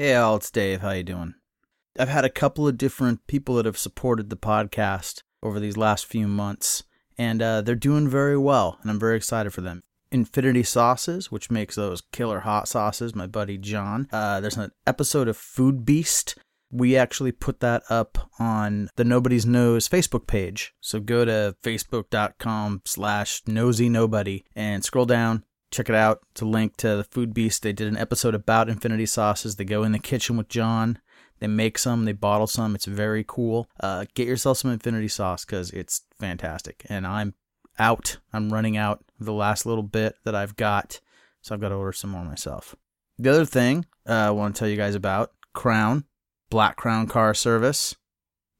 Hey, all, it's Dave. How you doing? I've had a couple of different people that have supported the podcast over these last few months, and uh, they're doing very well, and I'm very excited for them. Infinity Sauces, which makes those killer hot sauces, my buddy John. Uh, there's an episode of Food Beast. We actually put that up on the Nobody's Nose Facebook page. So go to facebook.com slash nosy nobody and scroll down, check it out. It's a link to the Food Beast. They did an episode about Infinity Sauces. They go in the kitchen with John. They make some, they bottle some. It's very cool. Uh, get yourself some Infinity Sauce because it's fantastic. And I'm out. I'm running out the last little bit that I've got. So I've got to order some more myself. The other thing uh, I want to tell you guys about Crown, Black Crown Car Service.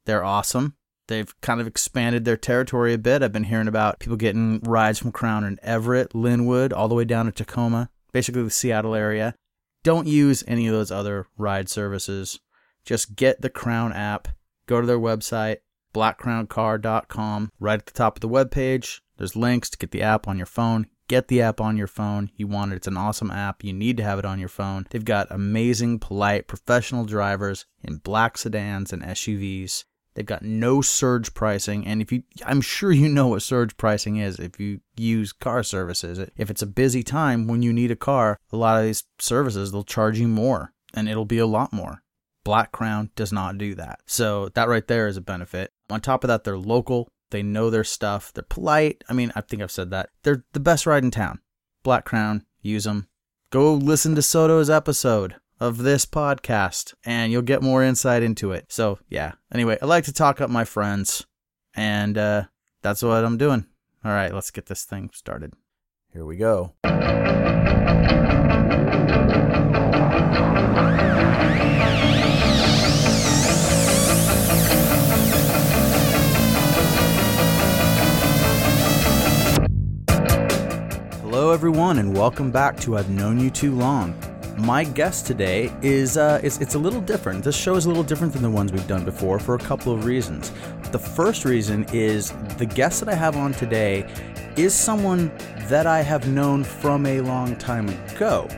They're awesome. They've kind of expanded their territory a bit. I've been hearing about people getting rides from Crown in Everett, Lynnwood, all the way down to Tacoma, basically the Seattle area. Don't use any of those other ride services. Just get the Crown app, go to their website, blackcrowncar.com. Right at the top of the webpage, there's links to get the app on your phone. Get the app on your phone. You want it. It's an awesome app. You need to have it on your phone. They've got amazing, polite, professional drivers in black sedans and SUVs. They've got no surge pricing, and if you, I'm sure you know what surge pricing is if you use car services. If it's a busy time when you need a car, a lot of these services they'll charge you more, and it'll be a lot more. Black Crown does not do that. So that right there is a benefit. On top of that, they're local. They know their stuff. They're polite. I mean, I think I've said that. They're the best ride in town. Black Crown, use them. Go listen to Soto's episode of this podcast and you'll get more insight into it. So, yeah. Anyway, I like to talk up my friends and uh, that's what I'm doing. All right, let's get this thing started. Here we go. Hello, everyone, and welcome back to I've Known You Too Long. My guest today is uh, it's, it's a little different. This show is a little different than the ones we've done before for a couple of reasons. The first reason is the guest that I have on today is someone that I have known from a long time ago,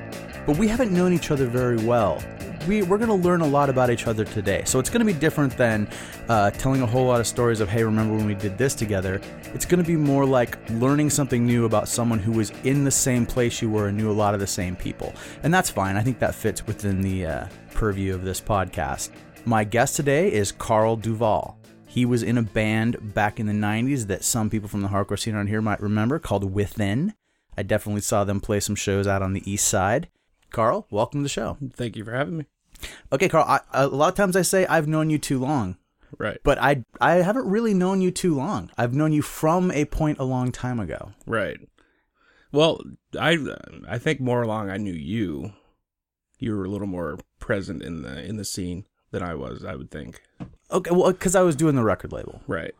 but we haven't known each other very well we, we're going to learn a lot about each other today. So it's going to be different than uh, telling a whole lot of stories of, hey, remember when we did this together? It's going to be more like learning something new about someone who was in the same place you were and knew a lot of the same people. And that's fine. I think that fits within the uh, purview of this podcast. My guest today is Carl Duval. He was in a band back in the 90s that some people from the hardcore scene around here might remember called Within. I definitely saw them play some shows out on the east side. Carl, welcome to the show. Thank you for having me. Okay, Carl. I, a lot of times I say I've known you too long, Right. but I I haven't really known you too long. I've known you from a point a long time ago. Right. Well, I I think more along I knew you. You were a little more present in the in the scene than I was, I would think. Okay, well, because I was doing the record label, Right.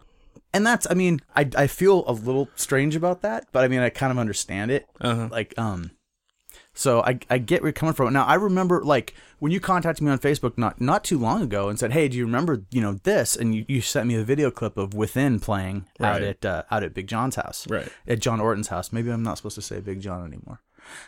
and that's I mean I I feel a little strange about that, but I mean I kind of understand it. Uh-huh. Like um, so I I get where you're coming from. Now I remember like when you contacted me on Facebook not not too long ago and said, hey, do you remember you know this? And you, you sent me a video clip of Within playing out at uh, out at Big John's house, Right. At John Orton's house. Maybe I'm not supposed to say Big John anymore.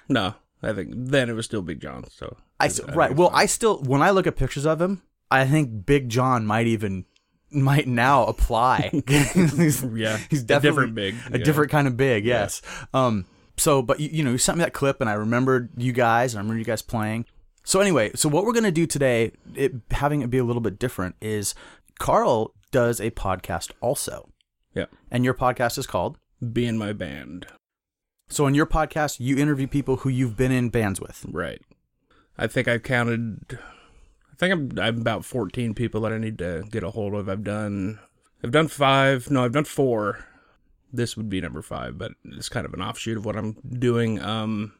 No, I think then it was still Big John, so I, think right. Well. I still when I look at pictures of him, I think Big John might even might now apply. he's, Yeah, he's a definitely different big, a yeah. different kind of big. Yes. Um. So, but you, you know, you sent me that clip, and I remembered you guys. and I remember you guys playing. So anyway, so what we're gonna do today, it having it be a little bit different, is Carl does a podcast also, Yeah. and your podcast is called. Be in my band. So on your podcast, you interview people who you've been in bands with. Right. I think I've counted I think I'm I'm about 14 people that I need to get a hold of. I've done I've done 5. No, I've done 4. This would be number 5, but it's kind of an offshoot of what I'm doing. Um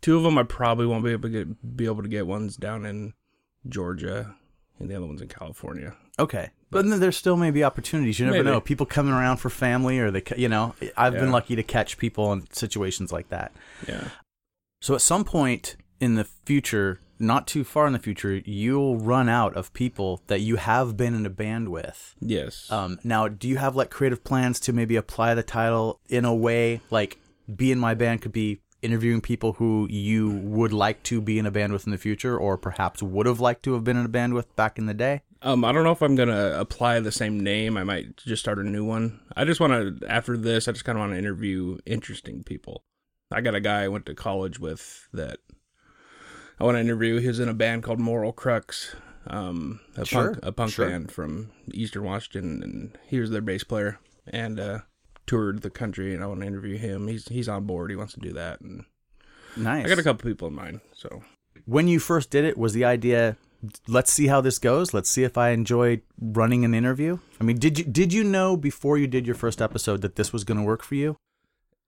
two of them I probably won't be able to get be able to get ones down in Georgia and the other one's in California. Okay, but then there still may be opportunities. You never Maybe. know. People coming around for family, or they, you know, I've been lucky to catch people in situations like that. Yeah. So at some point in the future, not too far in the future, you'll run out of people that you have been in a band with. Yes. Um, now, do you have like creative plans to maybe apply the title in a way like "Be in My Band" could be interviewing people who you would like to be in a band with in the future, or perhaps would have liked to have been in a band with back in the day? Um, I don't know if I'm gonna apply the same name. I might just start a new one. I just want to after this. I just kind of want to interview interesting people. I got a guy I went to college with that I want to interview. He was in a band called Moral Crux, um, a Sure, punk a punk sure. band from Eastern Washington, and he was their bass player and uh, toured the country. And I want to interview him. He's he's on board. He wants to do that, and Nice. I got a couple people in mind. So when you first did it, was the idea, let's see how this goes. Let's see if I enjoy running an interview. I mean, did you did you know before you did your first episode that this was going to work for you?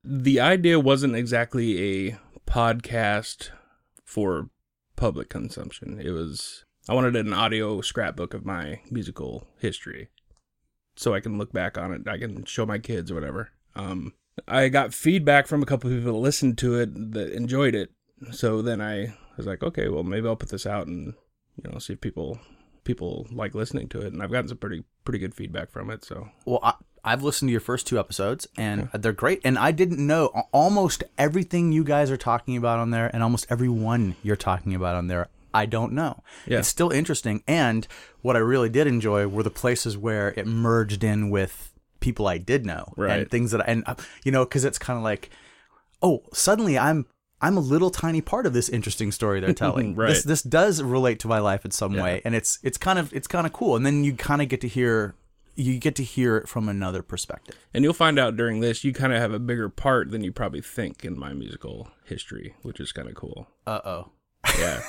the idea wasn't exactly a podcast for public consumption. It was I wanted an audio scrapbook of my musical history, so I can look back on it. I can show my kids or whatever. Um, I got feedback from a couple people that listened to it that enjoyed it. So then I was like, okay, well maybe I'll put this out and you know see if people people like listening to it. And I've gotten some pretty pretty good feedback from it. So Well, I, I've listened to your first two episodes, and they're great. And I didn't know almost everything you guys are talking about on there, and almost everyone you're talking about on there. I don't know. Yeah. It's still interesting. And what I really did enjoy were the places where it merged in with people I did know Right. and things that, I, and uh, you know, because it's kind of like, oh, suddenly I'm I'm a little tiny part of this interesting story they're telling. Right. This this does relate to my life in some way, and it's it's kind of it's kind of cool. And then you kind of get to hear you get to hear it from another perspective. And you'll find out during this, you kind of have a bigger part than you probably think in my musical history, which is kind of cool. Uh oh, Yeah,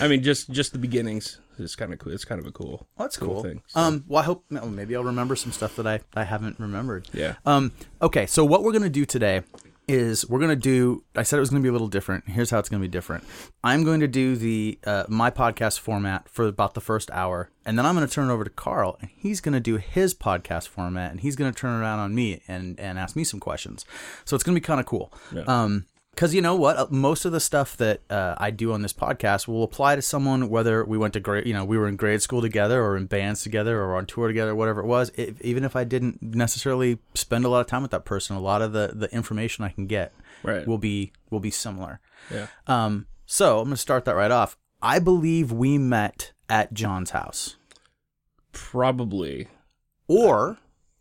I mean, just just the beginnings is kind of cool. It's kind of a cool. that's cool. thing. So, Um, well, I hope well, maybe I'll remember some stuff that I I haven't remembered. yeah, Um, okay, so what we're gonna do today is we're gonna do. I said it was gonna be a little different. Here's how it's gonna be different. I'm going to do the uh, my podcast format for about the first hour, and then I'm gonna turn it over to Carl, and he's gonna do his podcast format, and he's gonna turn around on me and and ask me some questions. So it's gonna be kind of cool. Um, because you know what, Uh, most of the stuff that uh, I do on this podcast will apply to someone whether we went to grade, you know, we were in grade school together, or in bands together, or on tour together, whatever it was. If, even if I didn't necessarily spend a lot of time with that person, a lot of the the information I can get right. will be will be similar. yeah, Um, so I'm gonna start that right off. I believe we met at John's house, probably. or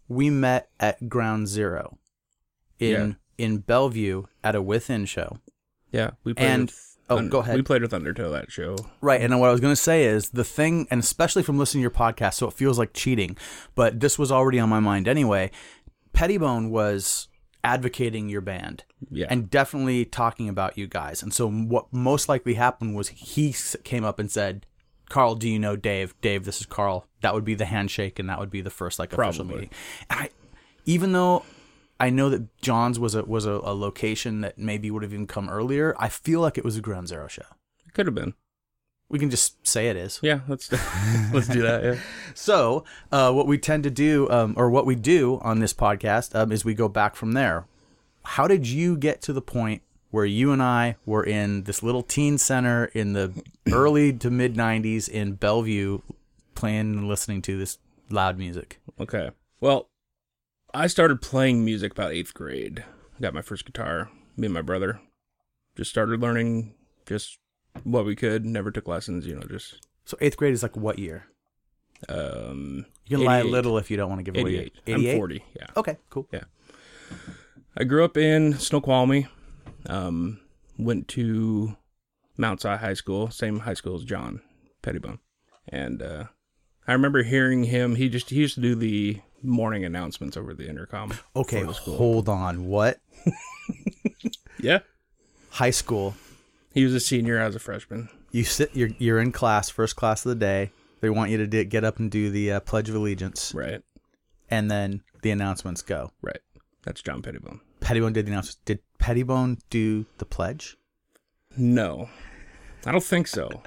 we met at Ground Zero in Yeah. In Bellevue at a Within show. Yeah, we played. And- with, oh, Un- go ahead. We played with Undertow that show. Right. And what I was going to say is the thing, and especially from listening to your podcast, so it feels like cheating, but this was already on my mind anyway. Pettibone was advocating your band Yeah, and definitely talking about you guys. And so what most likely happened was he came up and said, Carl, do you know Dave? Dave, this is Carl. That would be the handshake, and that would be the first like official meeting. I, even though I know that John's was a was a, a location that maybe would have even come earlier, I feel like it was a Ground Zero show. it could have been. We can just say it is. Yeah, let's let's do that. Yeah. So, uh, what we tend to do, um, or what we do on this podcast, um, is we go back from there. How did you get to the point where you and I were in this little teen center in the early to mid 90s in Bellevue playing and listening to this loud music? Okay. Well, I started playing music about eighth grade. Got my first guitar. Me and my brother just started learning just what we could. Never took lessons. You know, just So, eighth grade is like what year? um. You can lie a little if you don't want to give away. your- Eighty-eight. I'm forty. Yeah. Okay, cool. Yeah. I grew up in Snoqualmie. Um, went to Mount Si High School, same high school as John Pettibone, and uh, I remember hearing him. He just he used to do the morning announcements over the intercom. Okay, the hold on. What? Yeah, High school. he was a senior. I was a freshman. You sit. You're you're in class, first class of the day. They want you to do, get up and do the uh, Pledge of Allegiance. Right, and then the announcements go. right. That's John Pettibone. Pettibone did the announcements. Did Pettibone do the pledge? No, I don't think so.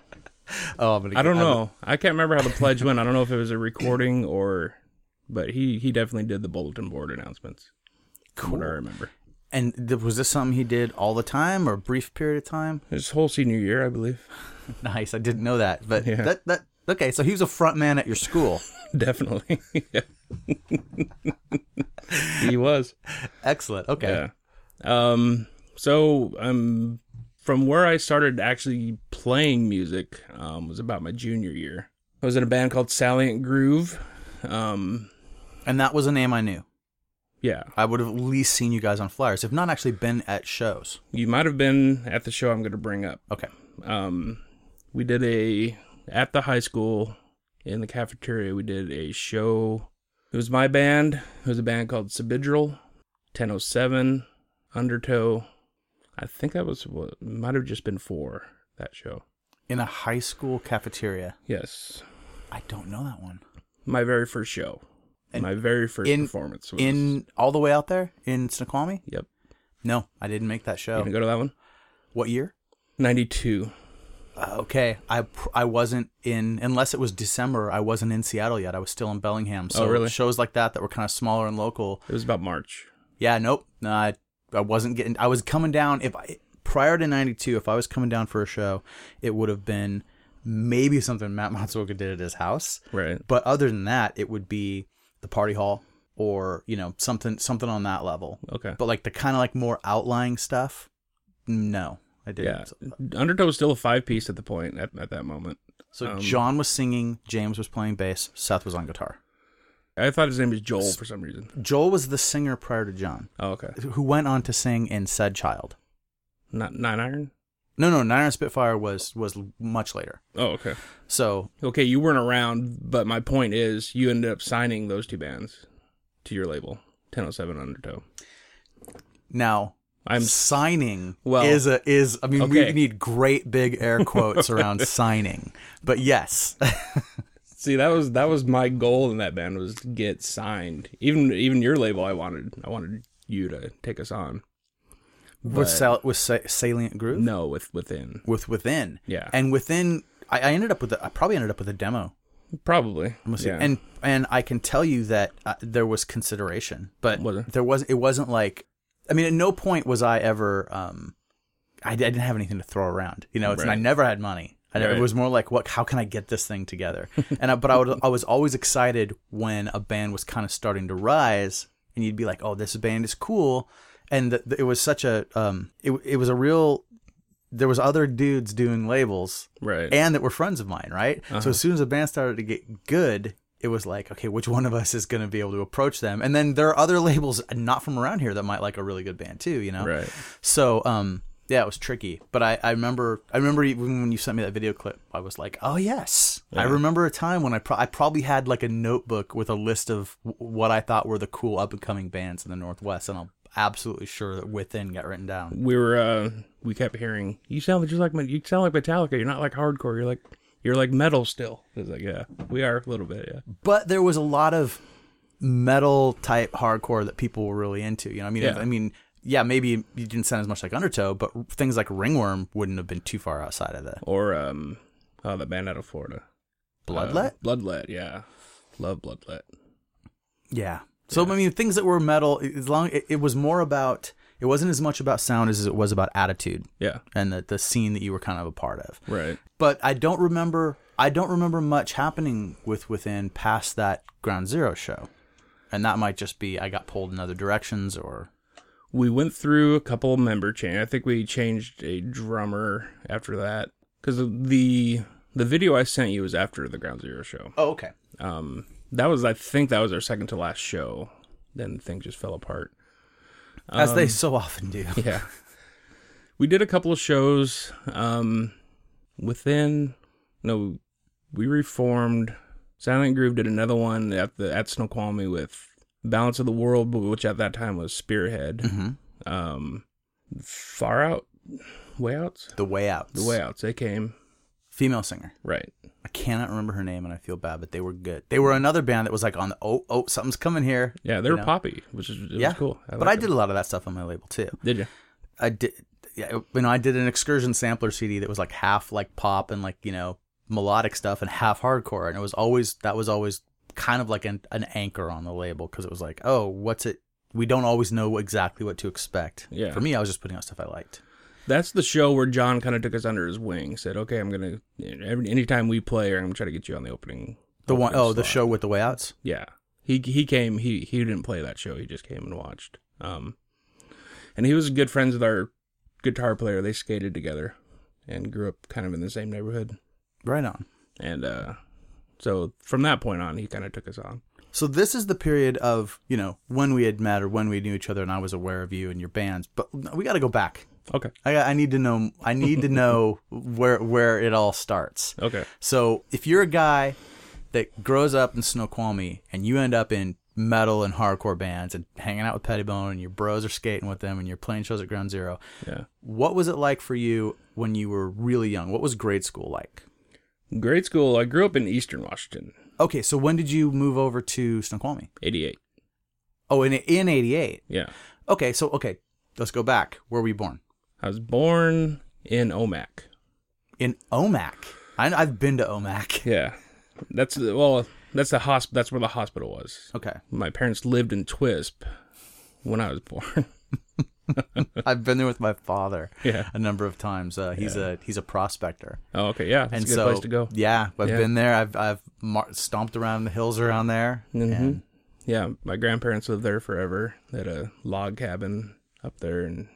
Oh, I'm gonna. I don't know. I can't remember how the pledge went. I don't know if it was a recording or, but he he definitely did the bulletin board announcements. From What I remember. And th- was this something he did all the time or a brief period of time? His whole senior year, I believe. Nice. I didn't know that, but Yeah. that that okay. So he was a front man at your school. Definitely. he was. Excellent. Okay. Yeah. Um So, um, from where I started actually playing music um, was about my junior year. I was in a band called Salient Groove. Um, And that was a name I knew. yeah, I would have at least seen you guys on flyers, if not actually been at shows. you might have been at the show I'm going to bring up. Okay. um, we did a at the high school in the cafeteria. We did a show. It was my band. It was a band called Sabidral, 1007, Undertow. I think that was what might have just been four that show. In a high school cafeteria. Yes, I don't know that one. my very first show. And my very first in- performance was In all the way out there in Snoqualmie? Yep. No, I didn't make that You show. gonna go to that one? What year? 92. Uh, okay, I I wasn't in unless it was December. I wasn't in Seattle yet. I was still in Bellingham. So Oh, really? shows like that that were kind of smaller and local. It was about March. Yeah, nope. No, I I wasn't getting. I was coming down. If I prior to '92, if I was coming down for a show, it would have been maybe something Matt Matsuoka did at his house. Right. But other than that, it would be the party hall or you know something something on that level. Okay. But like the kind of like more outlying stuff, no, I didn't. Undertow was still a five piece at the point at, at that moment. So Um, John was singing, James was playing bass, Seth was on guitar. I thought his name was Joel for some reason. Joel was the singer prior to John, Oh, okay. who went on to sing in Said Child. Not Nine Iron. No, no, Nine Iron Spitfire was was much later. Oh, okay. So Okay, you weren't around, but my point is, you ended up signing those two bands to your label, 1007 Undertow. now I'm signing Well, is a is I mean we need great big air quotes around signing. But yes. see that was that was my goal in that band was to get signed. Even even your label, I wanted I wanted you to take us on. With sal- with sa- salient groove No, with within. with within. Yeah. And within I, I ended up with a, I probably ended up with a demo. Probably. Let me see. Yeah. And and I can tell you that uh, there was consideration, but Was there? was it wasn't like I mean at no point was I ever um I, I didn't have anything to throw around. You know, it's, and I never had money. I, Right. It was more like what how can I get this thing together? and I, but I would I was always excited when a band was kind of starting to rise and you'd be like, "Oh, this band is cool." And the, the- it was such a um it it was a real there was other dudes doing labels right. and that were friends of mine, right? Uh-huh. So as soon as the band started to get good, it was like, okay, which one of us is going to be able to approach them? And then there are other labels not from around here that might like a really good band too, you know? right. So, um, yeah, it was tricky, but I, I remember, I remember even when you sent me that video clip, I was like, oh yes, I remember a time when I, pro- I probably had like a notebook with a list of w- what I thought were the cool up and coming bands in the Northwest, and I'm absolutely sure that Within got written down. we were uh we kept hearing you sound just like you sound like Metallica. You're not like hardcore. You're like you're like metal still. It's like yeah, we are a little bit yeah. but there was a lot of metal type hardcore that people were really into. You know, I mean, Yeah. I mean, yeah, maybe you didn't sound as much like Undertow, but things like Ringworm wouldn't have been too far outside of that. Or um oh the band out of Florida, Bloodlet. Uh, Bloodlet, yeah, love Bloodlet. yeah. So I mean, things that were metal, as long it, it was more about. It wasn't as much about sound as it was about attitude Yeah, and the the scene that you were kind of a part of. right. But I don't remember. I don't remember much happening with within past that Ground Zero show, and that might just be I got pulled in other directions or We went through a couple of member change. I think we changed a drummer after that because the the video I sent you was after the Ground Zero show. oh okay Um, that was I think that was our second to last show. Then things just fell apart. as they so often do. Yeah. We did a couple of shows um within no we reformed Salient Groove did another one at the at Snoqualmie with Balance of the World which at that time was Spearhead. Mm-hmm. Um Far Out Way Outs? The Way Outs. The Way Outs they came. Female singer. Right. I cannot remember her name and I feel bad, but they were good. They were another band that was like on the oh oh something's coming here. Yeah, they You were know? poppy, which is it yeah, was cool. but liked I them. did a lot of that stuff on my label too. Did you? I did. Yeah, you know, I did an excursion sampler CD that was like half like pop and like you know melodic stuff and half hardcore, and it was always that was always kind of like an, an anchor on the label because it was like, oh, what's it? We don't always know exactly what to expect. Yeah. For me, I was just putting out stuff I liked. That's the show where John kind of took us under his wing. Said, "Okay, I'm gonna every anytime we play, I'm gonna try to get you on the opening." The one opening oh the show with the way outs. Yeah, he he came. He he didn't play that show. He just came and watched. Um, and he was good friends with our guitar player. They skated together and grew up kind of in the same neighborhood. Right on. And uh, so from that point on, he kind of took us on. So this is the period of you know when we had met or when we knew each other, and I was aware of you and your bands. But we got to go back. Okay. I, I need to know. I need to know where where it all starts. Okay. So if you're a guy that grows up in Snoqualmie and you end up in metal and hardcore bands and hanging out with Pettibone and your bros are skating with them and you're playing shows at Ground Zero, Yeah. what was it like for you when you were really young? What was grade school like? Grade school, I grew up in Eastern Washington, Okay, so when did you move over to Snoqualmie? 88. Oh, in in '88. Yeah. Okay, so okay, let's go back. Where were you born? I was born in Omak. In Omak. I, I've been to Omak. Yeah. That's well, that's the hosp- that's where the hospital was. Okay, My parents lived in Twisp when I was born. I've been there with my father yeah. a number of times. Uh, he's Yeah. a he's a prospector. Oh, okay. Yeah. That's and a good so place to go. yeah, I've Yeah. been there. I've I've mar- stomped around the hills around there. Mhm. And Yeah. My grandparents lived there forever. They had a log cabin up there, and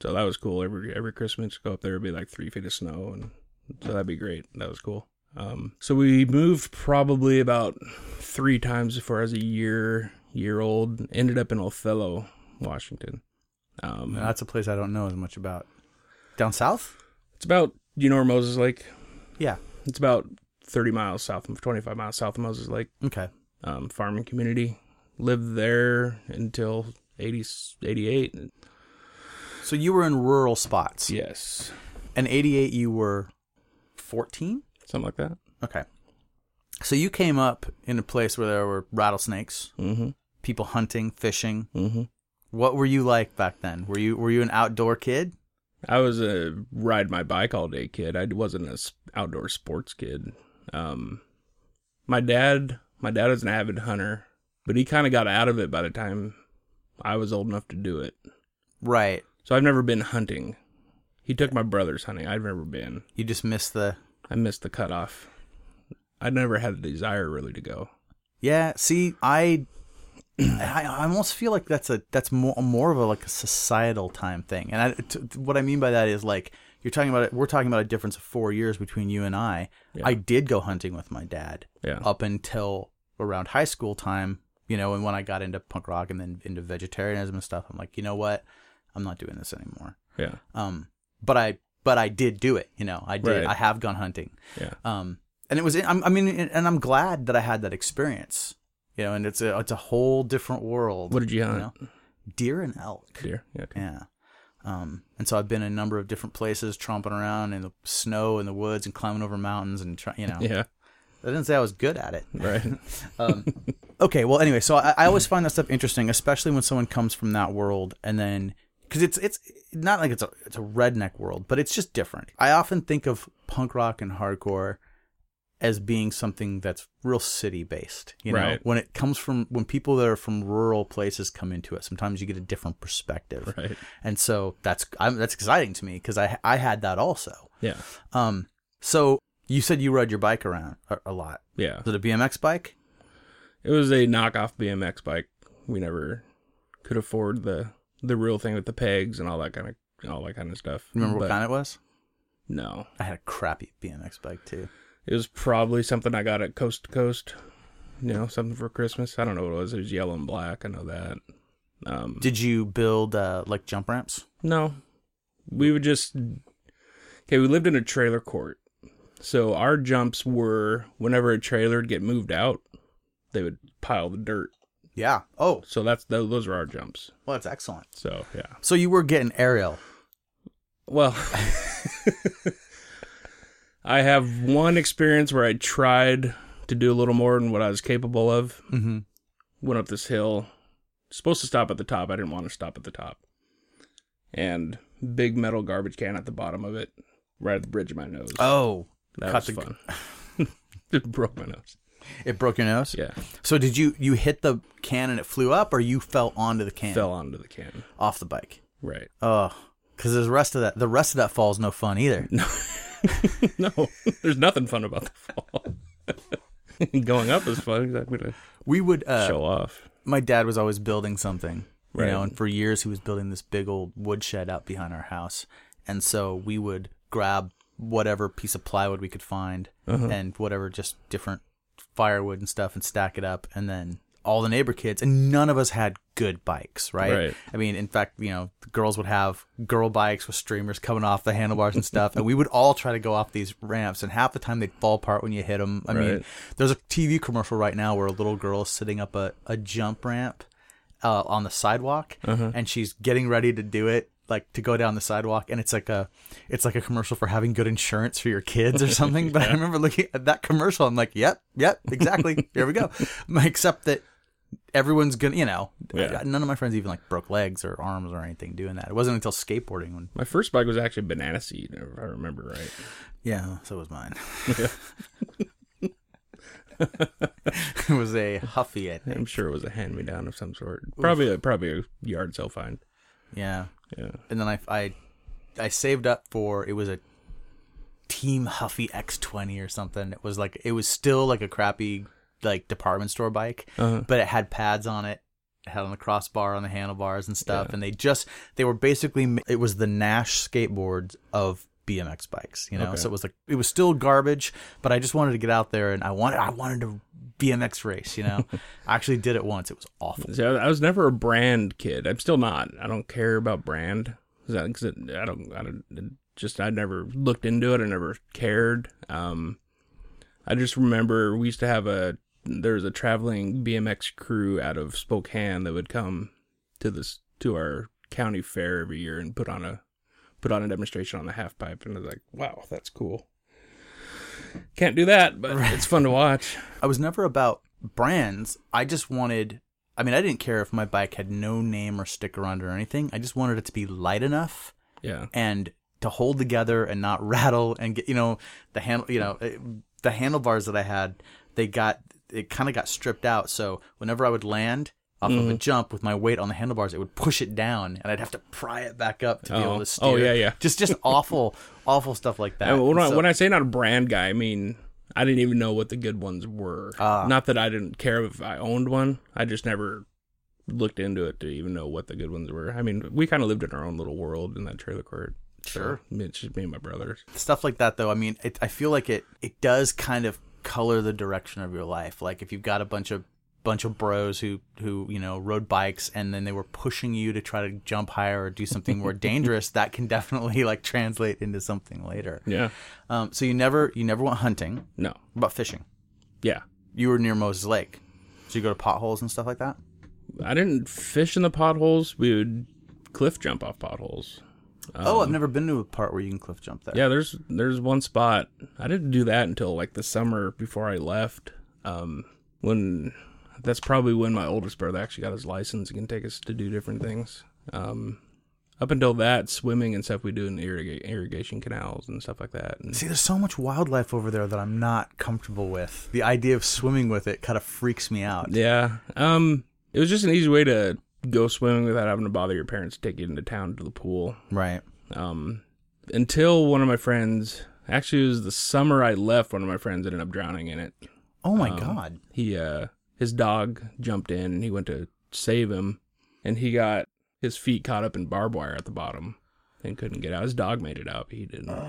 so that was cool. Every every Christmas, go up there, it'd be like three feet of snow, and so that'd be great. That was cool. Um, so we moved probably about three times before I was a year year old. Ended up in Othello, Washington. Um, that's a place I don't know as much about. Down south? it's about you know where Moses Lake. Yeah. It's about thirty miles south of twenty five miles south of Moses Lake. Okay. um, farming community. Lived there until 80, 88. So you were in rural spots. Yes, And 88 you were 14? something like that. Okay. So you came up in a place where there were rattlesnakes, Mm-hmm. people hunting, fishing. Mm-hmm. What were you like back then? Were you were you an outdoor kid? I was a ride my bike all day kid. I wasn't an outdoor sports kid. Um, my dad, my dad was an avid hunter, but he kind of got out of it by the time I was old enough to do it. Right. So I've never been hunting. He took my brothers hunting. I've never been. You just missed the I missed the cutoff. I never had the desire really to go. Yeah, see, I, I, I almost feel like that's a that's more more of a like a societal time thing, and I, t- what I mean by that is like you're talking about it. We're talking about a difference of four years between you and I. Yeah. I did go hunting with my dad Yeah. up until around high school time, you know, and when I got into punk rock and then into vegetarianism and stuff, I'm like, you know what, I'm not doing this anymore. Yeah. Um, but I but I did do it. You know, I did. Right. I have gone hunting. Yeah. Um, and it was, I'm, I mean, and I'm glad that I had that experience, you know, and it's a, it's a whole different world. What did you hunt? know? Deer and elk. Deer. Yeah. Okay. Yeah. Um, and so I've been in a number of different places, tromping around in the snow in the woods and climbing over mountains and try, you know, Yeah. I didn't say I was good at it. Right. Um, okay. Well, anyway, so I, I always find that stuff interesting, especially when someone comes from that world and then, cause it's, it's not like it's a, it's a redneck world, but it's just different. I often think of punk rock and hardcore as being something that's real city based. You know, Right. when it comes from when people that are from rural places come into it, sometimes you get a different perspective, right. and so that's I'm, that's exciting to me because I I had that also. Yeah. Um, so you said you rode your bike around a, a lot. Yeah. Was it a BMX bike? It was a knockoff BMX bike. We never could afford the the real thing with the pegs and all that kind of all that kind of stuff. Remember what kind it was? No. I had a crappy BMX bike too. It was probably something I got at Coast to Coast. You know, something for Christmas. I don't know what it was. It was yellow and black. I know that. Um, Did you build uh, like jump ramps? No. We would just Okay, we lived in a trailer court. So our jumps were whenever a trailer would get moved out, they would pile the dirt. Yeah. Oh, So that's tho- those are our jumps. well, that's excellent. So, yeah. So you were getting aerial. Well, I have one experience where I tried to do a little more than what I was capable of. Mm-hmm. Went up this hill, supposed to stop at the top. I didn't want to stop at the top. And big metal garbage can at the bottom of it, right at the bridge of my nose. Oh, that cut was the- fun. it broke my nose. It broke your nose. Yeah, So did you you hit the can and it flew up, or you fell onto the can fell onto the can. off the bike? Right. Oh, because the rest of that the rest of that fall is no fun either. no, no. there's nothing fun about the fall. Going up is fun. Gonna We would. Uh, show off. My dad was always building something, You know, and for years he was building this big old woodshed out behind our house, and so we would grab whatever piece of plywood we could find Uh-huh. and whatever just different firewood and stuff and stack it up, and then all the neighbor kids and none of us had good bikes, right? Right. I mean, in fact, you know, the girls would have girl bikes with streamers coming off the handlebars and stuff, and we would all try to go off these ramps, and half the time they'd fall apart when you hit them. I mean, there's a TV commercial right now where a little girl is sitting up a, a jump ramp uh, on the sidewalk, Uh-huh. and she's getting ready to do it. Like to go down the sidewalk, and it's like a, it's like a commercial for having good insurance for your kids or something. But I remember looking at that commercial. I'm like, yep, yep, exactly. Here we go. Except that everyone's gonna, you know, Yeah. none of my friends even like broke legs or arms or anything doing that. It wasn't until skateboarding when, My first bike was actually a banana seat, if I remember right. yeah, so was mine. it was a Huffy, I think. I'm sure it was a hand me down of some sort. Probably a, probably a yard sale find. Yeah, Yeah. and then I, I, I saved up for it was a Team Huffy X20 or something. It was like it was still like a crappy like department store bike, Uh-huh. but it had pads on it. It had on the crossbar on the handlebars and stuff, and they just they were basically it was the Nash skateboards of BMX bikes, you know. Okay. So it was like it was still garbage, but I just wanted to get out there and I wanted I wanted to BMX race, you know. I actually did it once. It was awful. See, I was never a brand kid. I'm still not. I don't care about brand. I, I don't. I don't. Just I never looked into it. I never cared. Um, I just remember we used to have a. There was a traveling BMX crew out of Spokane that would come to this to our county fair every year and put on a put on a demonstration on the half pipe, and I was like, wow, that's cool. Can't do that, but it's fun to watch. I was never about brands. I just wanted. I mean, I didn't care if my bike had no name or sticker on it or anything. I just wanted it to be light enough Yeah. and to hold together and not rattle and get you know the handle. You know, it- the handlebars that I had, they got it kind of got stripped out. So whenever I would land off of a jump with my weight on the handlebars, it would push it down, and I'd have to pry it back up to be Oh. able to steer. Oh, yeah, yeah. Just just awful, awful stuff like that. And when, I, So- when I say not a brand guy, I mean I didn't even know what the good ones were. Ah. not that I didn't care if I owned one. I just never looked into it to even know what the good ones were. I mean, we kind of lived in our own little world in that trailer court. So, Sure. Mean, it's just me and my brothers. stuff like that though i mean it, i feel like it it does kind of color the direction of your life like if you've got a bunch of bunch of bros who who you know rode bikes and then they were pushing you to try to jump higher or do something more dangerous that can definitely like translate into something later Yeah. um so you never you never went hunting No. About fishing Yeah. you were near moses lake so you go to potholes and stuff like that I didn't fish in the potholes. We would cliff jump off potholes. oh i've never been to a part where you can cliff jump there Um, Yeah, there's there's one spot. I didn't do that until like the summer before I left. Um, when that's probably when my oldest brother actually got his license and can take us to do different things. Um, up until that, swimming and stuff we do in irriga- irrigation canals and stuff like that. And See, there's so much wildlife over there that I'm not comfortable with. The idea of swimming with it kind of freaks me out. yeah, um, it was just an easy way to go swimming without having to bother your parents to take you into town to the pool. Right. um, until one of my friends actually it was the summer I left. One of my friends ended up drowning in it. Oh my Um, god. He uh, his dog jumped in and he went to save him, and he got his feet caught up in barbed wire at the bottom and couldn't get out. His dog made it out, but he didn't.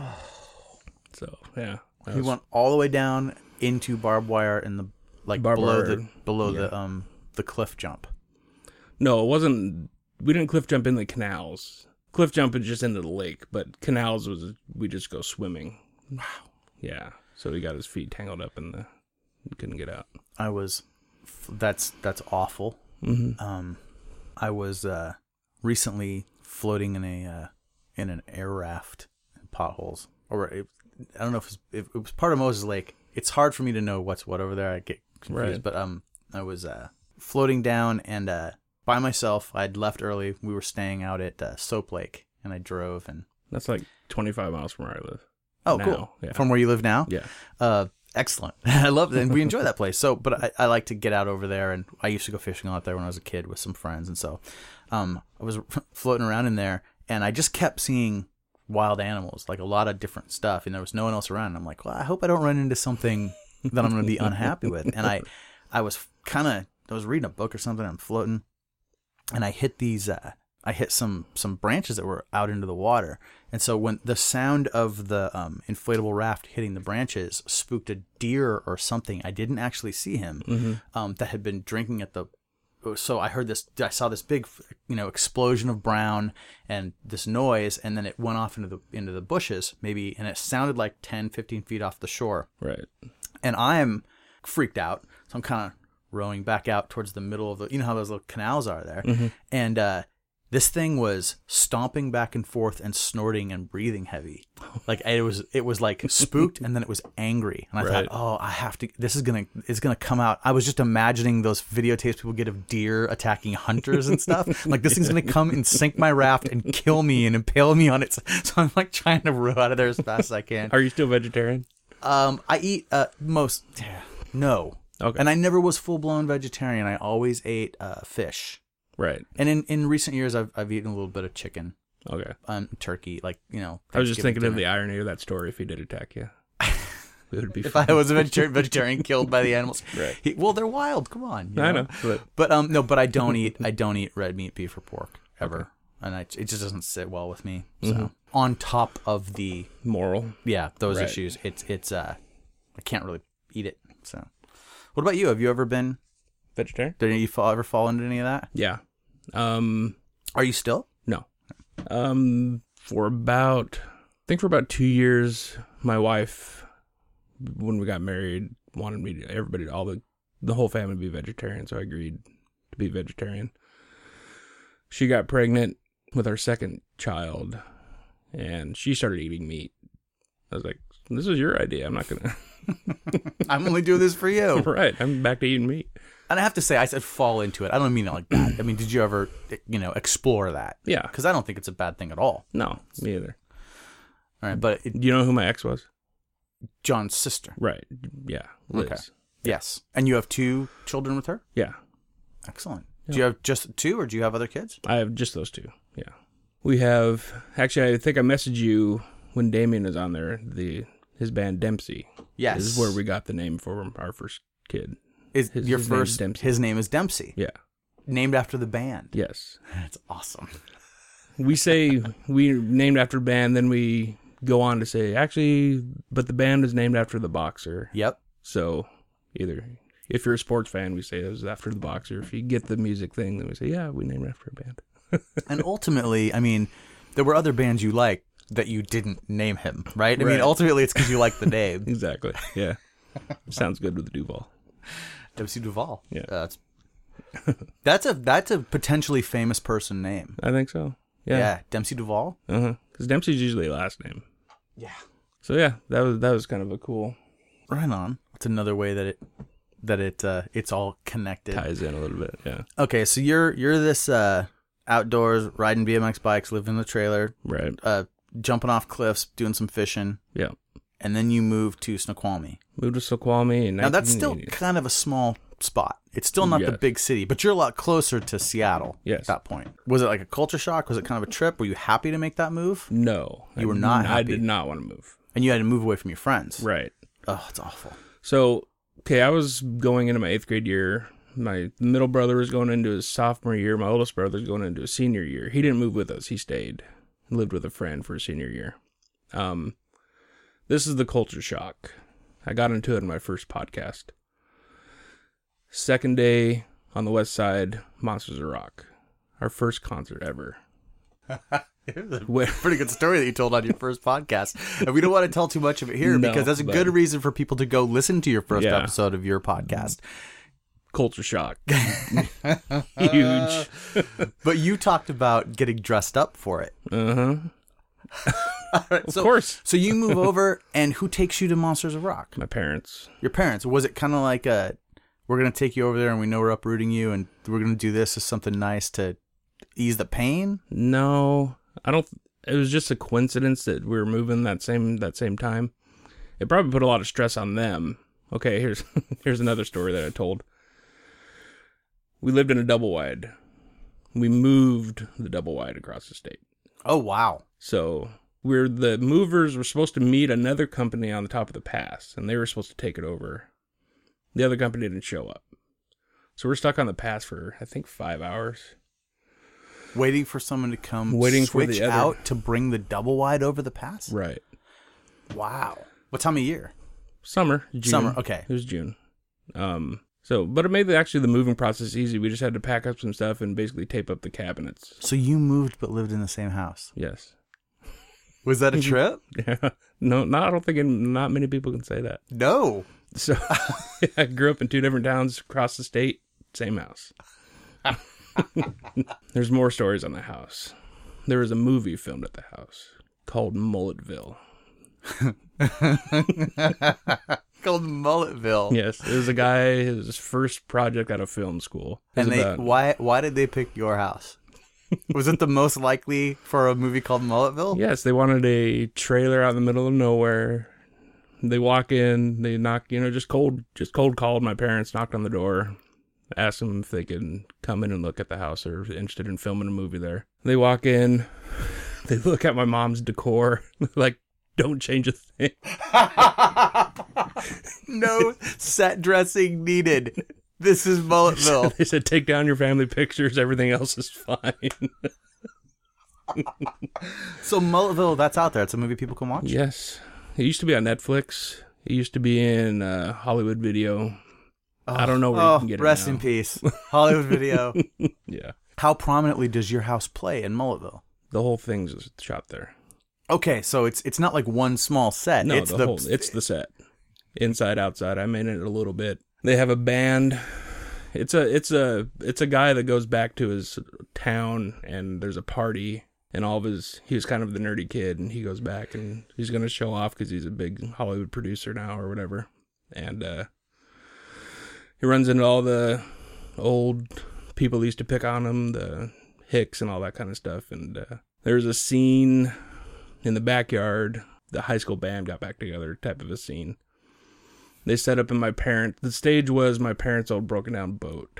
So yeah, He was- went all the way down into barbed wire in the like Barbed below wire, the below yeah. the um the cliff jump. no, it wasn't. We didn't cliff jump in the canals. Cliff jump is just into the lake, but canals was we just go swimming. Wow. Yeah. So he got his feet tangled up in the. Couldn't get out. I was that's that's awful. Mm-hmm. Um I was uh recently floating in a uh in an air raft in potholes or it, I don't know if, it's, if it was part of Moses Lake. It's hard for me to know what's what over there. I get confused, Right. but um I was uh floating down and uh by myself. I'd left early. We were staying out at uh, Soap Lake and I drove and That's like 25 miles from where I live. Oh, Now, cool. yeah. From where you live now? Yeah. Uh, excellent. I love it. And we enjoy that place. So, but I, I like to get out over there. And I used to go fishing out there when I was a kid with some friends. And so um, I was floating around in there and I just kept seeing wild animals, like a lot of different stuff. And there was no one else around. And I'm like, well, I hope I don't run into something that I'm going to be unhappy with. And I, I was kind of, I was reading a book or something. I'm floating and I hit these. Uh, I hit some some branches that were out into the water, and so when the sound of the um, inflatable raft hitting the branches spooked a deer or something, I didn't actually see him um, that had been drinking at the. So I heard this. I saw this big, you know, explosion of brown and this noise, and then it went off into the into the bushes, maybe, and it sounded like 10, 15 feet off the shore Right. and I'm freaked out. So I'm kind of rowing back out towards the middle of the, you know how those little canals are there, and uh, this thing was stomping back and forth and snorting and breathing heavy, like it was it was like spooked and then it was angry, and I Right. thought, oh, I have to. This is gonna it's gonna come out. I was just imagining those videotapes people get of deer attacking hunters and stuff. like this thing's gonna come and sink my raft and kill me and impale me on it. So I'm like trying to row out of there as fast as I can. Are you still vegetarian? Um, I eat uh most no. Okay. And I never was full blown vegetarian. I always ate uh, fish. Right. And in, in recent years, I've I've eaten a little bit of chicken, Okay. um, turkey, like you know. I was just thinking of the irony of that story if he did attack you. It would be If fun. I was a vegetarian, vegetarian killed by the animals, Right. He- well, they're wild. Come on, you I know. But But um, no, but I don't eat I don't eat red meat, beef, or pork ever, and I, it just doesn't sit well with me. So on top of the moral. yeah those Right. issues, it's it's uh, I can't really eat it. So, what about you? Have you ever been? Vegetarian? Did you fall, ever fall into any of that? Yeah. Um Are you still? no. Um for about I think for about two years my wife when we got married wanted me to everybody all the the whole family to be vegetarian, so I agreed to be vegetarian. She got pregnant with our second child and she started eating meat. I was like, This is your idea. I'm not gonna I'm only doing this for you. Right. I'm back to eating meat. And I have to say, I said fall into it. I don't mean it like that. I mean, did you ever, you know, explore that? Yeah. Because I don't think it's a bad thing at all. No, me either. All right, but it, Do you know who my ex was? John's sister. Right. Yeah. Liz. Okay. Yes. And you have two children with her. Yeah. Excellent. Do you have just two, or do you have other kids? I have just those two. Yeah. We have actually I think I messaged you when Damien is on there, the his band Dempsey. Yes. This is where we got the name for our first kid. Is his- your his first. Dempsey. His name is Dempsey, Yeah. named after the band. Yes. That's awesome. We say we named after band, then we go on to say actually but the band is named after the boxer. Yep. So either if you're a sports fan, we say it was after the boxer. If you get the music thing, then we say, yeah, we named it after a band. And ultimately, I mean, there were other bands you liked that you didn't name him, right? I mean, ultimately, it's because you like the name Exactly. Yeah. Sounds good with Duval. Dempsey Duval. Yeah. Uh, that's that's a that's a potentially famous person name. I think so. Yeah, Yeah. Dempsey Duval. Uh huh. Because Dempsey's usually a last name. Yeah. So yeah, that was that was kind of a cool Right on. It's another way that it that it uh, it's all connected. ties in a little bit. Yeah. Okay, so you're you're this uh, outdoors riding BMX bikes, living in the trailer, Right. uh, jumping off cliffs, doing some fishing, Yeah. And then you move to Snoqualmie. Moved to Snoqualmie and Now that's still kind of a small spot. It's still not the big city, but you're a lot closer to Seattle Yes. at that point. Was it like a culture shock? Was it kind of a trip? Were you happy to make that move? no. You I- were not I happy. did not want to move. And you had to move away from your friends. Right. Oh, it's awful. So okay, I was going into my eighth grade year. My middle brother was going into his sophomore year. My oldest brother was going into his senior year. He didn't move with us. He stayed, lived with a friend for his senior year. Um, this is the culture shock. I got into it in my first podcast. Second day on the west side, Monsters of Rock, our first concert ever. Where- Pretty good story that you told on your first podcast. And we don't want to tell too much of it here No, because that's a but- good reason for people to go listen to your first Yeah. episode of your podcast. culture shock, huge. But you talked about getting dressed up for it. Uh huh. of Of course, So you move over, and who takes you to Monsters of Rock? my parents. Your parents. Was it kind of like a, we're gonna take you over there, and we know we're uprooting you, and we're gonna do this as something nice to ease the pain? No, I don't. It was just a coincidence that we were moving that same that same time. It probably put a lot of stress on them. Okay, here's here's another story that I told. We lived in a double wide. We moved the double wide across the state. Oh wow! So we're the movers were supposed to meet another company on the top of the pass, and they were supposed to take it over. The other company didn't show up, so we're stuck on the pass for I think five hours. Waiting for someone to come Waiting for switch the other- out to bring the double wide over the pass? Right. Wow. What time of year? Summer. June. Summer, okay. It was June. Um. So, but it made the, actually the moving process easy. We just had to pack up some stuff and basically tape up the cabinets. So you moved but lived in the same house. Yes. Was that a trip? Yeah. No, not. I don't think not many people can say that. no. So I grew up in two different towns across the state, same house. There's more stories on the house. There was a movie filmed at the house called Mulletville. Called Mulletville. Yes, it was a guy his first project out of film school. And they about- why why did they pick your house? Was it the most likely for a movie called Mulletville? yes, they wanted a trailer out in the middle of nowhere. They walk in, they knock, you know, just cold, just cold called my parents, knocked on the door, asked them if they could come in and look at the house or interested in filming a movie there. They walk in, they look at my mom's decor, like, don't change a thing. no set dressing needed. This is Mulletville. They said, take down your family pictures, everything else is fine. So Mulletville, that's out there. It's a movie people can watch. yes. It used to be on Netflix. It used to be in uh, Hollywood Video. I don't know where Oh, you can get it rest now. in peace. Hollywood Video. Yeah. How prominently does your house play in Mulletville? The whole thing's shot there. Okay, so it's it's not like one small set. No, it's the, whole it's the set. Inside outside. I'm in it a little bit. They have a band. It's a it's a it's a guy that goes back to his town and there's a party and all of his he was kind of the nerdy kid and he goes back and he's going to show off cuz he's a big Hollywood producer now or whatever. And uh he runs into all the old people used to pick on him, the hicks and all that kind of stuff and uh there's a scene in the backyard. The high school band got back together, type of a scene. They set up in my parent. The stage was my parents' old broken down boat.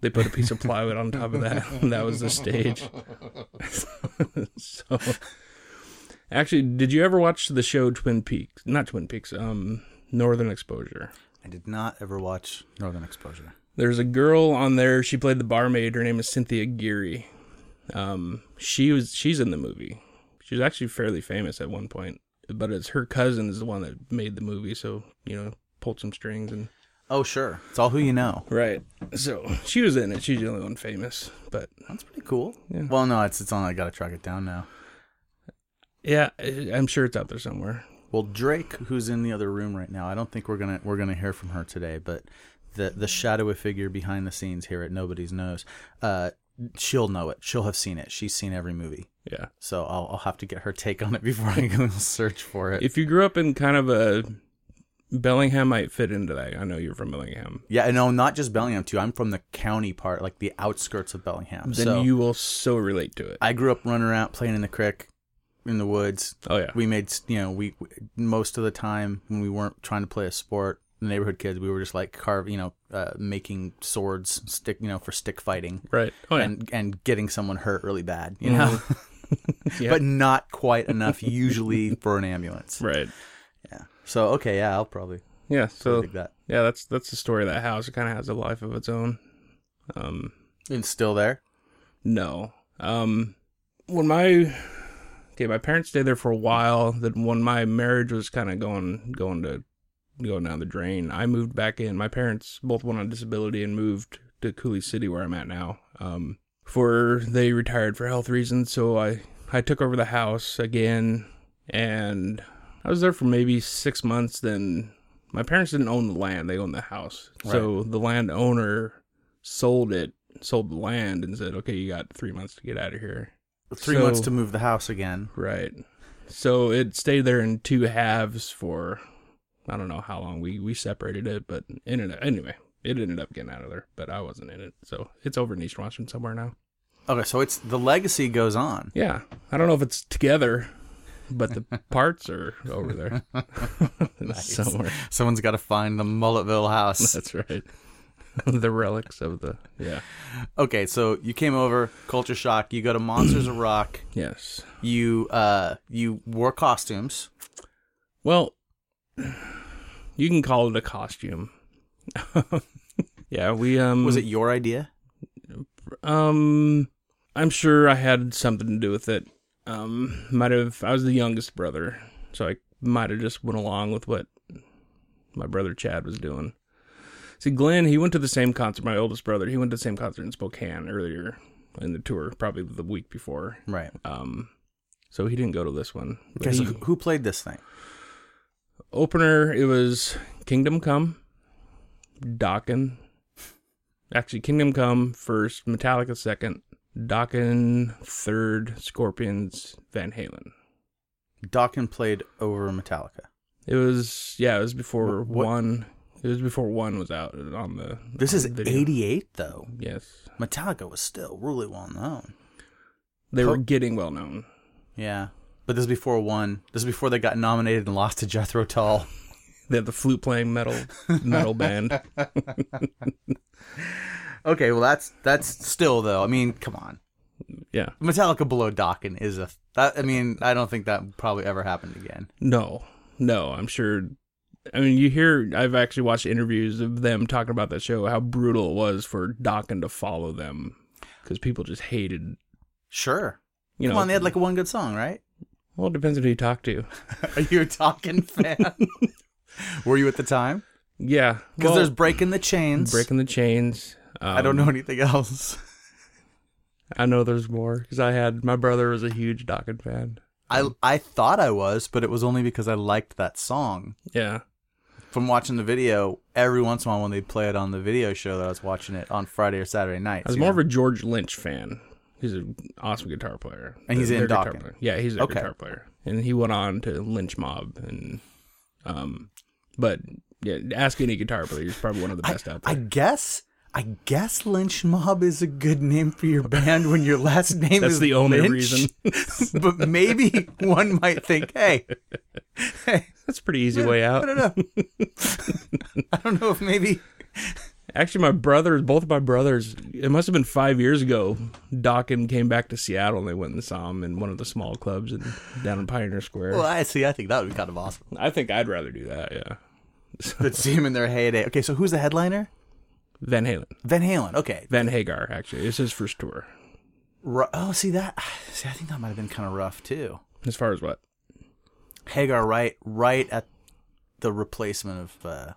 They put a piece of plywood on top of that, and that was the stage. so, actually, did you ever watch the show Twin Peaks? Not Twin Peaks. Um, Northern Exposure. I did not ever watch Northern Exposure. There's a girl on there. She played the barmaid. Her name is Cynthia Geary. Um, she was she's in the movie. She was actually fairly famous at one point, but it's her cousin is the one that made the movie. So you know, pulled some strings and Oh, sure. It's all who you know. right. So she was in it. She's the only one famous, but That's pretty cool. Yeah. Well, no, it's it's on. I gotta track it down now. yeah, I- I'm sure it's out there somewhere. Well, Drake, who's in the other room right now, I don't think we're gonna we're gonna hear from her today, but the the shadowy figure behind the scenes here at Nobody's Knows, uh, she'll know it. She'll have seen it. She's seen every movie, Yeah. so I'll I'll have to get her take on it before I go search for it. If you grew up in kind of a Bellingham, might fit into that. I know you're from Bellingham. yeah, no, not just Bellingham too. I'm from the county part, like the outskirts of Bellingham. Then so you will so relate to it. I grew up running around playing in the creek, in the woods. oh yeah. We made you know we most of the time when we weren't trying to play a sport, the neighborhood kids, we were just like carve, you know, uh, making swords, stick, you know, for stick fighting. right. Oh yeah. and and getting someone hurt really bad, you know, Yeah. but not quite enough usually for an ambulance. right. Yeah. So okay, yeah, I'll probably Yeah. So dig that. yeah, that's that's the story of that house. It kind of has a life of its own. Um, It's still there. no. Um, when my okay, my parents stayed there for a while. Then when my marriage was kind of going going to going down the drain, I moved back in. My parents both went on disability and moved to Coulee City, where I'm at now. Um, for they retired for health reasons, so I I took over the house again, and I was there for maybe six months. Then my parents didn't own the land; they owned the house. So the landowner sold it, sold the land, and said, "Okay, you got three months to get out of here." Three So- months to move the house again. Right. So it stayed there in two halves for I don't know how long we we separated it, but ended anyway. It ended up getting out of there, but I wasn't in it, so it's over in East Washington somewhere now. Okay, so it's the legacy goes on. Yeah, I don't know if it's together, but the parts are over there somewhere. Someone's got to find the Mulletville house. That's right. the relics of the yeah. Okay, so you came over, culture shock. You go to Monsters of Rock. Yes. You uh you wore costumes. Well, you can call it a costume. yeah, we um Was it your idea? Um, I'm sure I had something to do with it. Um, might have. I was the youngest brother, so I might have just went along with what my brother Chad was doing. See, Glenn, he went to the same concert. My oldest brother, he went to the same concert in Spokane earlier in the tour, probably the week before. Right. Um, so he didn't go to this one. Okay, so he- who- who played this thing? opener, it was Kingdom Come, Dokken. Actually, Kingdom Come first, Metallica second, Dokken third, Scorpions, Van Halen. Dokken played over Metallica. It was yeah, it was before what- one. It was before one was out on the. This on is the video. 88 though. Yes, Metallica was still really well known. they were getting well known. Yeah. But this is before one. This is before they got nominated and lost to Jethro Tull. They have the flute playing metal metal band. Okay, well that's that's still though. I mean, come on. Yeah, Metallica below Dokken is a that I mean, I don't think that probably ever happened again. No, no, I'm sure. I mean, you hear, I've actually watched interviews of them talking about that show, how brutal it was for Dokken to follow them because people just hated, Sure. you Come know. on, they had like one good song, right? well, it depends on who you talk to. Are you a Dokken fan? Were you at the time? Yeah. Because well, there's Breaking the Chains. Breaking the Chains. Um, I don't know anything else. I know there's more because I had, my brother was a huge Dokken fan. I I thought I was, but it was only because I liked that song. Yeah. From watching the video, every once in a while when they'd play it on the video show that I was watching it on Friday or Saturday nights. I was more know? of a George Lynch fan. He's an awesome guitar player. And he's Their in guitar Dokken. Yeah, he's a Okay. guitar player, and he went on to Lynch Mob, and um, but yeah, ask any guitar player, he's probably one of the best out there. I guess I guess Lynch Mob is a good name for your band when your last name That's is the only Lynch. reason. but maybe one might think, hey, hey, That's a pretty easy way out. I don't know. I don't know if maybe Actually, my brothers, both of my brothers, it must have been five years ago. Dokken came back to Seattle, and they went and saw him in one of the small clubs in, down in Pioneer Square. Well, I see. I think that would be kind of awesome. I think I'd rather do that. Yeah, But see him in their heyday. Okay, so who's the headliner? Van Halen, Van Halen. Okay. Van Hagar. Actually, it's his first tour. Ru- oh, see that? See, I think that might have been kind of rough too. As far as what? Hagar, right, right at the replacement of. uh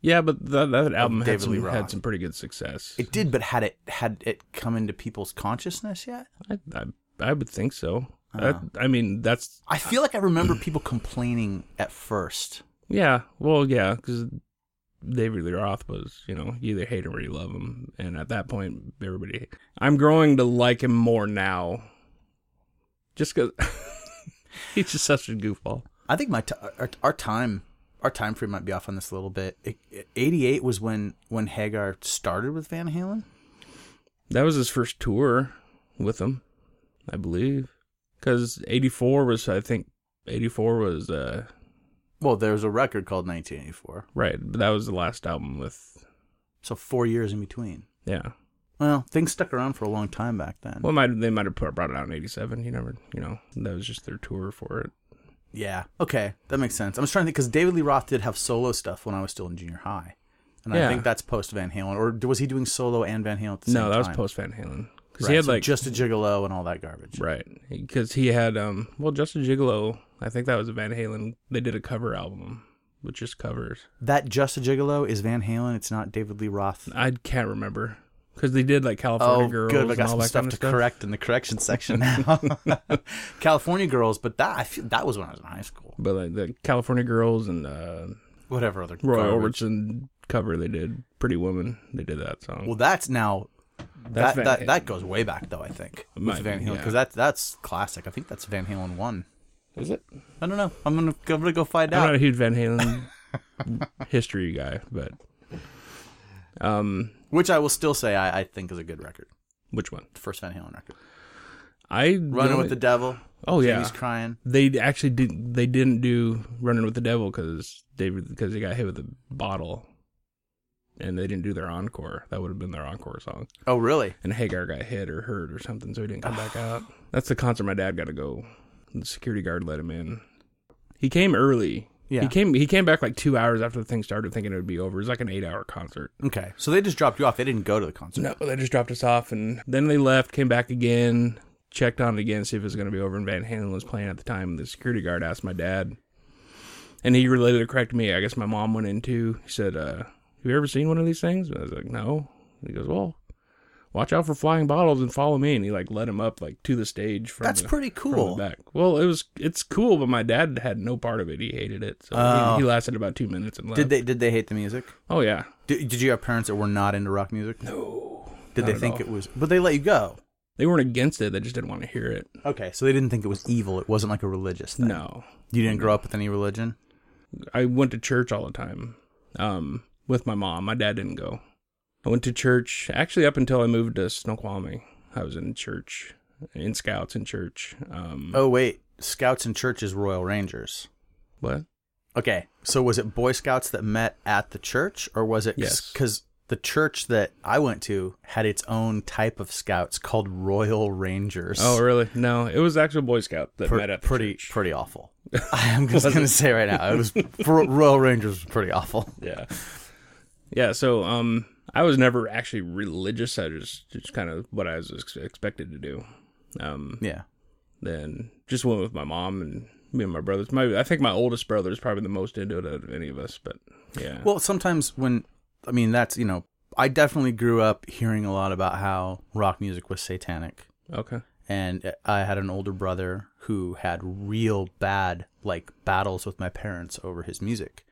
Yeah, but that, that album had some, had some pretty good success. It did, but had it had it come into people's consciousness yet? I, I, I would think so. I, I mean, that's I feel like I remember people complaining at first. yeah. Well, yeah, because David Lee Roth was, you know, you either hate him or you love him, and at that point, everybody. I'm growing to like him more now, just because he's just such a goofball. I think my t- our, our time our time frame might be off on this a little bit. It- it- 88 was when when Hagar started with Van Halen. That was his first tour with them, I believe. Because '84 was, I think, '84 was uh Well, there was a record called 1984. right, but that was the last album with So 4 years in between. yeah. Well, things stuck around for a long time back then. Well, might they might have put, brought it out in '87. You never, you know, that was just their tour for it. yeah. Okay, that makes sense. I was trying to think cuz David Lee Roth did have solo stuff when I was still in junior high. And I think that's post Van Halen or was he doing solo and Van Halen at the same No, that was post Van Halen because Right, he had so like just a gigolo and all that garbage. right because he had um well just a gigolo. I think that was a Van Halen. They did a cover album with just covers. That just a gigolo is Van Halen. It's not David Lee Roth. I can't remember because they did like California Oh, Girls good. I got some stuff kind to stuff. correct in the correction section now. California Girls, but that I feel that was when I was in high school. But like the California Girls and uh, Whatever other Roy. Orbison cover they did, Pretty Woman. They did that song. Well, that's now That's that Van that, Halen. that goes way back though. I think with Might Van Halen yeah. because that's that's classic. I think that's Van Halen one. Is it? I don't know. I'm gonna I'm gonna go find out. I'm not a huge Van Halen history guy, but um, Which I will still say I, I think is a good record. which one? The first Van Halen record. I Running with the Devil. Oh yeah, he's crying. they actually did. They didn't do Running with the Devil because David because they got hit with a bottle, and they didn't do their encore. That would have been their encore song. Oh really? And Hagar got hit or hurt or something, so he didn't come back out. That's the concert my dad got to go. The security guard let him in. He came early Yeah. He came he came back like two hours after the thing started, thinking it would be over. It was like an eight hour concert. Okay. So they just dropped you off. They didn't go to the concert. No, they just dropped us off, and then they left. Came back again, checked on it again, see if it was going to be over. And Van Halen was playing at the time. The security guard asked my dad, and he related it correct to me. I guess my mom went in too. He said, uh, "Have you ever seen one of these things?" And I was like, "No." He goes, "Well." Watch out for flying bottles and follow me. And he like led him up like to the stage from That's the, pretty cool. back. Well, it was it's cool, but my dad had no part of it. He hated it, so Oh. he, he lasted about two minutes and left. Did they did they hate the music? Oh yeah. Did, did you have parents that were not into rock music? No. Did they think all. it was? But they let you go. They weren't against it. They just didn't want to hear it. Okay, so they didn't think it was evil. It wasn't like a religious thing. No. You didn't grow up with any religion. I went to church all the time um, with my mom. My dad didn't go. I went to church actually up until I moved to Snoqualmie. I was in church, in scouts in church. Um, Oh wait, Scouts and churches, Royal Rangers. What? Okay, so was it Boy Scouts that met at the church, or was it Yes. because the church that I went to had its own type of scouts called Royal Rangers? Oh, really? No, it was actual Boy Scout that Pre- met at the pretty church. pretty awful. I'm just gonna say right now, it was Royal Rangers was pretty awful. Yeah. Yeah, so um I was never actually religious. I just just kind of what I was ex- expected to do. Um Yeah, then just went with my mom and me and my brothers. My I think my oldest brother is probably the most into it out of any of us, but yeah. Well, sometimes when I mean that's you know I definitely grew up hearing a lot about how rock music was satanic, okay. and I had an older brother who had real bad like battles with my parents over his music.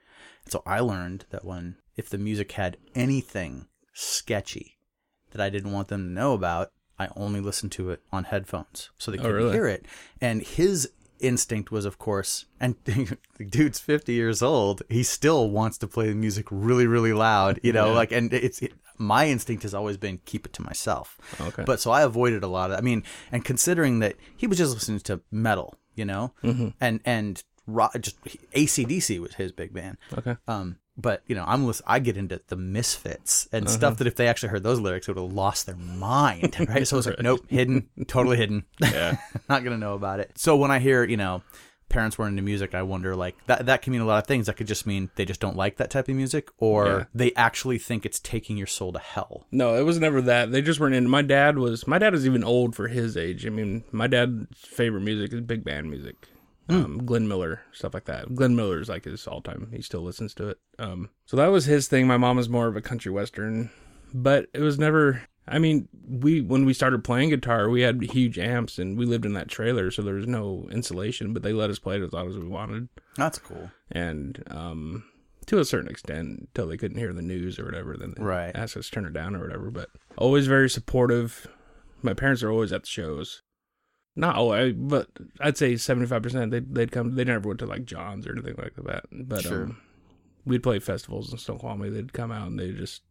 And so I learned that when if the music had anything sketchy that I didn't want them to know about, I only listened to it on headphones so they couldn't really? hear it. And his instinct was, of course, and the dude's 50 years old. He still wants to play the music really, really loud, you know, Yeah. like, and it's, it, my instinct has always been keep it to myself. Okay. But so I avoided a lot of, I mean, and considering that he was just listening to metal, you know, Mm-hmm. and, and rock, just ACDC was his big band. Okay. Um, but you know, I'm I get into the Misfits and Uh-huh. stuff that if they actually heard those lyrics, would have lost their mind, right? So it's like, nope, hidden, totally hidden. Yeah. Not gonna know about it. So when I hear, you know, parents weren't into music, I wonder like that that can mean a lot of things. That could just mean they just don't like that type of music, or Yeah. they actually think it's taking your soul to hell. No, it was never that. They just weren't in. My dad was. My dad was even old for his age. I mean, my dad's favorite music is big band music. Um, Glenn Miller, stuff like that. Glenn Miller is like his all time. He still listens to it. Um, so that was his thing. My mom is more of a country western, but it was never. I mean, we when we started playing guitar, we had huge amps and we lived in that trailer, so there was no insulation. But they let us play it as loud as we wanted, That's cool. and um, to a certain extent, until they couldn't hear the news or whatever, then they Right. asked us to turn it down or whatever. But always very supportive. My parents are always at the shows. Not always, but I'd say seventy five percent. They they'd come. They never went to like John's or anything like that. But Sure. um, we'd play festivals in Snoqualmie. They'd come out and they just.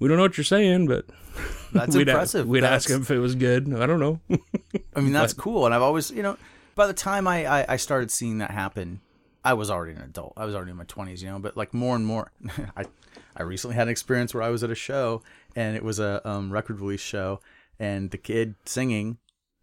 We don't know what you're saying, but That's we'd impressive. we'd That's- ask them if it was good. I don't know. I mean, that's cool. And I've always, you know, by the time I, I, I started seeing that happen, I was already an adult. I was already in my 20s, you know, but like more and more, I, I recently had an experience where I was at a show and it was a um, record release show and the kid singing,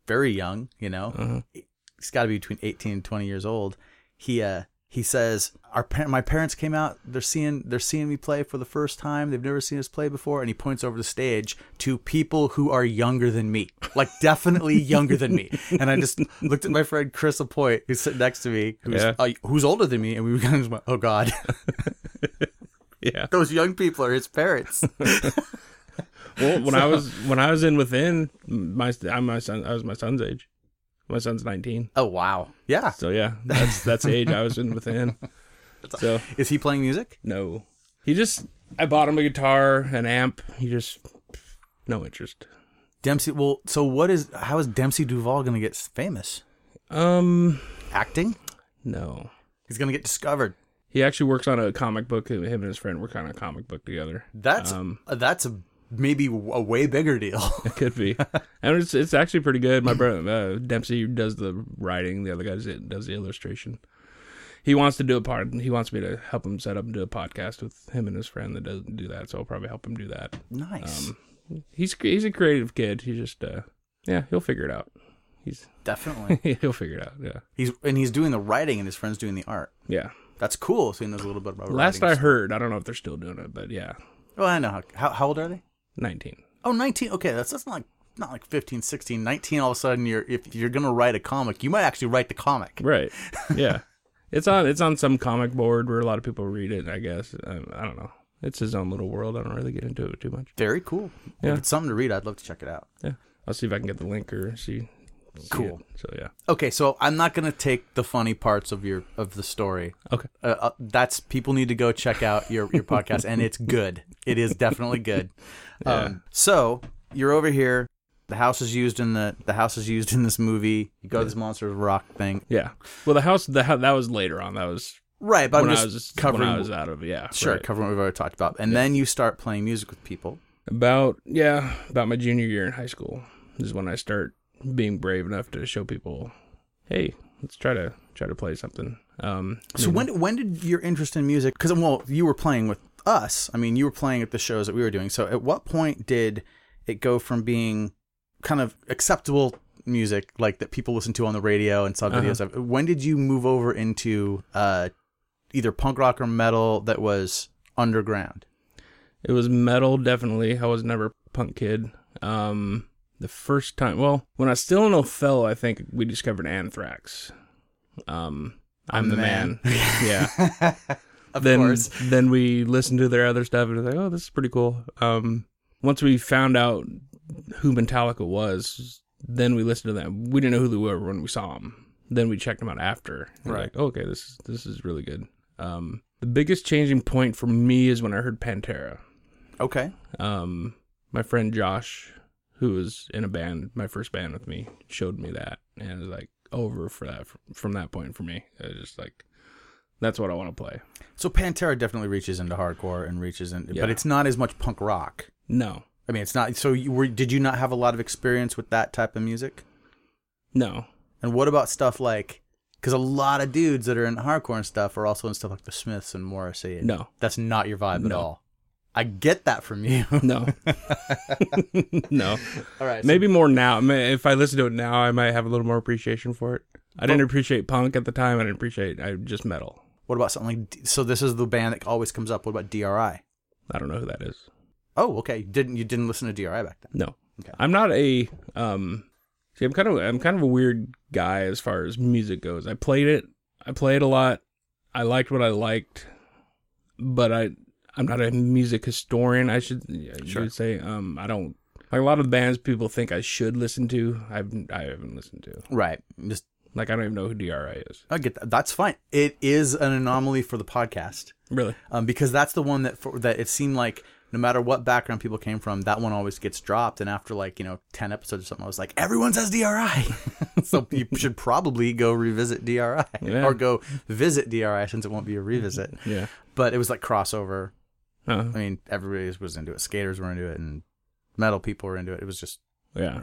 very young, you know, he's got to be between 18 and 20 years old. He, uh, he says, "Our par- my parents came out. They're seeing they're seeing me play for the first time. They've never seen us play before." And he points over the stage to people who are younger than me, like definitely younger than me. And I just looked at my friend Chris Lapointe, who's sitting next to me, who's Yeah. uh, who's older than me, and we kind of went, "Oh God, yeah. those young people are his parents." Well, when I was when I was in within my I'm my son I was my son's age. My son's 19. oh wow, yeah. So yeah, that's that's the age I was in within. So Is he playing music? no, he just I bought him a guitar, an amp. He just no interest. Dempsey. Well, so what is? How is Dempsey Duval going to get famous? Um, Acting? no. He's going to get discovered. He actually works on a comic book. Him and his friend work on a comic book together. That's Um, that's a maybe a way bigger deal. It could be, and it's it's actually pretty good. My brother uh, Dempsey does the writing. The other guy does, does the illustration. He wants to do a part. He wants me to help him set up and do a podcast with him and his friend that doesn't do that. So I'll probably help him do that. nice. Um, he's he's a creative kid. He just uh, yeah, he'll figure it out. He's Definitely. he'll figure it out. Yeah, He's and he's doing the writing and his friend's doing the art. yeah. That's cool. Seeing those knows a little bit about Last. I heard, I don't know if they're still doing it, but yeah, Well, I know. How, how, how old are they? 19. Oh, 19. Okay, that's that's not like not like 15, 16, 19 all of a sudden you're if you're going to write a comic, you might actually write the comic. Right. Yeah. it's on it's on some comic board where a lot of people read it, I guess. I, I don't know. It's his own little world. I don't really get into it too much. Very cool. Yeah. If it's something to read, I'd love to check it out. Yeah. I'll see if I can get the link or see. Cool. it. So yeah. Okay, so I'm not going to take the funny parts of your of the story. Okay. Uh, uh, that's people need to go check out your your podcast and it's good. It is definitely good. Um, so, you're over here the house is used in the the house is used in this movie. You go to this monsters rock thing. Yeah. Well, the house the that was later on. That was Right, but when I'm I just was covering I was out of yeah. Sure, right. covering what we've already talked about. And then you start playing music with people. About yeah, about my junior year in high school is when I start being brave enough to show people, hey, let's try to try to play something. Um, So when when did your interest in music? Because well, you were playing with us. I mean, you were playing at the shows that we were doing. So at what point did it go from being kind of acceptable music, like that people listen to on the radio and saw videos of? When did you move over into uh, either punk rock or metal that was underground? It was metal, definitely. I was never a punk kid. Um, the first time, well, when I was still in Othello, I think we discovered Anthrax. Um, I'm, the man. yeah. Of then, course. then we listened to their other stuff and was like, oh, this is pretty cool. Um, once we found out who Metallica was, then we listened to them. We didn't know who they were when we saw them. Then we checked them out after. Right. Like, oh, okay, this is this is really good. Um, the biggest changing point for me is when I heard Pantera Okay. um, my friend Josh, who was in a band, my first band with me, showed me that, and it was like over for that from that point for me. It was just like that's what I want to play. So Pantera definitely reaches into hardcore and reaches in, Yeah. but it's not as much punk rock. No, I mean, it's not. So you were? Did you not have a lot of experience with that type of music? no, And what about stuff like? Because a lot of dudes that are in hardcore and stuff are also in stuff like the Smiths and Morrissey. and no, that's not your vibe at all. I get that from you. no, no. all right. so- Maybe more now. If I listen to it now, I might have a little more appreciation for it. I didn't appreciate punk at the time. I didn't appreciate I just metal. what about something like? So this is the band that always comes up. What about DRI? I don't know who that is. Oh, okay. Didn't you didn't listen to DRI back then? No. Okay. I'm not a um see I'm kind of I'm kind of a weird guy as far as music goes. I played it. I played a lot. I liked what I liked. But I I'm not a music historian, I should you Sure. say. Um I don't like a lot of the bands people think I should listen to. I've I haven't listened to. Right. Just Like I don't even know who DRI is. I get that. That's fine. It is an anomaly for the podcast. Really? um, because that's the one that for, that it seemed like no matter what background people came from, that one always gets dropped. And after like you know ten episodes or something, I was like, everyone says DRI, so you should probably go revisit DRI Yeah. or go visit DRI since it won't be a revisit. Yeah. But it was like crossover. Uh, I mean, everybody was into it. Skaters were into it, and metal people were into it. It was just yeah.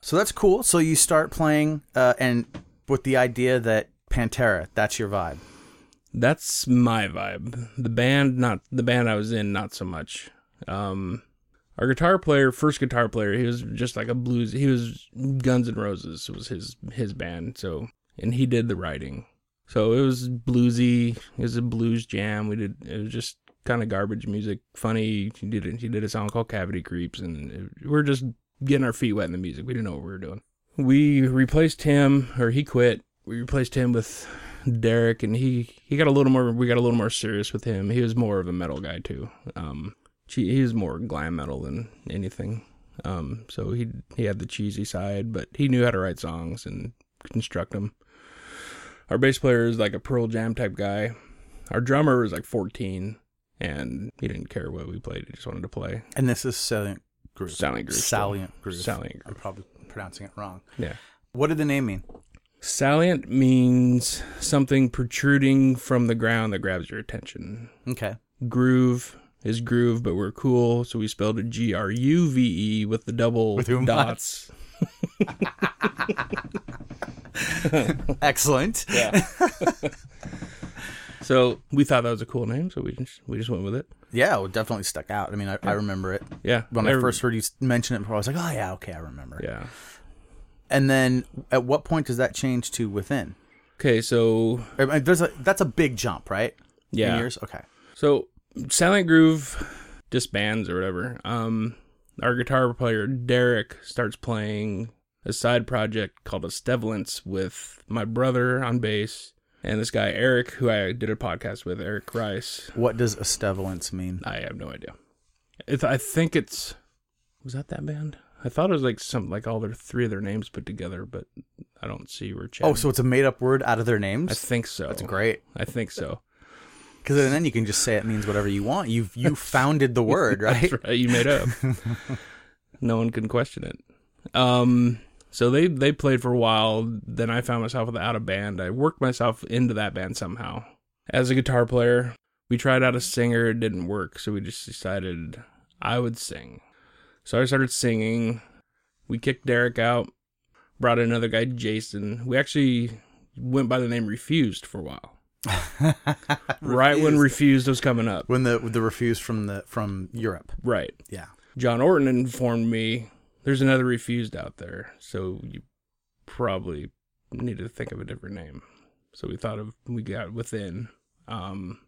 so that's cool. So you start playing, uh, and with the idea that Pantera, that's your vibe. That's my vibe. The band, not the band I was in, not so much. Um, our guitar player, first guitar player, he was just like a blues. He was Guns N' Roses was his his band. So and he did the writing. So it was bluesy. It was a blues jam. We did. It was just kind of garbage music, funny. She did it. He did a song called Cavity Creeps, and we're just getting our feet wet in the music. We didn't know what we were doing. We replaced him, or he quit. We replaced him with Derek, and he he got a little more. We got a little more serious with him. He was more of a metal guy too. Um, he was more glam metal than anything. Um, so he he had the cheesy side, but he knew how to write songs and construct them. Our bass player is like a Pearl Jam type guy. Our drummer was like 14, and he didn't care what we played. He just wanted to play. And this is Salient Groove. Salient Groove. Salient Groove. Salient I'm probably pronouncing it wrong. Yeah. What did the name mean? Salient means something protruding from the ground that grabs your attention. Okay. Groove is groove, but we're cool, so we spelled it G R U V E with the double With dots. Excellent. Yeah. so we thought that was a cool name, so we just we just went with it. Yeah, it definitely stuck out. I mean, I, I remember it. Yeah. When I Every- first heard you mention it before, I was like, oh, yeah, okay, I remember. Yeah. And then at what point does that change to within? Okay, so I mean, there's a, that's a big jump, right? In yeah. years? Okay. So Salient Groove disbands or whatever. Um, our guitar player Derek starts playing a side project called Estevolence with my brother on bass and this guy Eric, who I did a podcast with, Eric Rice. What does estevolence mean? I have no idea. It's, I think it's was that that band. I thought it was like some like all their three of their names put together, but I don't see where. Chad, Oh, so it's a made up word out of their names. I think so. That's great. I think so. Because then you can just say it means whatever you want. You've you founded the word, right? That's right. You made up. no one can question it. Um, so they they played for a while. Then I found myself without a band. I worked myself into that band somehow as a guitar player. We tried out a singer. It didn't work, so we just decided I would sing. So I started singing. We kicked Derek out. Brought in another guy, Jason. We actually went by the name Refused for a while. Right when Refused was coming up. when the the refuse from the from Europe. Right. Yeah. John Orton informed me there's another refused out there, so you probably need to think of a different name. So we thought of we got within. Um,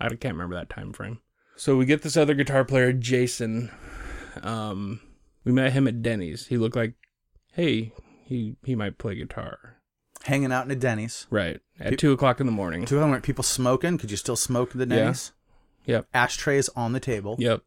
I can't remember that time frame. So we get this other guitar player, Jason. Um, we met him at Denny's. He looked like, hey, he he might play guitar. Hanging out in a Denny's. Right at Pe- two o'clock in the morning. Two them people smoking. Could you still smoke at the Denny's? Yeah. Denny's? Yep. Ashtrays on the table. Yep.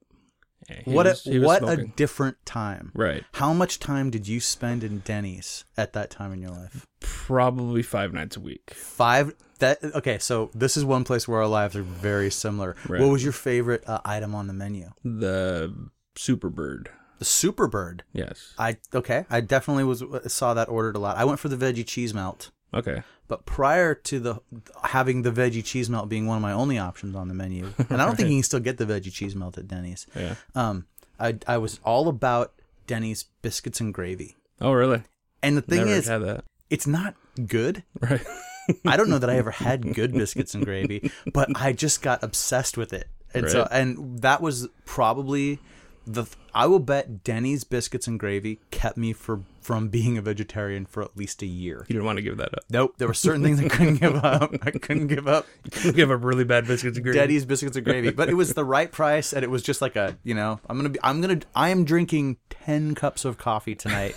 He What was- a what a different time. right. How much time did you spend in Denny's at that time in your life? Probably five nights a week. Five. That okay. So this is one place where our lives are very similar. Right. What was your favorite uh, item on the menu? The Superbird. The Superbird. Yes. I okay. I definitely was saw that ordered a lot. I went for the veggie cheese melt. Okay. But prior to the having the veggie cheese melt being one of my only options on the menu, and I don't think you can still get the veggie cheese melt at Denny's. Yeah. Um, I I was all about Denny's biscuits and gravy. Oh, really? And the thing Never is, it's not good. Right. I don't know that I ever had good biscuits and gravy, but I just got obsessed with it. And so and that was probably the I will bet Denny's biscuits and gravy kept me for from being a vegetarian for at least a year. You didn't want to give that up. Nope, there were certain things I couldn't give up. I couldn't give up give up really bad biscuits and gravy. Denny's biscuits and gravy, but it was the right price, and it was just like a you know I'm gonna be I'm gonna I am drinking ten cups of coffee tonight.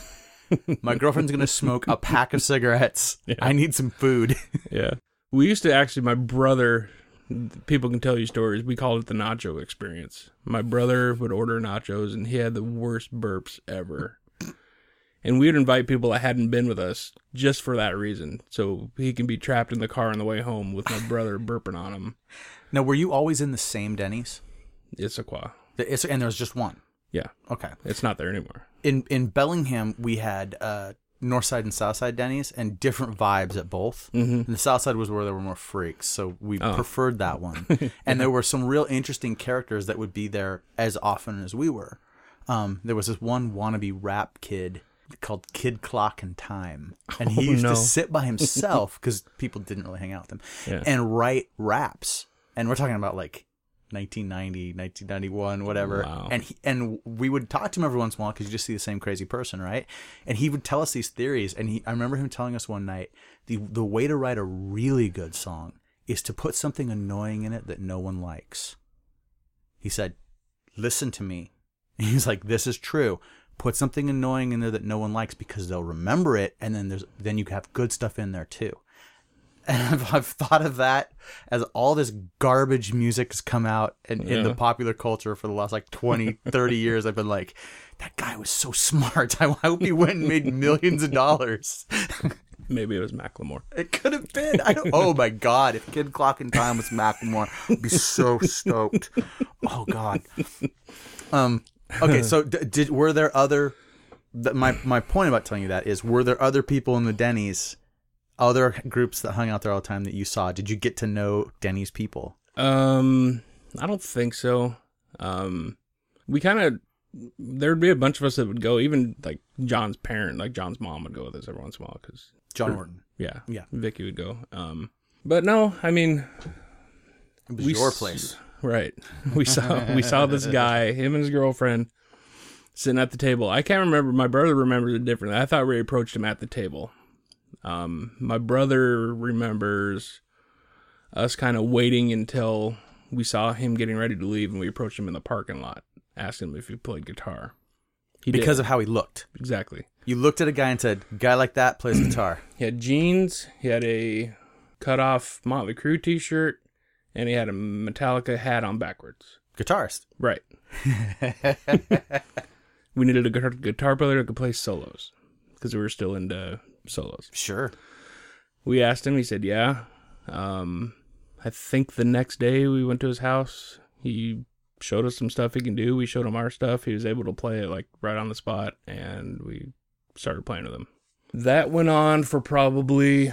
My girlfriend's gonna smoke a pack of cigarettes. I need some food. Yeah. We used to actually, my brother, people can tell you stories. We called it the nacho experience. My brother would order nachos and he had the worst burps ever. And we would invite people that hadn't been with us just for that reason. So he can be trapped in the car on the way home with my brother burping on him. now, were you always in the same Denny's? Issaquah. The- it's- and there was just one. Yeah. Okay. It's not there anymore. In in Bellingham, we had uh, North Side and South Side Denny's, and different vibes at both. Mm-hmm. And the South Side was where there were more freaks, so we preferred that one. and there were some real interesting characters that would be there as often as we were. Um, there was this one wannabe rap kid called Kid Clock and Time, and he Oh, used no. to sit by himself because people didn't really hang out with him Yeah. and write raps. And we're talking about like 1990, 1991, whatever. Wow. And he, and we would talk to him every once in a while because you just see the same crazy person, right? And he would tell us these theories. And he, I remember him telling us one night the the way to write a really good song is to put something annoying in it that no one likes. He said, "Listen to me." And he's like, "This is true." Put something annoying in there that no one likes because they'll remember it, and then there's then you have good stuff in there too. And I've, I've thought of that as all this garbage music has come out in, in the popular culture for the last like 20, 30 years. I've been like, that guy was so smart. I hope he went and made millions of dollars. Maybe it was Macklemore. It could have been. I don't, oh my God. If Kid Clock in Time was Macklemore, I'd be so stoked. Oh God. Um, okay. So d- did, were there other, th- my, my point about telling you that is, were there other people in the Denny's, other groups that hung out there all the time that you saw? Did you get to know Denny's people? Um, I don't think so. Um, we kind of there'd be a bunch of us that would go. Even like John's parent, like John's mom, would go with us every once in a while because John Orton. yeah, Yeah. Vicky would go. Um, but no, I mean, It was we your place. right? We saw we saw this guy, him and his girlfriend, sitting at the table. I can't remember. My brother remembers it differently. I thought we approached him at the table. Um, my brother remembers us kind of waiting until we saw him getting ready to leave, and we approached him in the parking lot, asked him if he played guitar. He did. Because of how he looked. exactly. You looked at a guy and said, "Guy like that plays guitar." He had jeans. He had a cut off Motley Crue T-shirt, and he had a Metallica hat on backwards. Guitarist. Right. we needed a guitar, guitar player that could play solos because we were still into solos. Sure. We asked him. He said, "Yeah." Um, I think the next day we went to his house. He showed us some stuff he can do. We showed him our stuff. He was able to play it like right on the spot, and we started playing with him. That went on for probably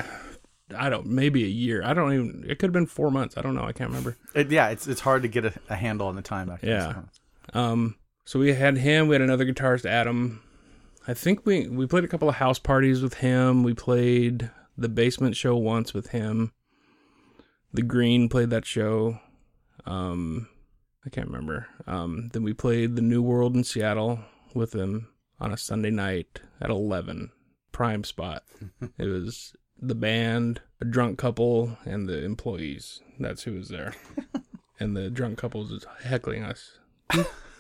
I don't maybe a year. I don't even. It could have been four months. I don't know. I can't remember. It, yeah, it's it's hard to get a, a handle on the time back. Yeah. Um, so we had him. We had another guitarist, Adam. I think we we played a couple of house parties with him. We played the basement show once with him. The Green played that show. Um, I can't remember. Um, then we played the New World in Seattle with him on a Sunday night at eleven, prime spot. it was the band, a drunk couple, and the employees. That's who was there. and the drunk couple was heckling us.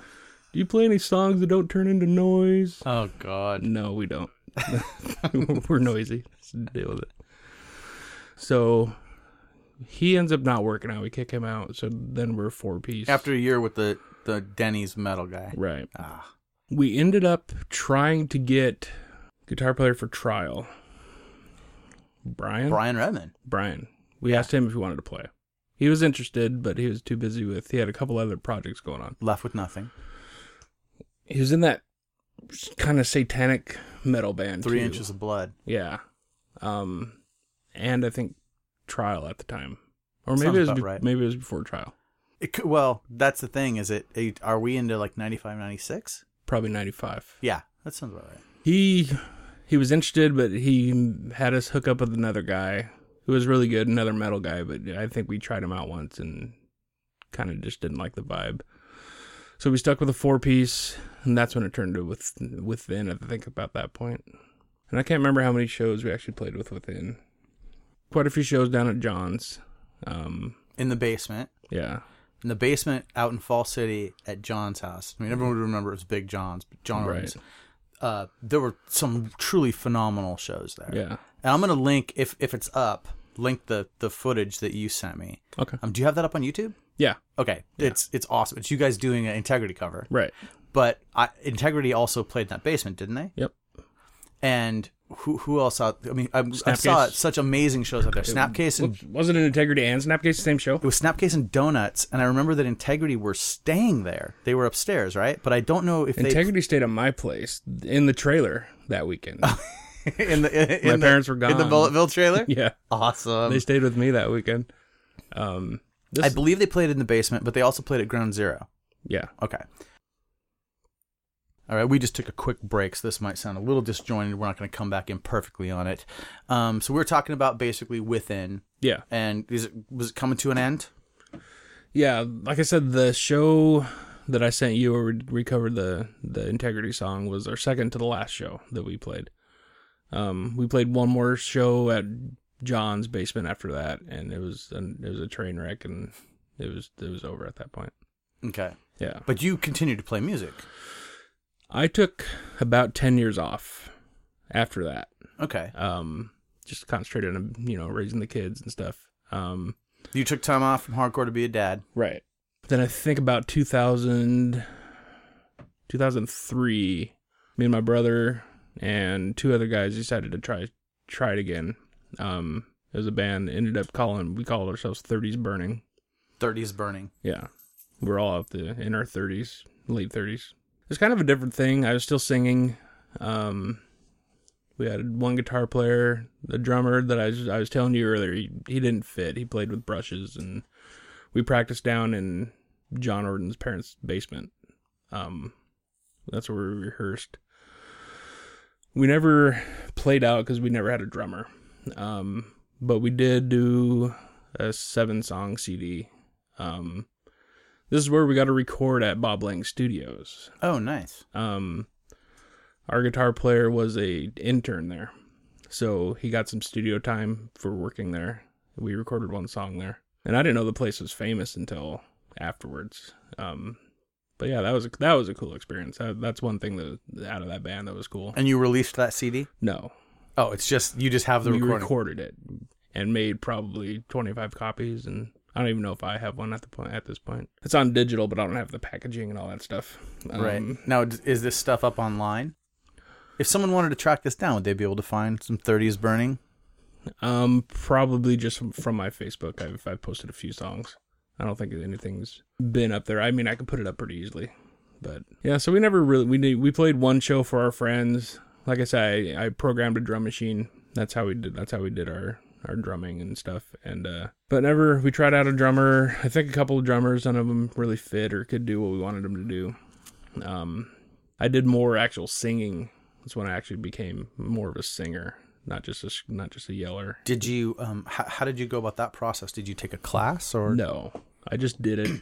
Do you play any songs that don't turn into noise? Oh God. No, we don't. We're noisy. Let's deal with it. So he ends up not working out. We kick him out. So then we're four piece. After a year with the the Denny's metal guy. right. Ah. We ended up trying to get guitar player for trial. Brian. Brian Redman. Brian. We asked him if he wanted to play. He was interested, but he was too busy with. He had a couple other projects going on. Left with nothing. He was in that kind of satanic metal band. Three too. inches of blood. Yeah. Um, and I think trial at the time, or Sounds maybe it was be- right. maybe it was before trial. It could, well, that's the thing. Is it? it- Are we into like 95, 96? Probably ninety five. Yeah, that sounds about right. He he was interested, but he had us hook up with another guy who was really good, another metal guy. But I think we tried him out once and kind of just didn't like the vibe. So we stuck with a four piece, and that's when it turned to with within. I think about that point, and I can't remember how many shows we actually played with within. Quite a few shows down at John's. Um, In the basement. yeah, In the basement out in Fall City at John's house. I mean, everyone would remember it was Big John's, but John Right. Orton's. Uh, there were some truly phenomenal shows there. yeah. And I'm gonna link if if it's up, link the the footage that you sent me. Okay. Um, do you have that up on YouTube? Yeah. Okay, it's it's awesome. It's you guys doing an Integrity cover, Right. But I, Integrity also played in that basement, didn't they? Yep. And who who else out? I mean, I, I saw such amazing shows out there. Snapcase and Whoops, was it Integrity and Snapcase the same show? it was Snapcase and Donuts, and I remember that Integrity were staying there. They were upstairs, right? But I don't know if Integrity stayed at my place in the trailer that weekend. in the in, My in the- parents were gone. in the. Mulletville trailer. yeah, Awesome. they stayed with me that weekend. Um, this, I believe they played in the basement, but they also played at Ground Zero. yeah, Okay. All right, we just took a quick break, so this might sound a little disjointed. We're not going to come back in perfectly on it. Um, so we are talking about basically within, yeah, and is it was it coming to an end? yeah. Like I said, the show that I sent you, where we covered the the Integrity song, was our second to the last show that we played. Um, we played one more show at John's basement after that, and it was an, it was a train wreck, and it was it was over at that point. Okay, Yeah. but you continued to play music. I took about 10 years off after that. Okay. Um, just concentrated on, you know, raising the kids and stuff. Um, you took time off from hardcore to be a dad. Right. Then I think about 2000, 2003, me and my brother and two other guys decided to try, try it again. Um, it was a band ended up calling, we called ourselves 30s Burning. 30s Burning. Yeah. We're all out the, in our 30s, late 30s was kind of a different thing. I was still singing. Um, we had one guitar player, the drummer that I was, I was telling you earlier. He, he didn't fit. He played with brushes, and we practiced down in John Orton's parents' basement. Um, that's where we rehearsed. We never played out because we never had a drummer, um, but we did do a seven-song CD. Um, this is where we got to record at Bob Lang Studios. Oh, nice. Um, our guitar player was a intern there, So he got some studio time for working there. We recorded one song there, and I didn't know the place was famous until afterwards. Um, but yeah, that was a, that was a cool experience. That, that's one thing that out of that band that was cool. And you released that CD? No, Oh, it's just you just have the we recording. recorded it and made probably 25 copies and I don't even know if I have one at the point at this point. It's on digital, but I don't have the packaging and all that stuff. right. Um, Now, is this stuff up online? If someone wanted to track this down, would they be able to find some 30s burning? Um, probably just from, from my Facebook. I've I've posted a few songs. I don't think anything's been up there. I mean, I could put it up pretty easily, but yeah. So we never really we we played one show for our friends. Like I said, I, I programmed a drum machine. That's how we did. That's how we did our our drumming and stuff. And uh, but never we tried out a drummer. I think a couple of drummers. None of them really fit or could do what we wanted them to do. Um, I did more actual singing. That's when I actually became more of a singer, not just a not just a yeller. Did you um how, how did you go about that process? Did you take a class or No, I just did it.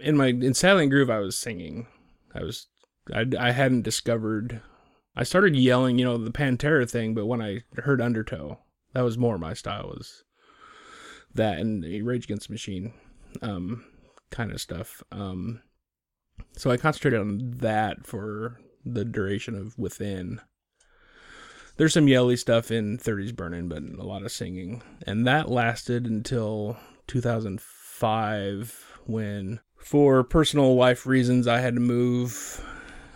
In my in Salient Groove, I was singing. I was I, I hadn't discovered. I started yelling, you know, the Pantera thing, but when I heard Undertow, that was more my style. Was that and Rage Against the Machine, um, kind of stuff. Um, so I concentrated on that for the duration of Within. There's some yelly stuff in 30s Burning, but a lot of singing, and that lasted until 2005 when for personal life reasons i had to move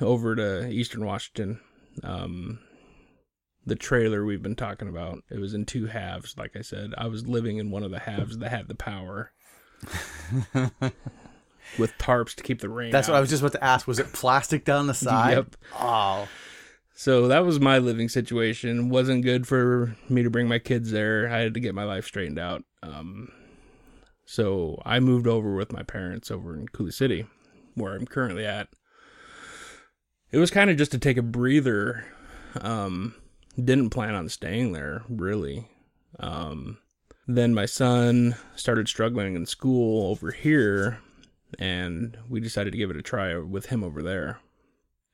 over to eastern washington um, the trailer we've been talking about it was in two halves like i said i was living in one of the halves that had the power with tarps to keep the rain That's out. what I was just about to ask. Was it plastic down the side? Yep. Oh, So that was my living situation. wasn't good for me to bring my kids there. I had to get my life straightened out. Um, so I moved over with my parents over in Coulee City, where I'm currently at. It was kind of just to take a breather. Um, didn't plan on staying there really. Um, then my son started struggling in school over here, and we decided to give it a try with him over there.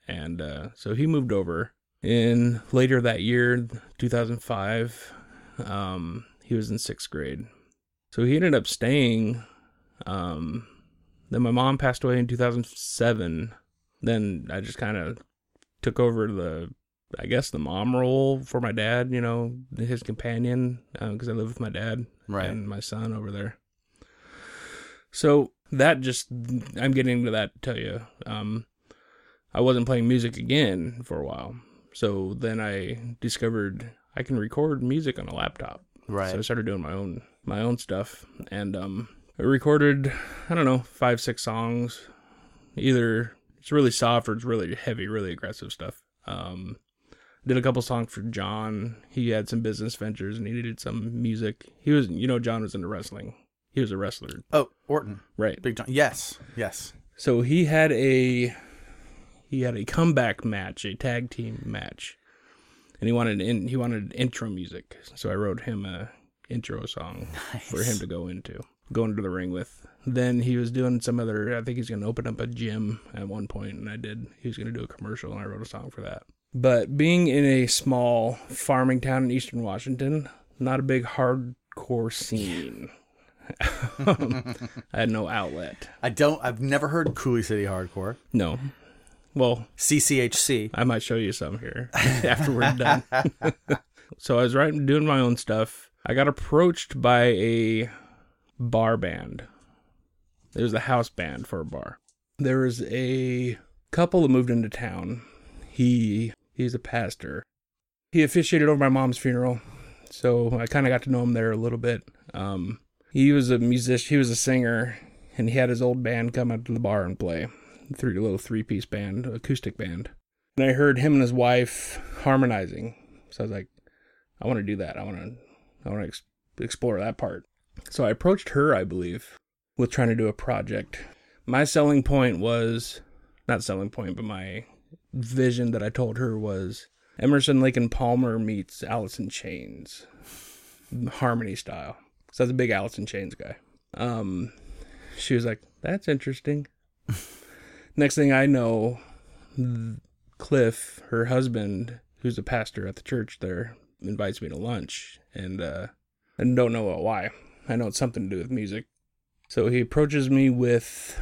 And uh, so he moved over. In later that year 2005 um, he was in sixth grade. So he ended up staying um, then my mom passed away in 2007 then i just kind of took over the i guess the mom role for my dad you know his companion because i live with my dad right. and my son over there. So that just I'm getting to that to tell you. Um I wasn't playing music again for a while. So then I discovered I can record music on a laptop. right. So I started doing my own my own stuff and um I recorded I don't know, 5 6 songs. Either it's really soft or it's really heavy, really aggressive stuff. Um did a couple songs for John. He had some business ventures and he needed some music. He was you know John was into wrestling. He was a wrestler, oh, Orton, right? Big John. Yes, yes. So he had a he had a comeback match, a tag team match, and he wanted in, he wanted intro music. So I wrote him a intro song for him to go into, go into the ring with. Then he was doing some other. I think he's going to open up a gym at one point, and I did. He was going to do a commercial, and I wrote a song for that. But being in a small farming town in eastern Washington, not a big hardcore scene. I had no outlet. I don't. I've never heard Coulee City Hardcore. No. Well, CCHC. I might show you some here after we're done. so I was writing, doing my own stuff. I got approached by a bar band. It was a house band for a bar. There was a couple that moved into town. He he's a pastor. He officiated over my mom's funeral, so I kind of got to know him there a little bit. Um, he was a musician. He was a singer, and he had his old band come out to the bar and play three little three piece band, acoustic band. And I heard him and his wife harmonizing. So I was like, I want to do that. I want to, I want to ex- explore that part. So I approached her, I believe, with trying to do a project. My selling point was, not selling point, but my vision that I told her was Emerson, Lake, and Palmer meets in Chains, harmony style. So I was a big in Chains guy. Um, she was like, "That's interesting." Next thing I know, Cliff, her husband, who's a pastor at the church there, invites me to lunch, and uh, I don't know why. I know it's something to do with music. So he approaches me with,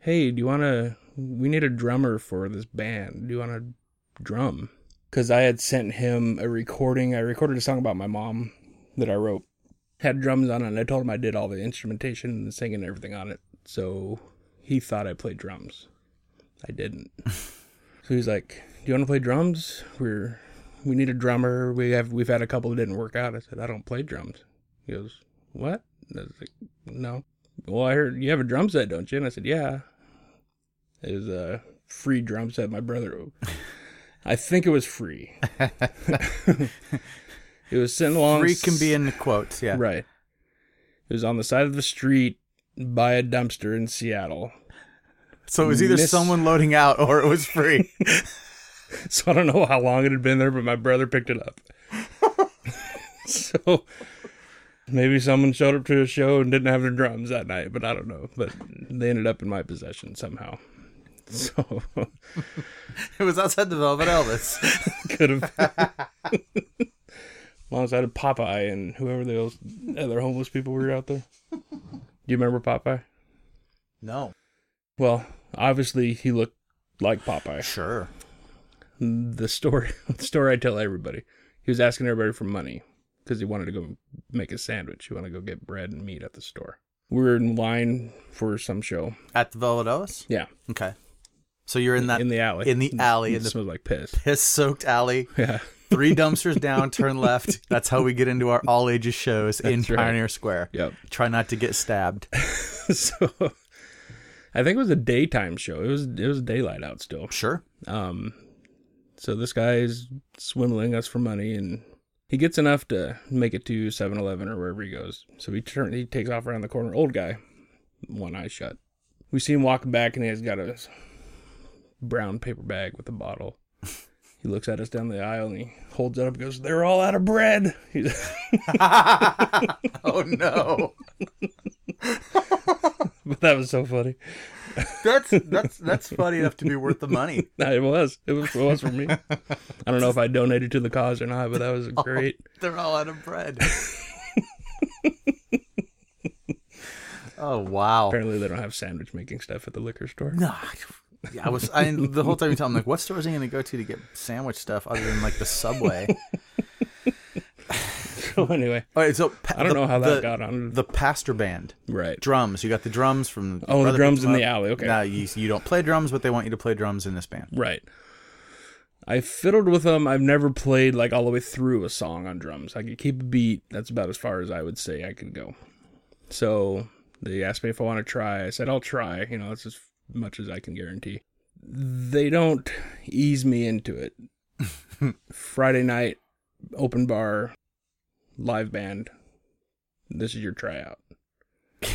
"Hey, do you want to? We need a drummer for this band. Do you want to drum?" Because I had sent him a recording. I recorded a song about my mom that I wrote. Had drums on it, and I told him I did all the instrumentation and the singing and everything on it. So he thought I played drums. I didn't. so he's like, "Do you want to play drums? We're we need a drummer. We have we've had a couple that didn't work out." I said, "I don't play drums." He goes, "What?" I was like, "No." Well, I heard you have a drum set, don't you? And I said, "Yeah." It was a uh, free drum set. My brother, I think it was free. it was sitting along. Free can be in quotes, yeah. Right. It was on the side of the street by a dumpster in Seattle. So it was either Miss- someone loading out or it was free. So I don't know how long it had been there, but my brother picked it up. so maybe someone showed up to a show and didn't have their drums that night, but I don't know. But they ended up in my possession somehow. So it was outside the Velvet Elvis. could have. Alongside of Popeye and whoever those other homeless people were out there. Do you remember Popeye? No. Well, obviously he looked like Popeye. Sure. the story the story I tell everybody. He was asking everybody for money because he wanted to go make a sandwich. He wanted to go get bread and meat at the store. We were in line for some show. At the Velvet Elvis? Yeah, Okay. So you're in that in the alley. in the alley, It in the smells like piss. piss soaked alley. Yeah, Three dumpsters down, turn left. That's how we get into our all ages shows in right. Pioneer Square. yep. Try not to get stabbed. so I think it was a daytime show. It was it was daylight out still. Sure. Um, so this guy is swindling us for money, and he gets enough to make it to 7-Eleven or wherever he goes. So he turn he takes off around the corner. Old guy, one eye shut. We see him walking back, and he has got a brown paper bag with a bottle. He looks at us down the aisle and he holds it up and goes, They're all out of bread. He's, oh no. but that was so funny. That's that's that's funny enough to be worth the money. It was. It was, it was for me. I don't know if I donated to the cause or not, but that was oh, great. They're all out of bread. oh wow. Apparently, they don't have sandwich making stuff at the liquor store. No, I was. I the whole time you tell him like, what store is he going to go to to get sandwich stuff other than like the Subway? So anyway, All right, so pa- I don't the- know how that the, got on. the pastor band right. drums. You got the drums from. Oh, the drums in the alley. Okay. Now you you don't play drums, but they want you to play drums in this band. Right. I fiddled with them. I've never played like all the way through a song on drums. I could keep a beat. That's about as far as I would say I could go. So they asked me if I want to try. I said I'll try. You know, that's as much as I can guarantee. They don't ease me into it. Friday night, open bar, live band. This is your tryout.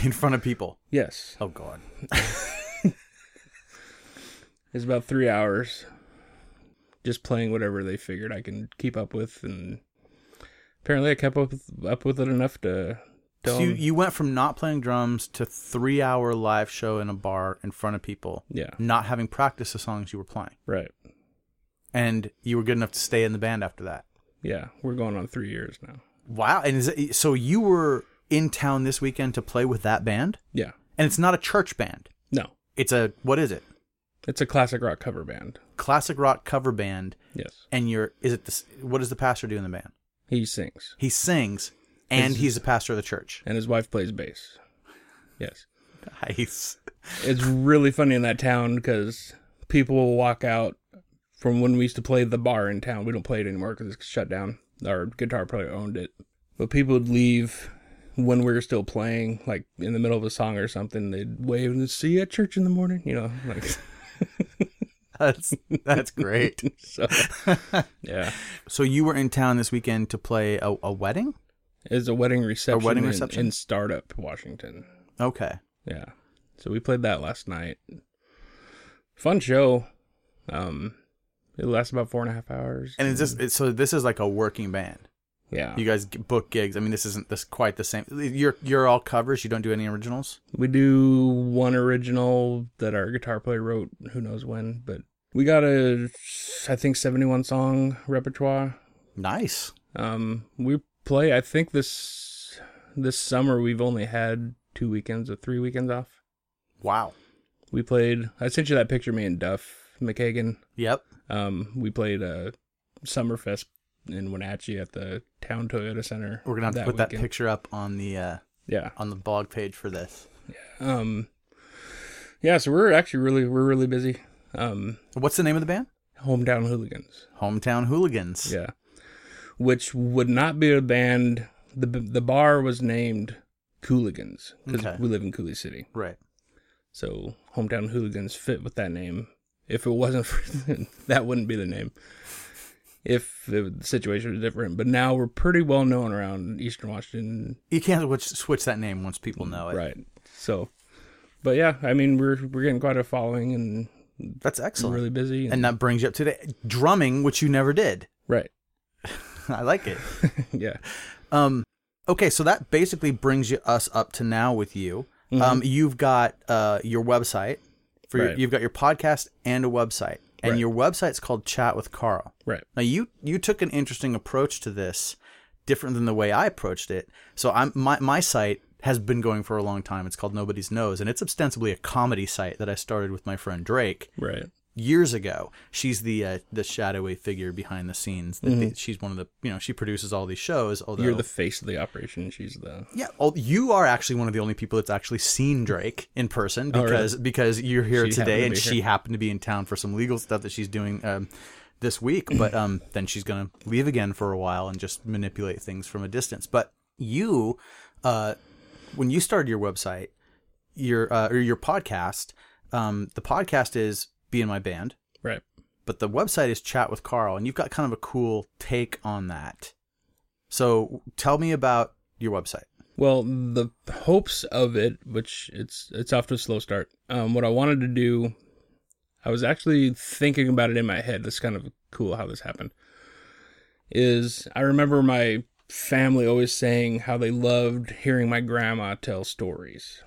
in front of people. Yes, Oh God. It's about three hours. Just playing whatever they figured I can keep up with, and apparently I kept up with, up with it enough to tell So you, you went from not playing drums to three hour live show in a bar in front of people, yeah, not having practiced the songs you were playing, right, and you were good enough to stay in the band after that. yeah. We're going on three years now. Wow! And is it, so you were in town this weekend to play with that band, Yeah, and it's not a church band. no, It's a what is it? it's a classic rock cover band. Classic rock cover band, Yes, and you're is it this? What does the pastor do in the band? he sings, He sings, and he's a pastor of the church. and his wife plays bass. Yes, Nice. it's really funny in that town because people will walk out from when we used to play the bar in town. We don't play it anymore because it's shut down. Our guitar player owned it, but people would leave when we were still playing, like in the middle of a song or something. They'd wave and see you at church in the morning, you know, like That's that's great. so. Yeah, so you were in town this weekend to play a, a wedding? It's a wedding reception. a wedding reception? in Startup, Washington. Okay. Yeah. So we played that last night. Fun show. Um, it lasts about four and a half hours. And is this so? This is like a working band. yeah, You guys book gigs. I mean, this isn't this quite the same. You're you're all covers. You don't do any originals. we do one original that our guitar player wrote. Who knows when? But we got a, I think seventy-one song repertoire. Nice. Um, we play. I think this this summer we've only had two weekends or three weekends off. Wow. We played. I sent you that picture. of Me and Duff McKagan. Yep. Um, we played a Summerfest in Wenatchee at the Town Toyota Center. We're gonna have to put that picture up on the uh, Yeah. on the blog page for this. Yeah. Um. Yeah. So we're actually really we're really busy. Um, What's the name of the band? hometown hooligans. Hometown Hooligans. Yeah. Which would not be a band. The the bar was named Cooligans because Okay. we live in Coulee City. Right. So hometown hooligans fit with that name. If it wasn't for that, wouldn't be the name. If the situation was different, but now we're pretty well known around Eastern Washington, You can't switch, switch that name once people know it. right? So, but yeah, I mean we're we're getting quite a following and That's excellent. really busy. And, And that brings you up to the drumming, which you never did. right, I like it. yeah, Um, okay, so that basically brings you us up to now with you. Mm-hmm. Um, you've got uh, your website for your, Right. you've got your podcast and a website, and Right. your website's called Chat with Carl. right, Now you you took an interesting approach to this, different than the way I approached it. So I'm my my site has been going for a long time. It's called Nobody's Knows, and it's ostensibly a comedy site that I started with my friend Drake right, years ago. She's the uh, the shadowy figure behind the scenes. The, She's one of the you know she produces all these shows. Although Mm-hmm. You're the face of the operation. She's the yeah, you are actually one of the only people that's actually seen Drake in person Oh, really? because because you're here She today and be she happened to be in town for some legal stuff that she's doing um, this week. But um, then she's gonna leave again for a while and just manipulate things from a distance. But you, uh, when you started your website, your uh, or your podcast, um, the podcast is "Be in My Band," right. but the website is Chat with Carl, and you've got kind of a cool take on that. So tell me about your website. Well, the hopes of it, which it's it's off to a slow start. Um, what I wanted to do, I was actually thinking about it in my head. That's kind of cool how this happened. Is I remember my family always saying how they loved hearing my grandma tell stories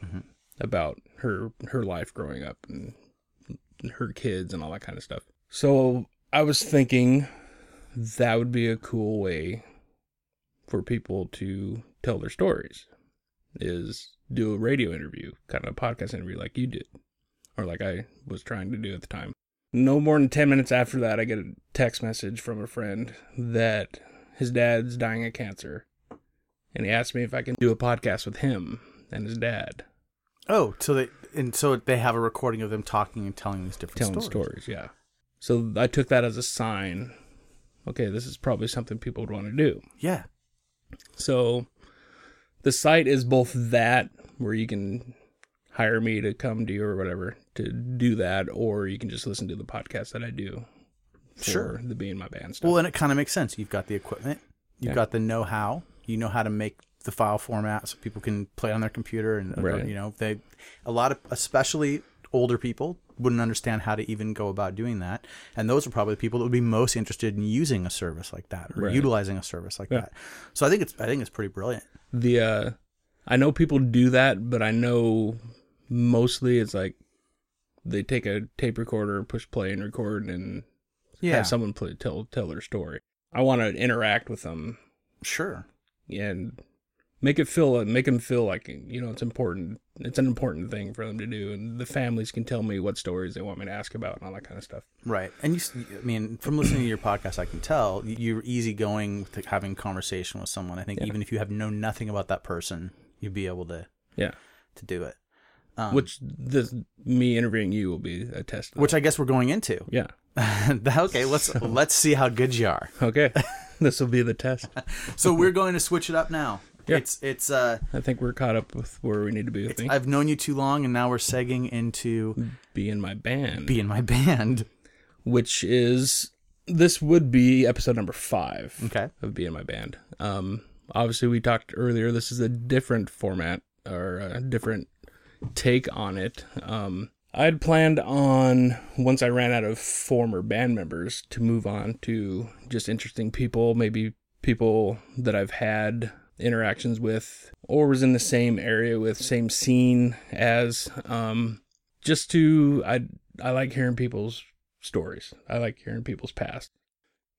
about her her life growing up and her kids and all that kind of stuff. So I was thinking that would be a cool way for people to tell their stories is do a radio interview, kind of a podcast interview like you did, or like I was trying to do at the time. No more than 10 minutes after that, I get a text message from a friend that his dad's dying of cancer. And he asked me if I can do a podcast with him and his dad, Oh, so they and so they have a recording of them talking and telling these different telling stories. stories. Yeah. So I took that as a sign. Okay, this is probably something people would want to do. Yeah. So the site is both that where you can hire me to come to you or whatever to do that, or you can just listen to the podcast that I do for Sure. the being my band stuff. Well, and it kind of makes sense. You've got the equipment, you've Yeah. got the know-how. You know how to make the file format so people can play on their computer, and uh, Right. you know they a lot of especially older people wouldn't understand how to even go about doing that, and those are probably the people that would be most interested in using a service like that or Right. utilizing a service like Yeah. that. So I think it's I think it's pretty brilliant. the uh I know people do that, but I know mostly it's like they take a tape recorder, push play and record and Yeah, have someone play, tell tell their story. I want to interact with them sure. and make it feel make them feel like you know it's important it's an important thing for them to do and the families can tell me what stories they want me to ask about and all that kind of stuff Right. And you, I mean, from listening to your podcast, I can tell you're easygoing with having conversation with someone. I think Yeah. even if you have known nothing about that person, you'd be able to yeah to do it. Um, which this me interviewing you will be a test which I guess we're going into. yeah okay, let's let's see how good you are. okay this will be the test So we're going to switch it up now. Yeah. It's it's uh i think we're caught up with where we need to be with me I've known you too long, and now we're segging into be in my band be in my band. which is this would be episode number five Okay. of being my band. Um, obviously, we talked earlier. This is a different format or a different take on it. Um, I'd planned on once I ran out of former band members to move on to just interesting people, maybe people that I've had interactions with or was in the same area with same scene as um just to I I like hearing people's stories. I like hearing people's past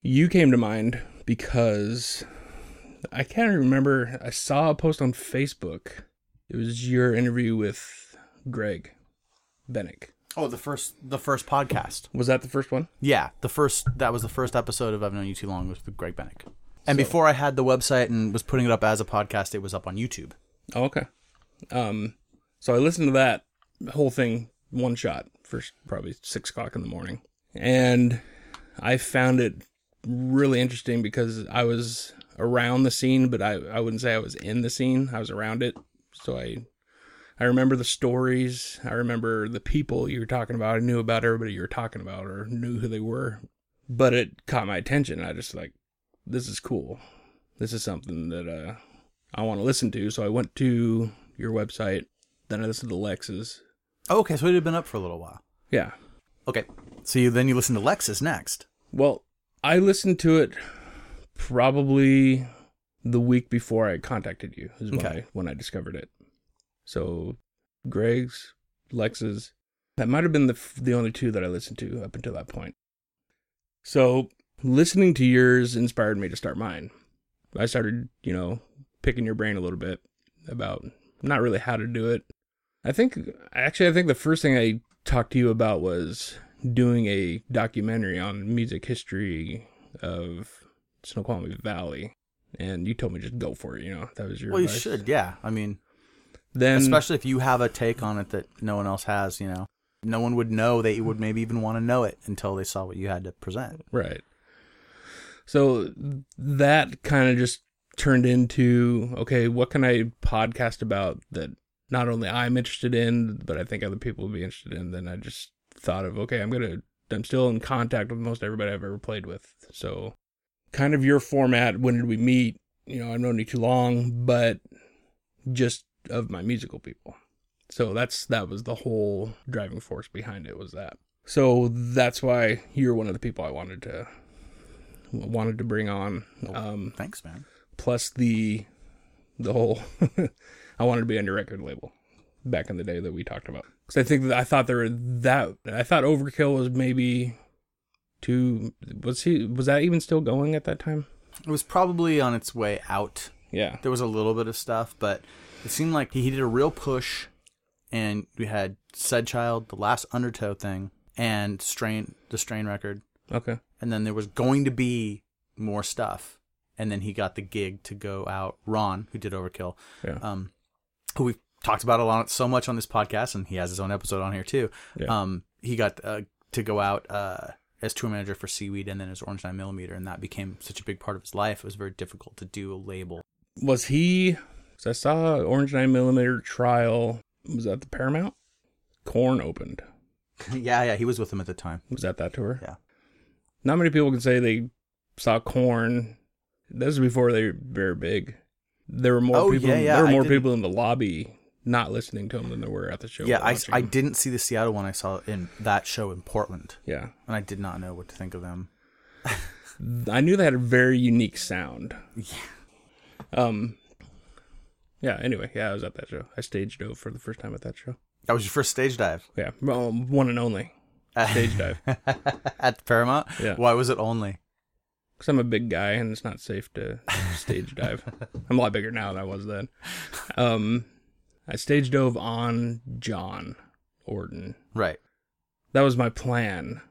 you came to mind because I can't remember. I saw a post on Facebook. It was your interview with Greg Bennick. Oh, the first the first podcast. Was that the first one? Yeah, the first that was the first episode of I've known you too long was with Greg Bennick. And So- before I had the website and was putting it up as a podcast, it was up on YouTube. Oh, okay. Um, so I listened to that whole thing one shot for probably six o'clock in the morning, and I found it really interesting because I was around the scene, but I I wouldn't say I was in the scene. I was around it, so I I remember the stories. I remember the people you were talking about. I knew about everybody you were talking about, or knew who they were. But it caught my attention. I just like, this is cool. This is something that uh, I want to listen to. So I went to your website. Then I listened to Lex's. Oh, okay, so it had been up for a little while. Yeah. Okay, so you then you listened to Lex's next. Well, I listened to it probably the week before I contacted you. Is when Okay. I when I discovered it. So, Greg's, Lex's, that might have been the f- the only two that I listened to up until that point. So, listening to yours inspired me to start mine. I started, you know, picking your brain a little bit about not really how to do it. I think actually I think the first thing I talked to you about was doing a documentary on music history of Snoqualmie Valley. And you told me just go for it, you know. That was your Well, you should, yeah. I mean, Then especially if you have a take on it that no one else has. You know, no one would know. That you would maybe even want to know it until they saw what you had to present. Right. So that kind of just turned into okay, what can I podcast about that not only I'm interested in, but I think other people would be interested in? Then I just thought of okay, I'm gonna I'm still in contact with most everybody I've ever played with. So kind of your format. When did we meet? You know, I've known you too long, but just of my musical people. So that's that was the whole driving force behind it was that. So that's why you're one of the people I wanted to wanted to bring on. Um, Thanks, man. plus the the whole I wanted to be on your record label back in the day that we talked about. Because I think that I thought there were that I thought Overkill was maybe too was he was that even still going at that time? It was probably on its way out. Yeah. There was a little bit of stuff, but it seemed like he did a real push. And we had Said Child, the last Undertow thing, and Strain, the Strain record. Okay. And then there was going to be more stuff and then he got the gig to go out ron who did overkill Yeah. um who we've talked about a lot so much on this podcast and he has his own episode on here too Yeah. um he got uh, to go out uh as tour manager for seaweed and then as orange 9 millimeter and that became such a big part of his life it was very difficult to do a label Was he? I saw Orange Nine Millimeter trial. Was that the Paramount? Korn opened. yeah yeah he was with them at the time Was that that tour? Yeah. Not many people can say they saw Korn. This is before they were very big. There were more Oh, people. yeah, yeah, there were more people in the lobby not listening to them than there were at the show. yeah I, I didn't see the seattle one i saw in that show in portland Yeah, and i did not know what to think of them I knew they had a very unique sound. Yeah. Um. Yeah. Anyway, yeah, I was at that show. I stage dove for the first time at that show. that was your first stage dive Yeah, well, one and only stage dive. at Paramount. Yeah. Why was it only? Because I'm a big guy and it's not safe to stage dive. I'm a lot bigger now than I was then. Um, I stage dove on John Orton. Right. That was my plan.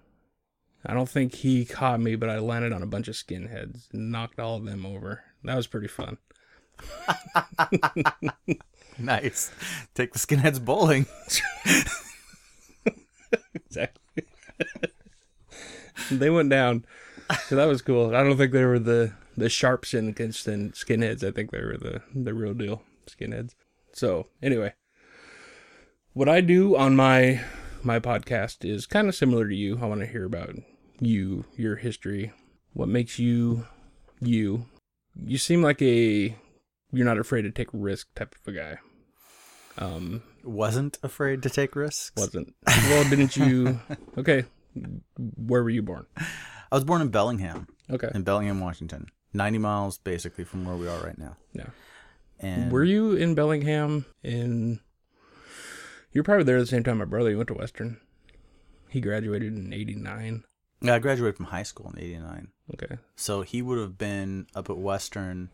I don't think he caught me, but I landed on a bunch of skinheads and knocked all of them over. That was pretty fun. Nice. Take the skinheads bowling. Exactly. they went down. So that was cool. I don't think they were the the sharp skin- skinheads. I think they were the the real deal skinheads. So anyway, what I do on my my podcast is kind of similar to you. I want to hear about you, your history, what makes you you. You seem like a you're not afraid to take risk type of a guy. Um, Wasn't afraid to take risks. wasn't well? Didn't you? Okay, where were you born? I was born in Bellingham, Okay, in Bellingham, Washington. 90 miles basically from where we are right now. yeah. And Were you in Bellingham? In you're probably there at the same time my brother. He went to Western. He graduated in '89. Yeah, I graduated from high school in '89, Okay. so he would have been up at Western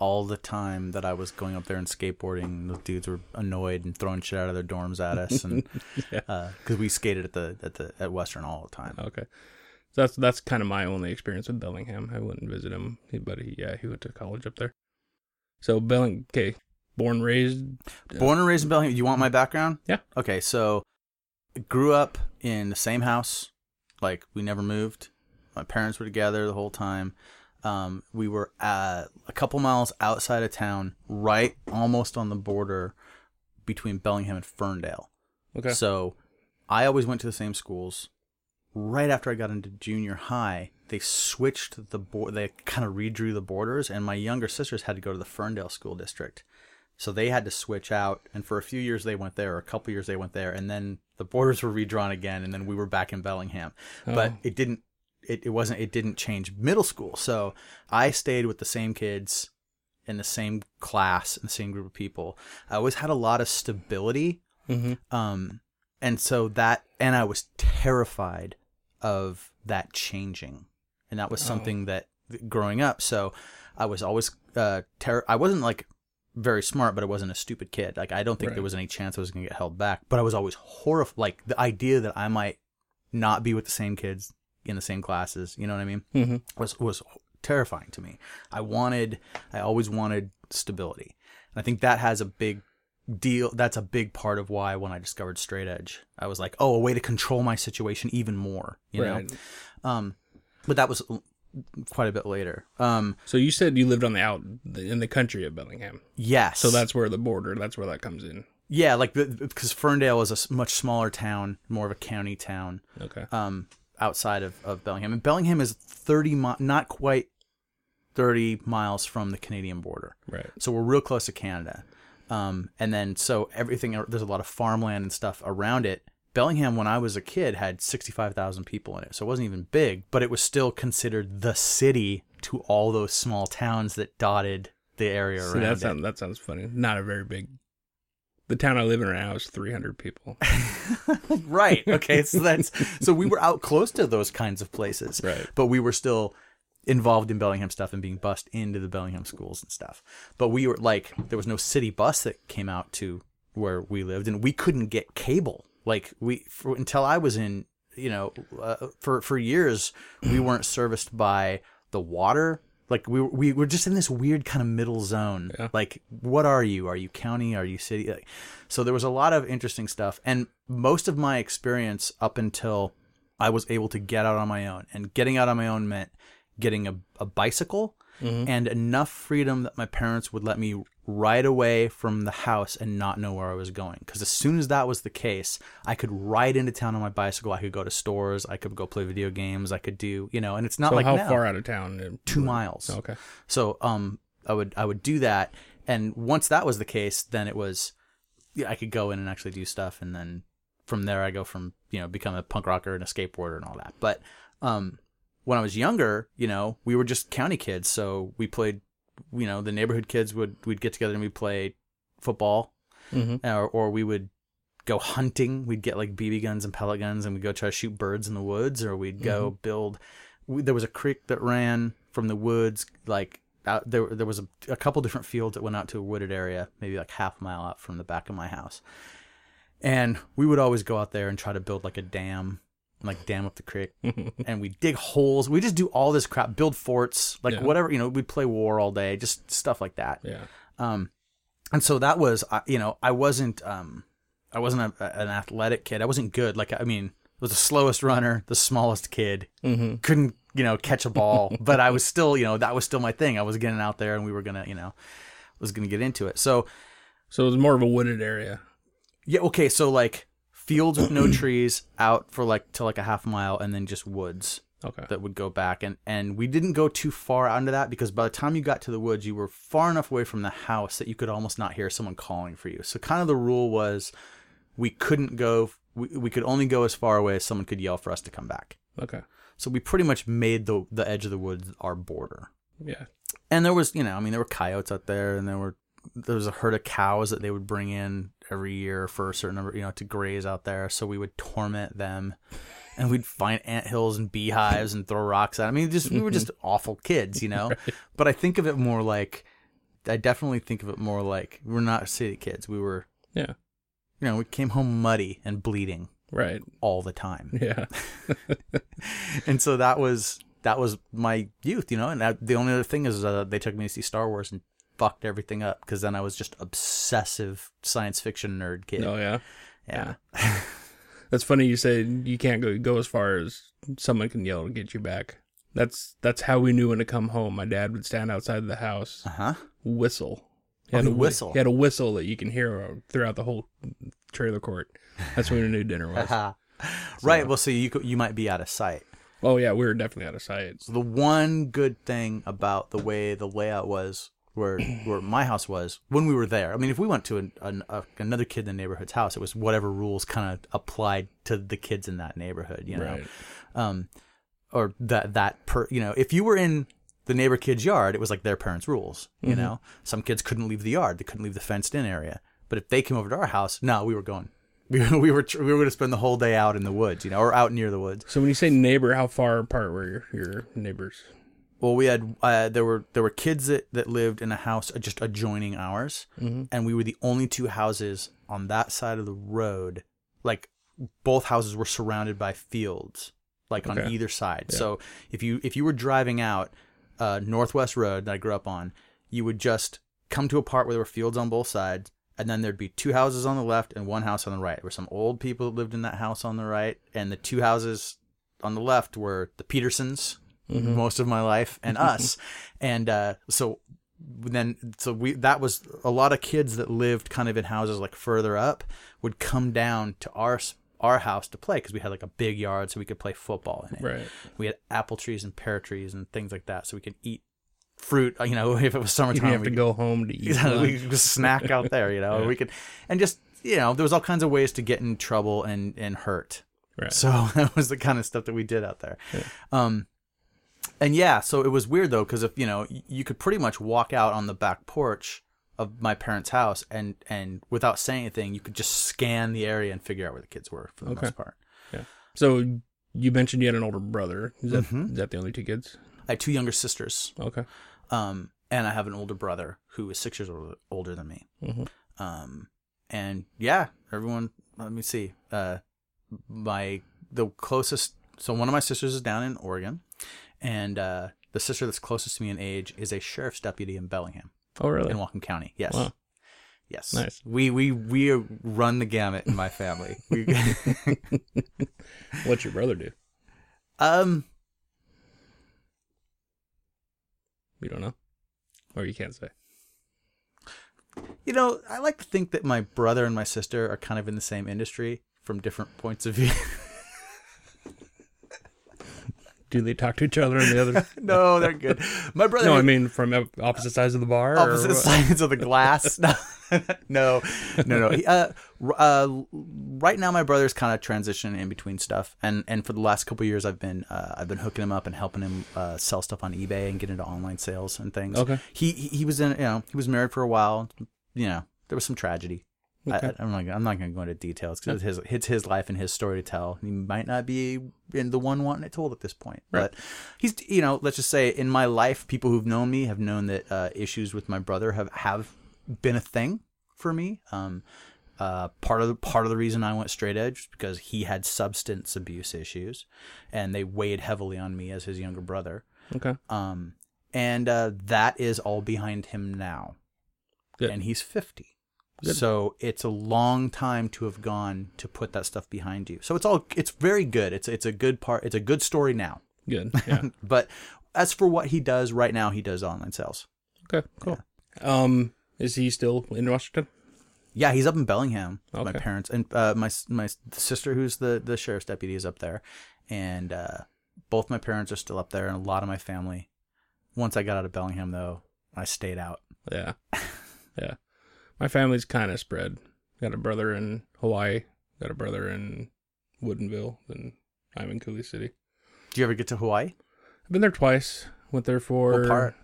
all the time that I was going up there and skateboarding. Those dudes were annoyed and throwing shit out of their dorms at us, and because uh, we skated at the at the at Western all the time. Okay. So that's that's kind of my only experience with Bellingham. I wouldn't visit him, but he, yeah, he went to college up there. So Belling, okay, born raised. Uh, born and raised in Bellingham. You want my background? Yeah. Okay, so grew up in the same house. Like we never moved. My parents were together the whole time. Um, we were uh, a couple miles outside of town, right almost on the border between Bellingham and Ferndale. Okay. So I always went to the same schools. Right after I got into junior high, they switched the board. They kind of redrew the borders, and my younger sisters had to go to the Ferndale school district. So they had to switch out, and for a few years they went there, or a couple years they went there, and then the borders were redrawn again, and then we were back in Bellingham. But Oh. it didn't. It, it wasn't. It didn't change middle school. So I stayed with the same kids in the same class and the same group of people. I always had a lot of stability hmm um, and so that, and I was terrified of that changing, and that was Oh. something that growing up. So I was always uh, ter- I wasn't like very smart, but I wasn't a stupid kid. Like I don't think Right. there was any chance I was going to get held back. But I was always horrified. Like the idea that I might not be with the same kids in the same classes. You know what I mean? hmm was was terrifying to me. I wanted, I always wanted stability, and I think that has a big deal. That's a big part of why when I discovered straight edge, I was like, oh, a way to control my situation even more. You Right. know, um, but that was quite a bit later. Um, So you said you lived on the out in the country of Bellingham. yes. So that's where the border. That's where that comes in. yeah, like because Ferndale is a much smaller town, more of a county town. Okay. um, outside of, of Bellingham. And Bellingham is 30 mi- not quite 30 miles from the Canadian border. Right. So we're real close to Canada. Um, and then so everything, there's a lot of farmland and stuff around it. Bellingham, when I was a kid, had 65,000 people in it. So it wasn't even big, but it was still considered the city to all those small towns that dotted the area See, around that it. sounds that sounds funny. Not a very big. The town I live in right now is 300 people. right. Okay. So that's so we were out close to those kinds of places. Right. But we were still involved in Bellingham stuff and being bussed into the Bellingham schools and stuff. But we were like there was no city bus that came out to where we lived and we couldn't get cable. Like we for, until I was in, you know, uh, for for years we weren't serviced by the water. Like we were- we were just in this weird kind of middle zone. Yeah. Like what are you? Are you county? Are you city? Like, so there was a lot of interesting stuff and most of my experience up until I was able to get out on my own. And getting out on my own meant getting a, a bicycle mm-hmm. and enough freedom that my parents would let me ride away from the house and not know where I was going. Because as soon as that was the case, I could ride into town on my bicycle. I could go to stores. I could go play video games. I could do, you know, and it's not So like how now. far out of town? Two miles. Okay. So um, I would I would do that, and once that was the case, then it was yeah, I could go in and actually do stuff, and then from there I go from you know become a punk rocker and a skateboarder and all that. But um, when I was younger, you know, we were just county kids, so we played. You know, the neighborhood kids would we'd get together and we'd play football, hmm or or we would go hunting. We'd get like BB guns and pellet guns, and we'd go try to shoot birds in the woods, or we'd go build. We, there was a creek that ran from the woods, like out there. There was a, a couple different fields that went out to a wooded area, maybe like half a mile out from the back of my house, and we would always go out there and try to build like a dam. Like dam up the creek, and we dig holes. We just do all this crap, build forts, like Yeah. whatever you know. We'd play war all day, just stuff like that Yeah. um and so that was you know i wasn't um i wasn't a, an athletic kid i wasn't good like i mean I was the slowest runner the smallest kid hmm couldn't you know catch a ball but i was still you know that was still my thing i was getting out there and we were gonna you know was gonna get into it so So it was more of a wooded area. yeah okay so like fields with no trees out for like to like a half mile and then just woods Okay. that would go back and and we didn't go too far out into that because by the time you got to the woods you were far enough away from the house that you could almost not hear someone calling for you so kind of the rule was we couldn't go we, we could only go as far away as someone could yell for us to come back Okay. so we pretty much made the the edge of the woods our border Yeah. and there was you know i mean there were coyotes out there and there were there was a herd of cows that they would bring in every year for a certain number you know to graze out there so we would torment them and we'd find ant hills and beehives and throw rocks at. 'em. I mean, just we were just awful kids, you know. But I think of it more like, I definitely think of it more like we're not city kids. We were, Yeah. you know, we came home muddy and bleeding Right. all the time, Yeah. and so that was that was my youth, you know. And that, the only other thing is uh, they took me to see Star Wars and fucked everything up because then I was just obsessive science fiction nerd kid. Oh yeah. yeah. That's funny you say you can't go go as far as someone can yell to get you back. That's that's how we knew when to come home. My dad would stand outside the house, Uh huh. whistle. He Oh, had he'd a whistle. He had a whistle that you can hear throughout the whole trailer court. That's when we knew dinner was. Right. Well, so you you might be out of sight. oh yeah, we were definitely out of sight. So the one good thing about the way the layout was, where where my house was when we were there. I mean, if we went to an, an, a, another kid in the neighborhood's house, it was whatever rules kind of applied to the kids in that neighborhood. You know, Right. um, or that that per you know, if you were in the neighbor kid's yard, it was like their parents' rules. You Mm-hmm. know, some kids couldn't leave the yard; they couldn't leave the fenced-in area. But if they came over to our house, no, we were going. We were we were, tr- we were going to spend the whole day out in the woods, you know, or out near the woods. So when you say neighbor, how far apart were your, your neighbors? Well, we had uh, there were there were kids that, that lived in a house just adjoining ours, and we were the only two houses on that side of the road. Like both houses were surrounded by fields, like on either side. So if you if you were driving out uh, Northwest Road that I grew up on, you would just come to a part where there were fields on both sides, and then there'd be two houses on the left and one house on the right. There were some old people that lived in that house on the right, and the two houses on the left were the Petersons most of my life and us, and uh, so then so we that was a lot of kids that lived kind of in houses like further up would come down to our our house to play because we had like a big yard so we could play football in it. Right. We had apple trees and pear trees and things like that, so we could eat fruit. You know, if it was summertime, have we to could- go home to eat. you know, we could snack out there. You know, Yeah. we could and just you know there was all kinds of ways to get in trouble and and hurt. Right. So that was the kind of stuff that we did out there. Um, and yeah, so it was weird though because if you know you could pretty much walk out on the back porch of my parents' house and and without saying anything, you could just scan the area and figure out where the kids were for the Okay. most part. Yeah. So you mentioned you had an older brother. Is that, Mhm. is that the only two kids? I had two younger sisters, Okay. um, and I have an older brother who is six years older, older than me. Mhm. Um, and yeah, everyone. Let me see. Uh, my the closest. So one of my sisters is down in Oregon, and uh, the sister that's closest to me in age is a sheriff's deputy in Bellingham Oh, really? in Whatcom County. Yes. Wow. Yes. Nice. We we we run the gamut in my family. We, What's your brother do? um. We don't know, or you can't say. You know, I like to think that my brother and my sister are kind of in the same industry from different points of view. Do they talk to each other and the other? no, they're good. My brother. no, I mean from opposite sides of the bar. opposite sides of the glass. no, no, no, no. He- Uh, uh, right now, my brother's kind of transitioning in between stuff, and and for the last couple of years, I've been uh, I've been hooking him up and helping him uh, sell stuff on eBay and get into online sales and things. Okay. He he was in you know he was married for a while. You know there was some tragedy. Okay. I, I'm not. I'm not going to go into details because it's his it's his life and his story to tell. He might not be in the one wanting it told at this point, Right. but he's you know let's just say in my life, people who've known me have known that uh, issues with my brother have have been a thing for me. Um, uh, part of the part of the reason I went straight edge was because he had substance abuse issues, and they weighed heavily on me as his younger brother. Okay. Um, and uh, that is all behind him now. Good. And he's 50. Good. So it's a long time to have gone to put that stuff behind you. So it's all it's very good. It's it's a good part. It's a good story now. Good. Yeah. But as for what he does right now, he does online sales. Okay. Cool. Um, is he still in Washington? Yeah, he's up in Bellingham. with My parents and uh, my my sister, who's the the sheriff's deputy, is up there, and uh, both my parents are still up there, and a lot of my family. Once I got out of Bellingham, though, I stayed out. Yeah. Yeah. My family's kind of spread. Got a brother in Hawaii. Got a brother in Woodinville. Then I'm in Coulee City. Do you ever get to Hawaii? I've been there twice. Went there for What part?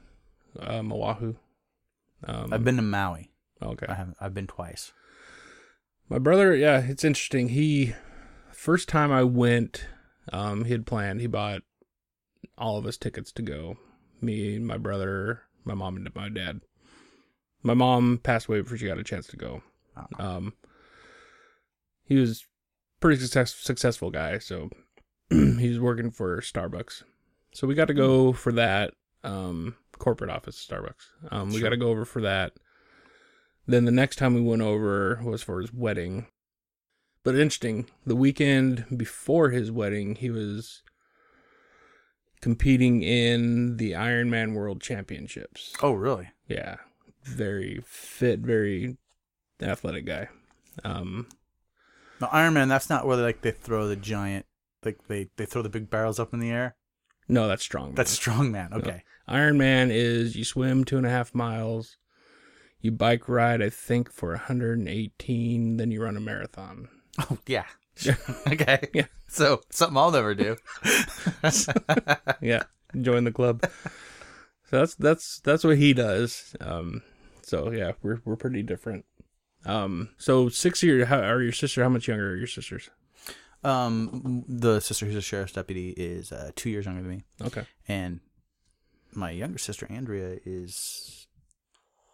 Um, Oahu. Um, I've been to Maui. okay. I haven't. I've been twice. My brother, yeah, it's interesting. He first time I went, Um, he had planned. He bought all of us tickets to go. Me, my brother, my mom, and my dad. My mom passed away before she got a chance to go. Um, he was pretty success, successful guy, so he was working for Starbucks. So we got to go for that um, corporate office, Starbucks. Um, we Sure. got to go over for that. Then the next time we went over was for his wedding. But interesting, the weekend before his wedding, he was competing in the Ironman World Championships. Oh, really? Yeah, very fit, very athletic guy. Um, No, Iron Man. That's not where like they throw the giant, like they they throw the big barrels up in the air. no, that's strong. That's strong man. Okay. Iron Man is you swim two and a half miles, you bike ride, I think, for 118, then you run a marathon. Oh yeah. okay. Yeah. So something I'll never do. yeah, join the club. So that's that's that's what he does. Um, so yeah, we're we're pretty different. Um, so six year, how are your sister? How much younger are your sisters? um, the sister who's a sheriff's deputy is uh, two years younger than me, Okay, and my younger sister Andrea is.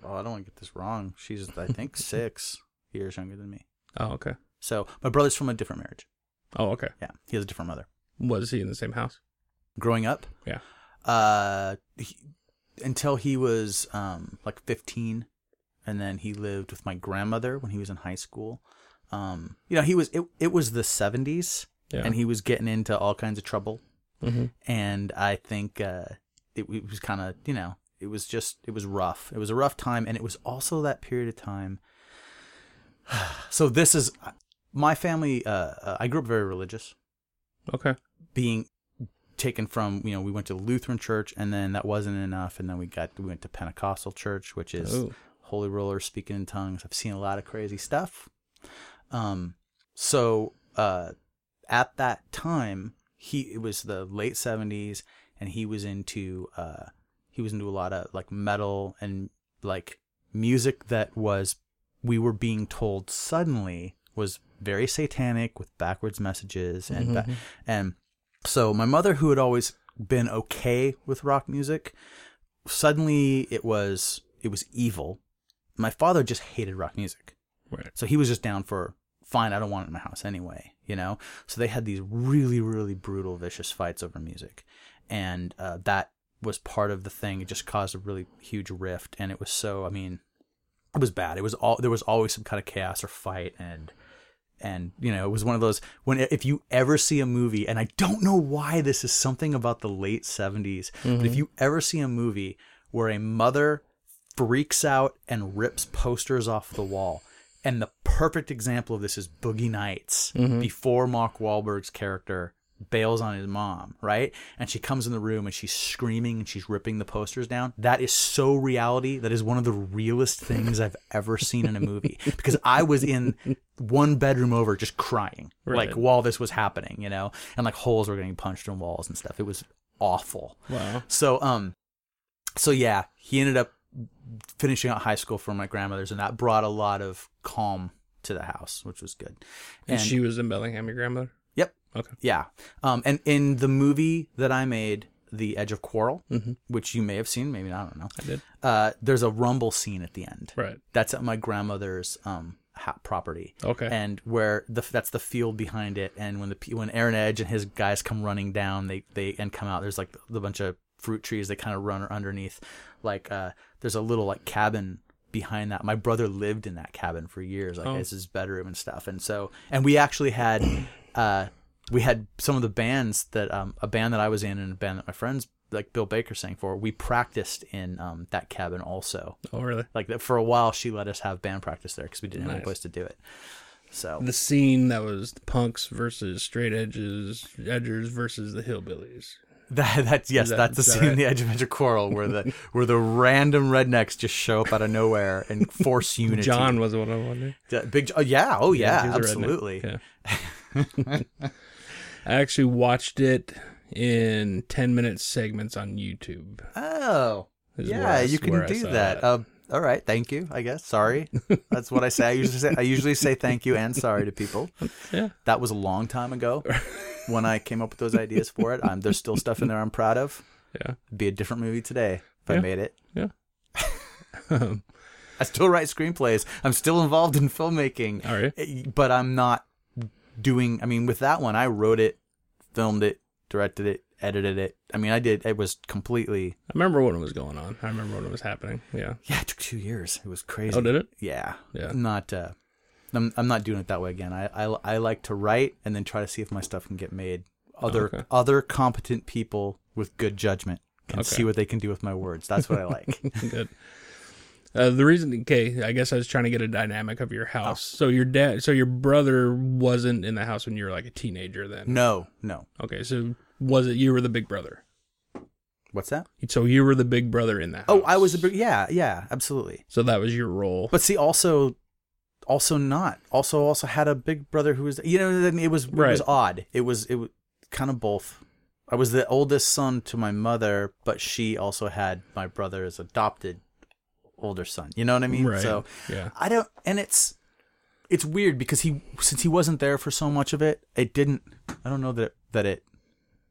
Oh, I don't want to get this wrong. She's I think six years younger than me. oh okay, So my brother's from a different marriage. oh okay. Yeah, he has a different mother. Was he in the same house? Growing up, Yeah. uh, he, until he was um like fifteen, and then he lived with my grandmother when he was in high school. Um, you know, he was it. It was the seventies, Yeah, and he was getting into all kinds of trouble. hmm and I think uh, it, it was kind of you know it was just it was rough. It was a rough time, and it was also that period of time. so this is my family. Uh, uh, I grew up very religious, okay. being taken from you know we went to Lutheran church, and then that wasn't enough, and then we got we went to Pentecostal church, which is Oh, holy rollers speaking in tongues. I've seen a lot of crazy stuff. Um, so uh, at that time, he it was the late seventies, and he was into uh, he was into a lot of like metal and like music that was we were being told suddenly was very satanic with backwards messages and ba- Mhm. and so my mother who had always been okay with rock music suddenly it was it was evil. My father just hated rock music. Right. so he was just down for fine i don't want it in my house anyway you know? So they had these really really brutal vicious fights over music. And uh, that was part of the thing. It just caused a really huge rift. And it was so i mean it was bad. It was all there was always some kind of chaos or fight. And and you know it was one of those when if you ever see a movie and i don't know why this is something about the late 70s but if mm-hmm. you ever see a movie where a mother freaks out and rips posters off the wall and the perfect example of this is boogie nights mm-hmm. before mark Wahlberg's character bails on his mom, right? And she comes in the room and she's screaming and she's ripping the posters down. That is so reality. That is one of the realest things I've ever seen in a movie because I was in one bedroom over just crying like while this was happening, you know, and like holes were getting punched in walls and stuff. It was awful. Wow. So um so yeah, he ended up finishing out high school for my grandmother's and that brought a lot of calm to the house, which was good. And, she was in Bellingham, your grandmother. Yep. Okay. Yeah. Um, and in the movie that I made, The Edge of Quarrel, Mhm. which you may have seen, maybe not, I don't know. I did. Uh, there's a rumble scene at the end. Right. That's at my grandmother's um ha- property. Okay. And where the that's the field behind it, and when the when Aaron Edge and his guys come running down, they they and come out. There's like the bunch of fruit trees. They kind of run underneath. Like uh, there's a little like cabin behind that. My brother lived in that cabin for years. Like Oh. it's his bedroom and stuff. And so and we actually had uh we had some of the bands that um a band that I was in and a band that my friends like Bill Baker sang for. We practiced in um that cabin also. oh, really? Like that for a while, she let us have band practice there because we didn't have a place to do it. So The scene that was the punks versus straight edges, edgers versus the hillbillies. that that's yes, that- that's the scene in the Edge of Venture Quarrel where the where the random rednecks just show up out of nowhere and force unity. John was the one of wanted. Big, oh, yeah, oh yeah, he was a redneck. absolutely. Yeah. I actually watched it in 10 minute segments on YouTube. Oh, yeah, you can do that. Um, all right, thank you. I guess. Sorry, that's what I say. I usually say I usually say thank you and sorry to people. Yeah. That was a long time ago. when I came up with those ideas for it. Um, there's still stuff in there I'm proud of. Yeah. It'd be a different movie today if I made it. Yeah. Um, I still write screenplays. I'm still involved in filmmaking, all right. but I'm not doing. I mean, with that one, I wrote it, filmed it, directed it, edited it. I mean, I did. It was completely. I remember when it was going on. I remember when it was happening. Yeah. Yeah, it took two years. It was crazy. Oh, did it? Yeah. Yeah. I'm not. Uh, I'm. I'm not doing it that way again. I, I. I like to write and then try to see if my stuff can get made. Other Okay. other competent people with good judgment can Okay. see what they can do with my words. That's what I like. Good. Uh, the reason, okay, I guess I was trying to get a dynamic of your house. Oh. So your dad, so your brother wasn't in the house when you were like a teenager. Then, no, no. okay, so was it you were the big brother? What's that? So you were the big brother in that. House. Oh, I was a big. Yeah, yeah, absolutely. So that was your role. But see, also, also not. Also, also had a big brother who was. You know, it was it was Right. odd. It was it was kind of both. I was the oldest son to my mother, but she also had my brother's adopted older son. You know what I mean? right. So yeah. I don't, and it's it's weird because he since he wasn't there for so much of it, it didn't. I don't know that it, that it.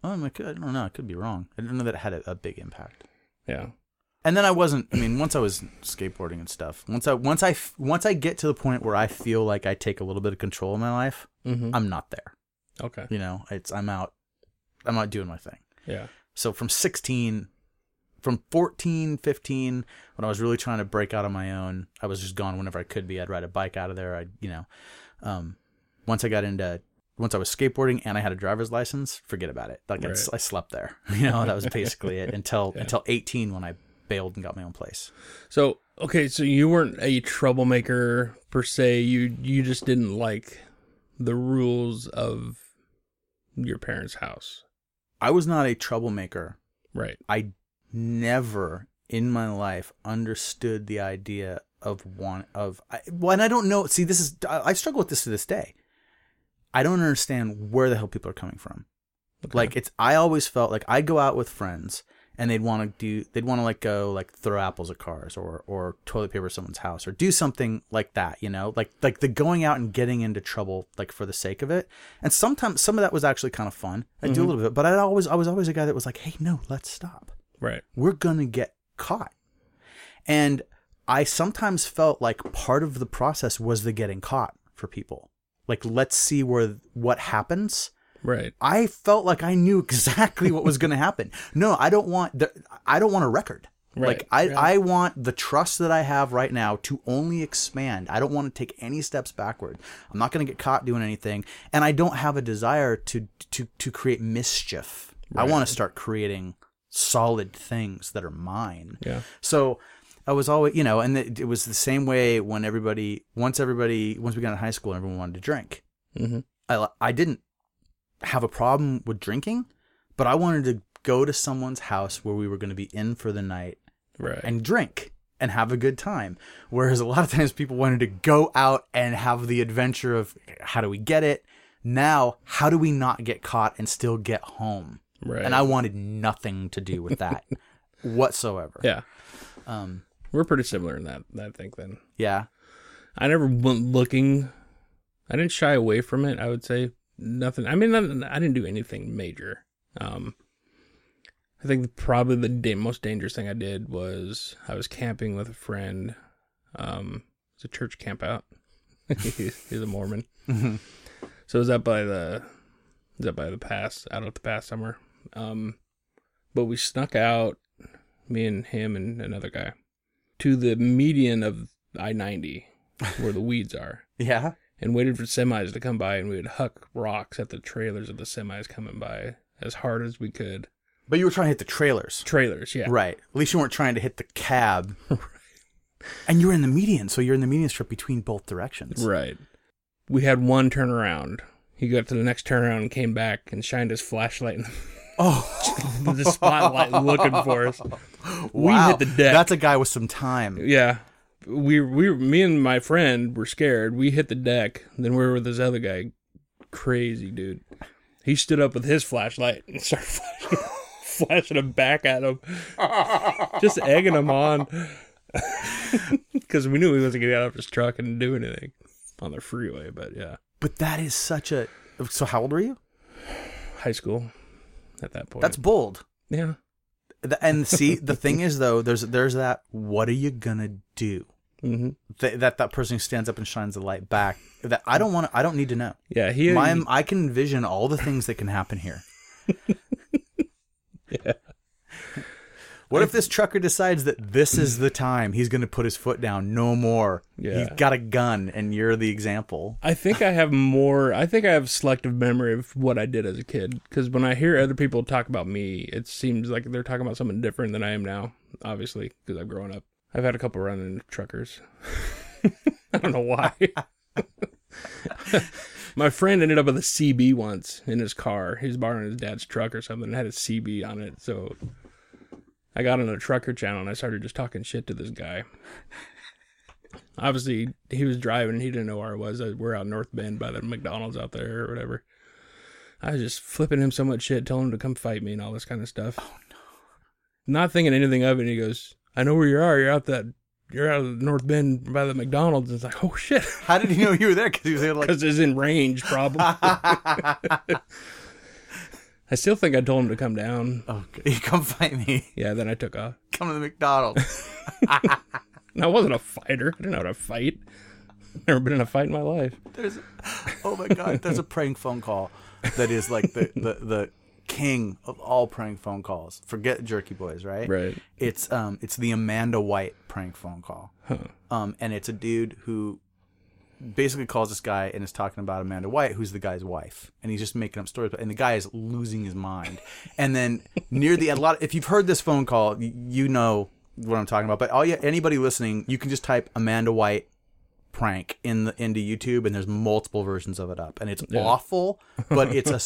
Oh, I could- I don't know. I could be wrong. I don't know that it had a, a big impact. Yeah. And then I wasn't. I mean, once I was skateboarding and stuff. Once I once I once I get to the point where I feel like I take a little bit of control of my life, Mm-hmm. I'm not there. Okay. You know, it's I'm out. I'm out doing my thing. Yeah. So from 16, from 14, 15, when I was really trying to break out on my own, I was just gone whenever I could be. I'd ride a bike out of there. I, you know, um, once I got into, once I was skateboarding and I had a driver's license, forget about it. Like Right. I slept there. You know, that was basically it until Yeah. until 18 when I bailed and got my own place. So okay, so you weren't a troublemaker per se. You you just didn't like the rules of your parents' house, I was not a troublemaker. right? I never in my life understood the idea of one of I, well, and I don't know. See, this is I, I struggle with this to this day. I don't understand where the hell people are coming from. Okay. Like it's I always felt like I'd go out with friends and they'd want to do they'd want to like go like throw apples at cars or or toilet paper someone's house or do something like that, you know? Like like the going out and getting into trouble like for the sake of it. And sometimes some of that was actually kind of fun. I do a mm-hmm. little bit, but I always I was always a guy that was like, "Hey, no, let's stop." Right. we're gonna get caught. And I sometimes felt like part of the process was the getting caught for people. Like, let's see where what happens. Right. I felt like I knew exactly what was going to happen. No, I don't want the, I don't want a record. Right, Like I, right. I want the trust that I have right now to only expand. I don't want to take any steps backward. I'm not going to get caught doing anything, and I don't have a desire to to to create mischief. I want to start creating solid things that are mine. Yeah. So I was always, you know, and it, it was the same way when everybody, once everybody, once we got in high school, everyone wanted to drink. Mm-hmm. I, I didn't have a problem with drinking, but I wanted to go to someone's house where we were going to be in for the night Right. and drink and have a good time. Whereas a lot of times people wanted to go out and have the adventure of how do we get it? Now, how do we not get caught and still get home? Right. And I wanted nothing to do with that whatsoever. yeah. Um, We're pretty similar in that. I think then. yeah. I never went looking. I didn't shy away from it. I would say nothing. I mean, I, didn't do anything major. Um, I think probably the da- most dangerous thing I did was I was camping with a friend. Um, it's a church camp out. he's, he's a Mormon, Mhm. so it was up by the, it was up by the pass, out at the pass somewhere. Um, but we snuck out, me and him and another guy, to the median of I ninety, where the weeds are, Yeah. and waited for semis to come by, and we would huck rocks at the trailers of the semis coming by as hard as we could. But you were trying to hit the trailers. Trailers, yeah, Right. At least you weren't trying to hit the cab. And you were in the median, so you're in the median strip between both directions. right. We had one turnaround. He got to the next turnaround and came back and shined his flashlight in Oh, the spotlight looking for us. We wow. hit the deck. That's a guy with some time. Yeah. We we me and my friend were scared. We hit the deck. Then we were with this other guy. Crazy dude. He stood up with his flashlight and started flashing, flashing him back at him. Just egging him on. Because we knew he wasn't getting out of his truck and do anything on the freeway. But yeah. But that is such a. So how old were you? high school at that point. That's bold. yeah. And see, the thing is though, there's there's that. What are you gonna do? hmm Th- that that person who stands up and shines the light back. That I don't want. I don't need to know. Yeah. He. My, I can envision all the things that can happen here. yeah. What if this trucker decides that this is the time he's going to put his foot down? No more. Yeah. He's got a gun, and you're the example. I think I have more. I think I have selective memory of what I did as a kid. Because when I hear other people talk about me, it seems like they're talking about something different than I am now. Obviously, because I've grown up. I've had a couple run into truckers. I don't know why. My friend ended up with a CB once in his car. He was borrowing his dad's truck or something and had a CB on it. So I got on a trucker channel and I started just talking shit to this guy. Obviously, he was driving and he didn't know where I was. We're out North Bend by the McDonald's out there or whatever. I was just flipping him so much shit, telling him to come fight me and all this kind of stuff. Oh no! Not thinking anything of it. And he goes, "I know where you are. You're out that. You're out of North Bend by the McDonald's." And it's like, oh shit, How did he know you were there? Because he was able to like. because it's in range, probably. I still think I told him to come down. okay, you come fight me. Yeah, then I took off. Come to the McDonald's. And I wasn't a fighter. I didn't know how to fight. Never been in a fight in my life. There's, oh my god, there's a prank phone call that is like the the the king of all prank phone calls. Forget Jerky Boys, right? Right. It's um it's the Amanda White prank phone call. Huh. Um and it's a dude who basically calls this guy and is talking about Amanda White, who's the guy's wife, and he's just making up stories. And the guy is losing his mind. And then near the end, a lot. If you've heard this phone call, you know what I'm talking about. But all you, anybody listening, you can just type Amanda White prank in the into YouTube, and there's multiple versions of it up, and it's awful, but it's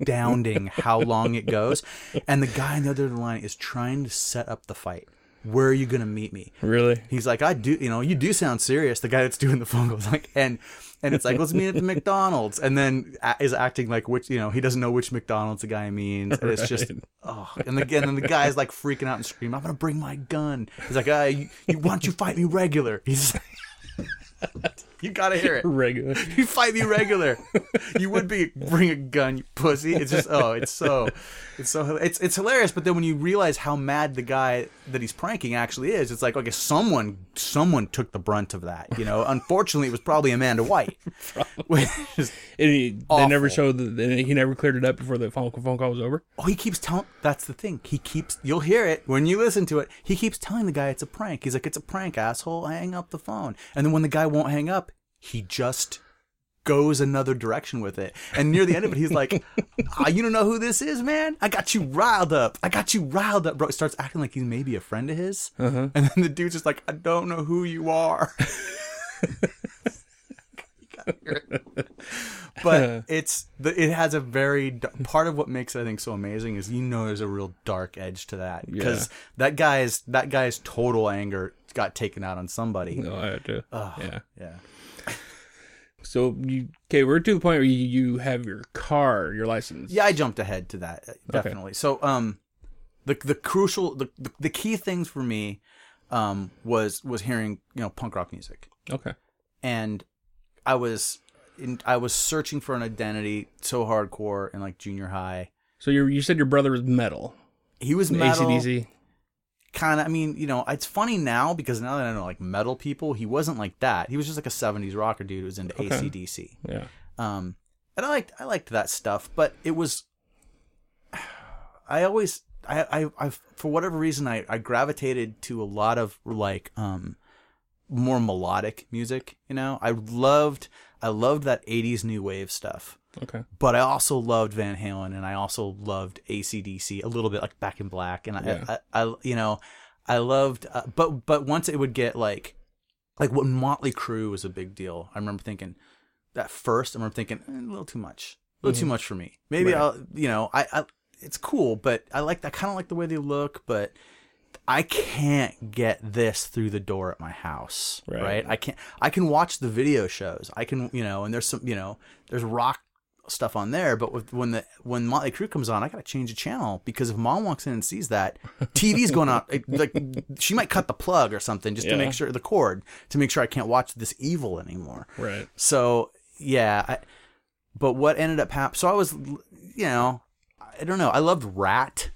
astounding how long it goes. And the guy on the other line is trying to set up the fight. Where are you gonna meet me? Really? He's like, I do, you know, you do sound serious. The guy that's doing the phone calls like, and and it's like, let's meet at the McDonald's, and then a- is acting like which, you know, he doesn't know which McDonald's the guy means, and it's just, Right. oh, and again, and the guy's like freaking out and screaming, I'm gonna bring my gun. He's like, ah, you, you why don't you fight me regular? He's, you gotta hear it. Regular. You fight me regular. You would be bring a gun, you pussy. It's just oh, it's so, it's so it's it's hilarious. But then when you realize how mad the guy that he's pranking actually is, it's like okay, someone someone took the brunt of that. You know, unfortunately, it was probably Amanda White. Which And he, they never showed the, he never cleared it up before the phone, phone call was over. oh, he keeps telling. That's the thing. He keeps. You'll hear it when you listen to it. He keeps telling the guy it's a prank. He's like, it's a prank, asshole. Hang up the phone. And then when the guy won't hang up, he just goes another direction with it. And near the end of it, he's like, ah, "You don't know who this is, man? I got you riled up. I got you riled up, bro." He starts acting like he's maybe a friend of his, Uh-huh. and then the dude's just like, "I don't know who you are." You gotta hear it. But it's the, it has a very part of what makes it I think so amazing is you know there's a real dark edge to that because that guy's that guy's total anger got taken out on somebody. No, I had to. yeah. Yeah. So you okay? We're to the point where you, you have your car, your license. Yeah, I jumped ahead to that uh, definitely. So, um, the the crucial the, the the key things for me, um, was was hearing you know punk rock music, Okay. and I was in, I was searching for an identity so hardcore in like junior high. So you you said your brother was metal. He was metal, ACDC. kind of. I mean, you know, it's funny now because now that I know like metal people, he wasn't like that. He was just like a '70s rocker dude who was into Okay. ACDC. Yeah. Um, and I liked I liked that stuff, but it was I always I I, I for whatever reason I, I gravitated to a lot of like um more melodic music. You know, I loved I loved that '80s new wave stuff. Okay. But I also loved Van Halen, and I also loved ACDC a little bit, like Back in Black, and I, Yeah. I, I, you know, I loved. Uh, but but once it would get like, like when Motley Crue was a big deal, I remember thinking, at first, I remember thinking eh, a little too much, a little too much for me. Maybe Right. I'll, you know, I, I, it's cool, but I like, I kind of like the way they look, but I can't get this through the door at my house, Right. right. I can't. I can watch the video shows. I can, you know, and there's some, you know, there's rock stuff on there. But with, when the when Motley Crue comes on, I gotta change the channel because if mom walks in and sees that, TV's going out. Like she might cut the plug or something just to make sure the cord to make sure I can't watch this evil anymore. Right. So yeah, I, but what ended up happening? So I was, you know, I don't know. I loved Ratt.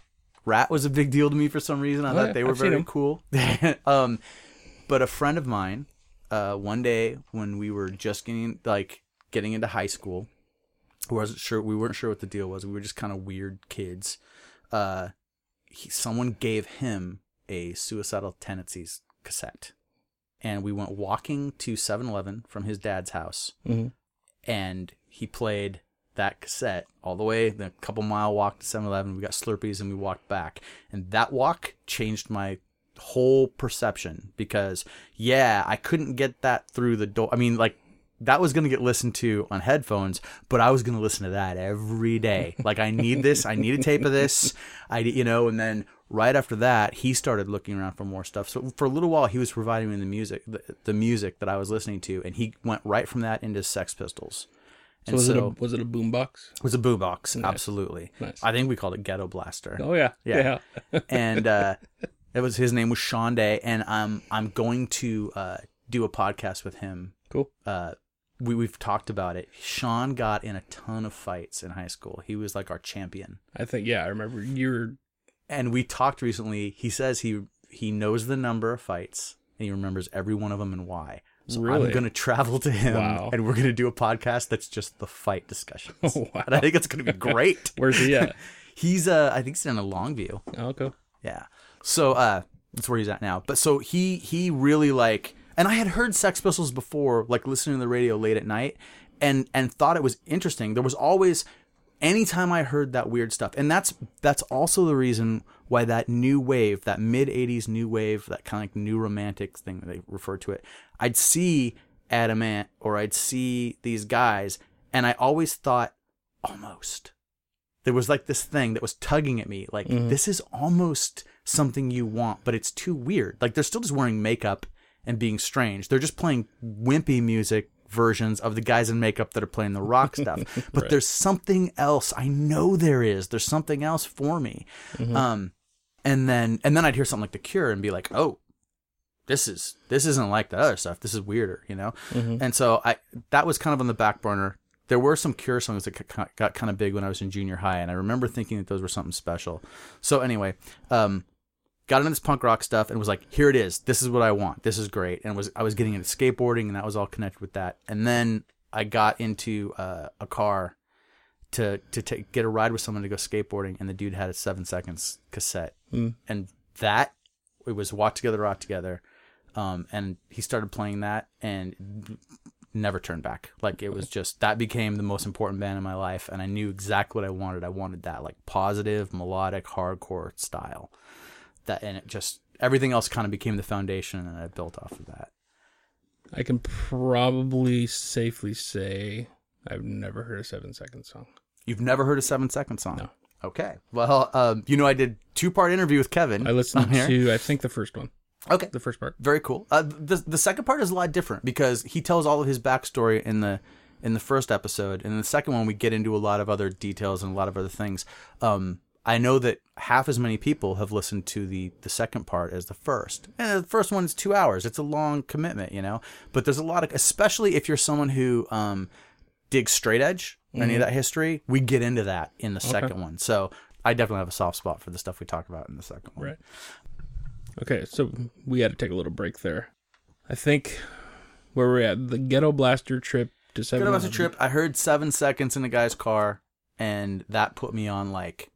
Ratt was a big deal to me for some reason. I Oh, thought yeah, they were I've very cool. um, but a friend of mine, uh, one day when we were just getting like getting into high school, wasn't sure we weren't sure what the deal was. We were just kind of weird kids. Uh, he, someone gave him a suicidal tendencies cassette, and we went walking to 7-Eleven from his dad's house, Mhm. and he played that cassette all the way the couple mile walk to 7-Eleven. We got Slurpees and we walked back, and that walk changed my whole perception because yeah, I couldn't get that through the door. I mean, like that was going to get listened to on headphones, but I was going to listen to that every day. Like I need this, I need a tape of this. I you know, and then right after that, he started looking around for more stuff. So for a little while he was providing me the music the, the music that I was listening to and he went right from that into Sex Pistols. So was so it a was it a boombox? it was a boombox, absolutely. Nice. I think we called it Ghetto Blaster Oh yeah, Yeah. yeah. and uh, it was his name was Sean Day, and I'm I'm going to uh, do a podcast with him. Cool. Uh, we we've talked about it. Sean got in a ton of fights in high school. He was like our champion, I think yeah. I remember you were and we talked recently. He says he he knows the number of fights and he remembers every one of them and why. So Really? I'm gonna travel to him, Wow. and we're gonna do a podcast that's just the fight discussions. Oh, wow. And I think it's gonna be great. where's he at? he's uh, I think he's in a Longview. oh, okay. Yeah. So uh that's where he's at now. But so he he really like and I had heard Sex Pistols before, like listening to the radio late at night and and thought it was interesting. There was always anytime I heard that weird stuff. And that's that's also the reason why that new wave, that mid 80s new wave, that kind of like new romantic thing that they refer to it. I'd see Adam Ant or I'd see these guys and I always thought almost. There was like this thing that was tugging at me like this is almost something you want but it's too weird. Like they're still just wearing makeup and being strange. They're just playing wimpy music versions of the guys in makeup that are playing the rock stuff. But there's something else. I know there is. There's something else for me. Um and then and then i'd hear something like the cure and be like oh this is this isn't like the other stuff. This is weirder you know? And so i that was kind of on the back burner. There were some cure songs that got kind of big when i was in junior high and i remember thinking that those were something special. So anyway um got into this punk rock stuff and was like here it is. This is what i want. This is great. And was i was getting into skateboarding and that was all connected with that. And then i got into uh, a car to to take, get a ride with someone to go skateboarding and the dude had a seven seconds cassette. And that it was walk together rock together um, and he started playing that and never turned back. Like it was just that became the most important band in my life and i knew exactly what i wanted. I wanted that like positive melodic hardcore style. That and it just everything else kind of became the foundation and i built off of that. I can probably safely say I've never heard a seven second song. you've never heard a seven second song? No. okay. Well um, you know i did two part interview with kevin. I listened to I think the first one, okay the first part. very cool. Uh, the the second part is a lot different because he tells all of his backstory in the in the first episode, and in the second one we get into a lot of other details and a lot of other things. Um, I know that half as many people have listened to the the second part as the first, and the first one is two hours. It's a long commitment, you know. But there's a lot of, especially if you're someone who um, digs straight edge, any of that history, we get into that in the second one. So I definitely have a soft spot for the stuff we talk about in the second one. Right. Okay, so we had to take a little break there. I think where we're at the Ghetto Blaster trip to seven. About the trip. I heard seven seconds in the guy's car, and that put me on like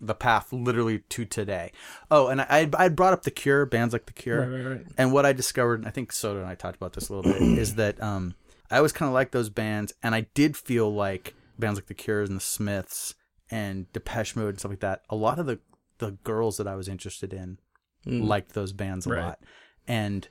the path literally to today. Oh, and I I brought up the Cure, bands like the Cure, Right, right, right. and what I discovered, I think Soda and I talked about this a little bit, is that um I always kind of like those bands, and I did feel like bands like the Cures and the Smiths and Depeche Mode and stuff like that. A lot of the the girls that I was interested in liked those bands a Right. lot, and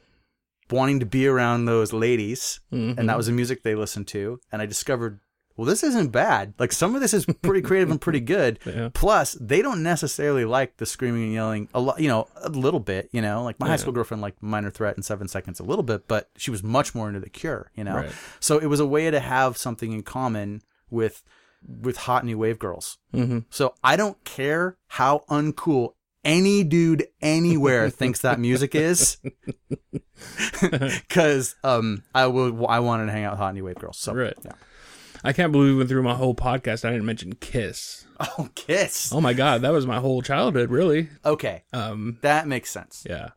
wanting to be around those ladies Mhm. and that was the music they listened to and i discovered well this isn't bad like some of this is pretty creative and pretty good Yeah. plus they don't necessarily like the screaming and yelling a lot you know a little bit you know like my high school girlfriend liked minor threat and seven seconds a little bit but she was much more into the cure you know Right. so it was a way to have something in common with with hot new wave girls Mm-hmm. so i don't care how uncool any dude anywhere thinks that music is because um i will i wanted to hang out with hot new wave girls so Right. yeah. I can't believe we went through my whole podcast. I didn't mention Kiss. Oh, Kiss. Oh my god, that was my whole childhood, really. Okay, Um, that makes sense. yeah.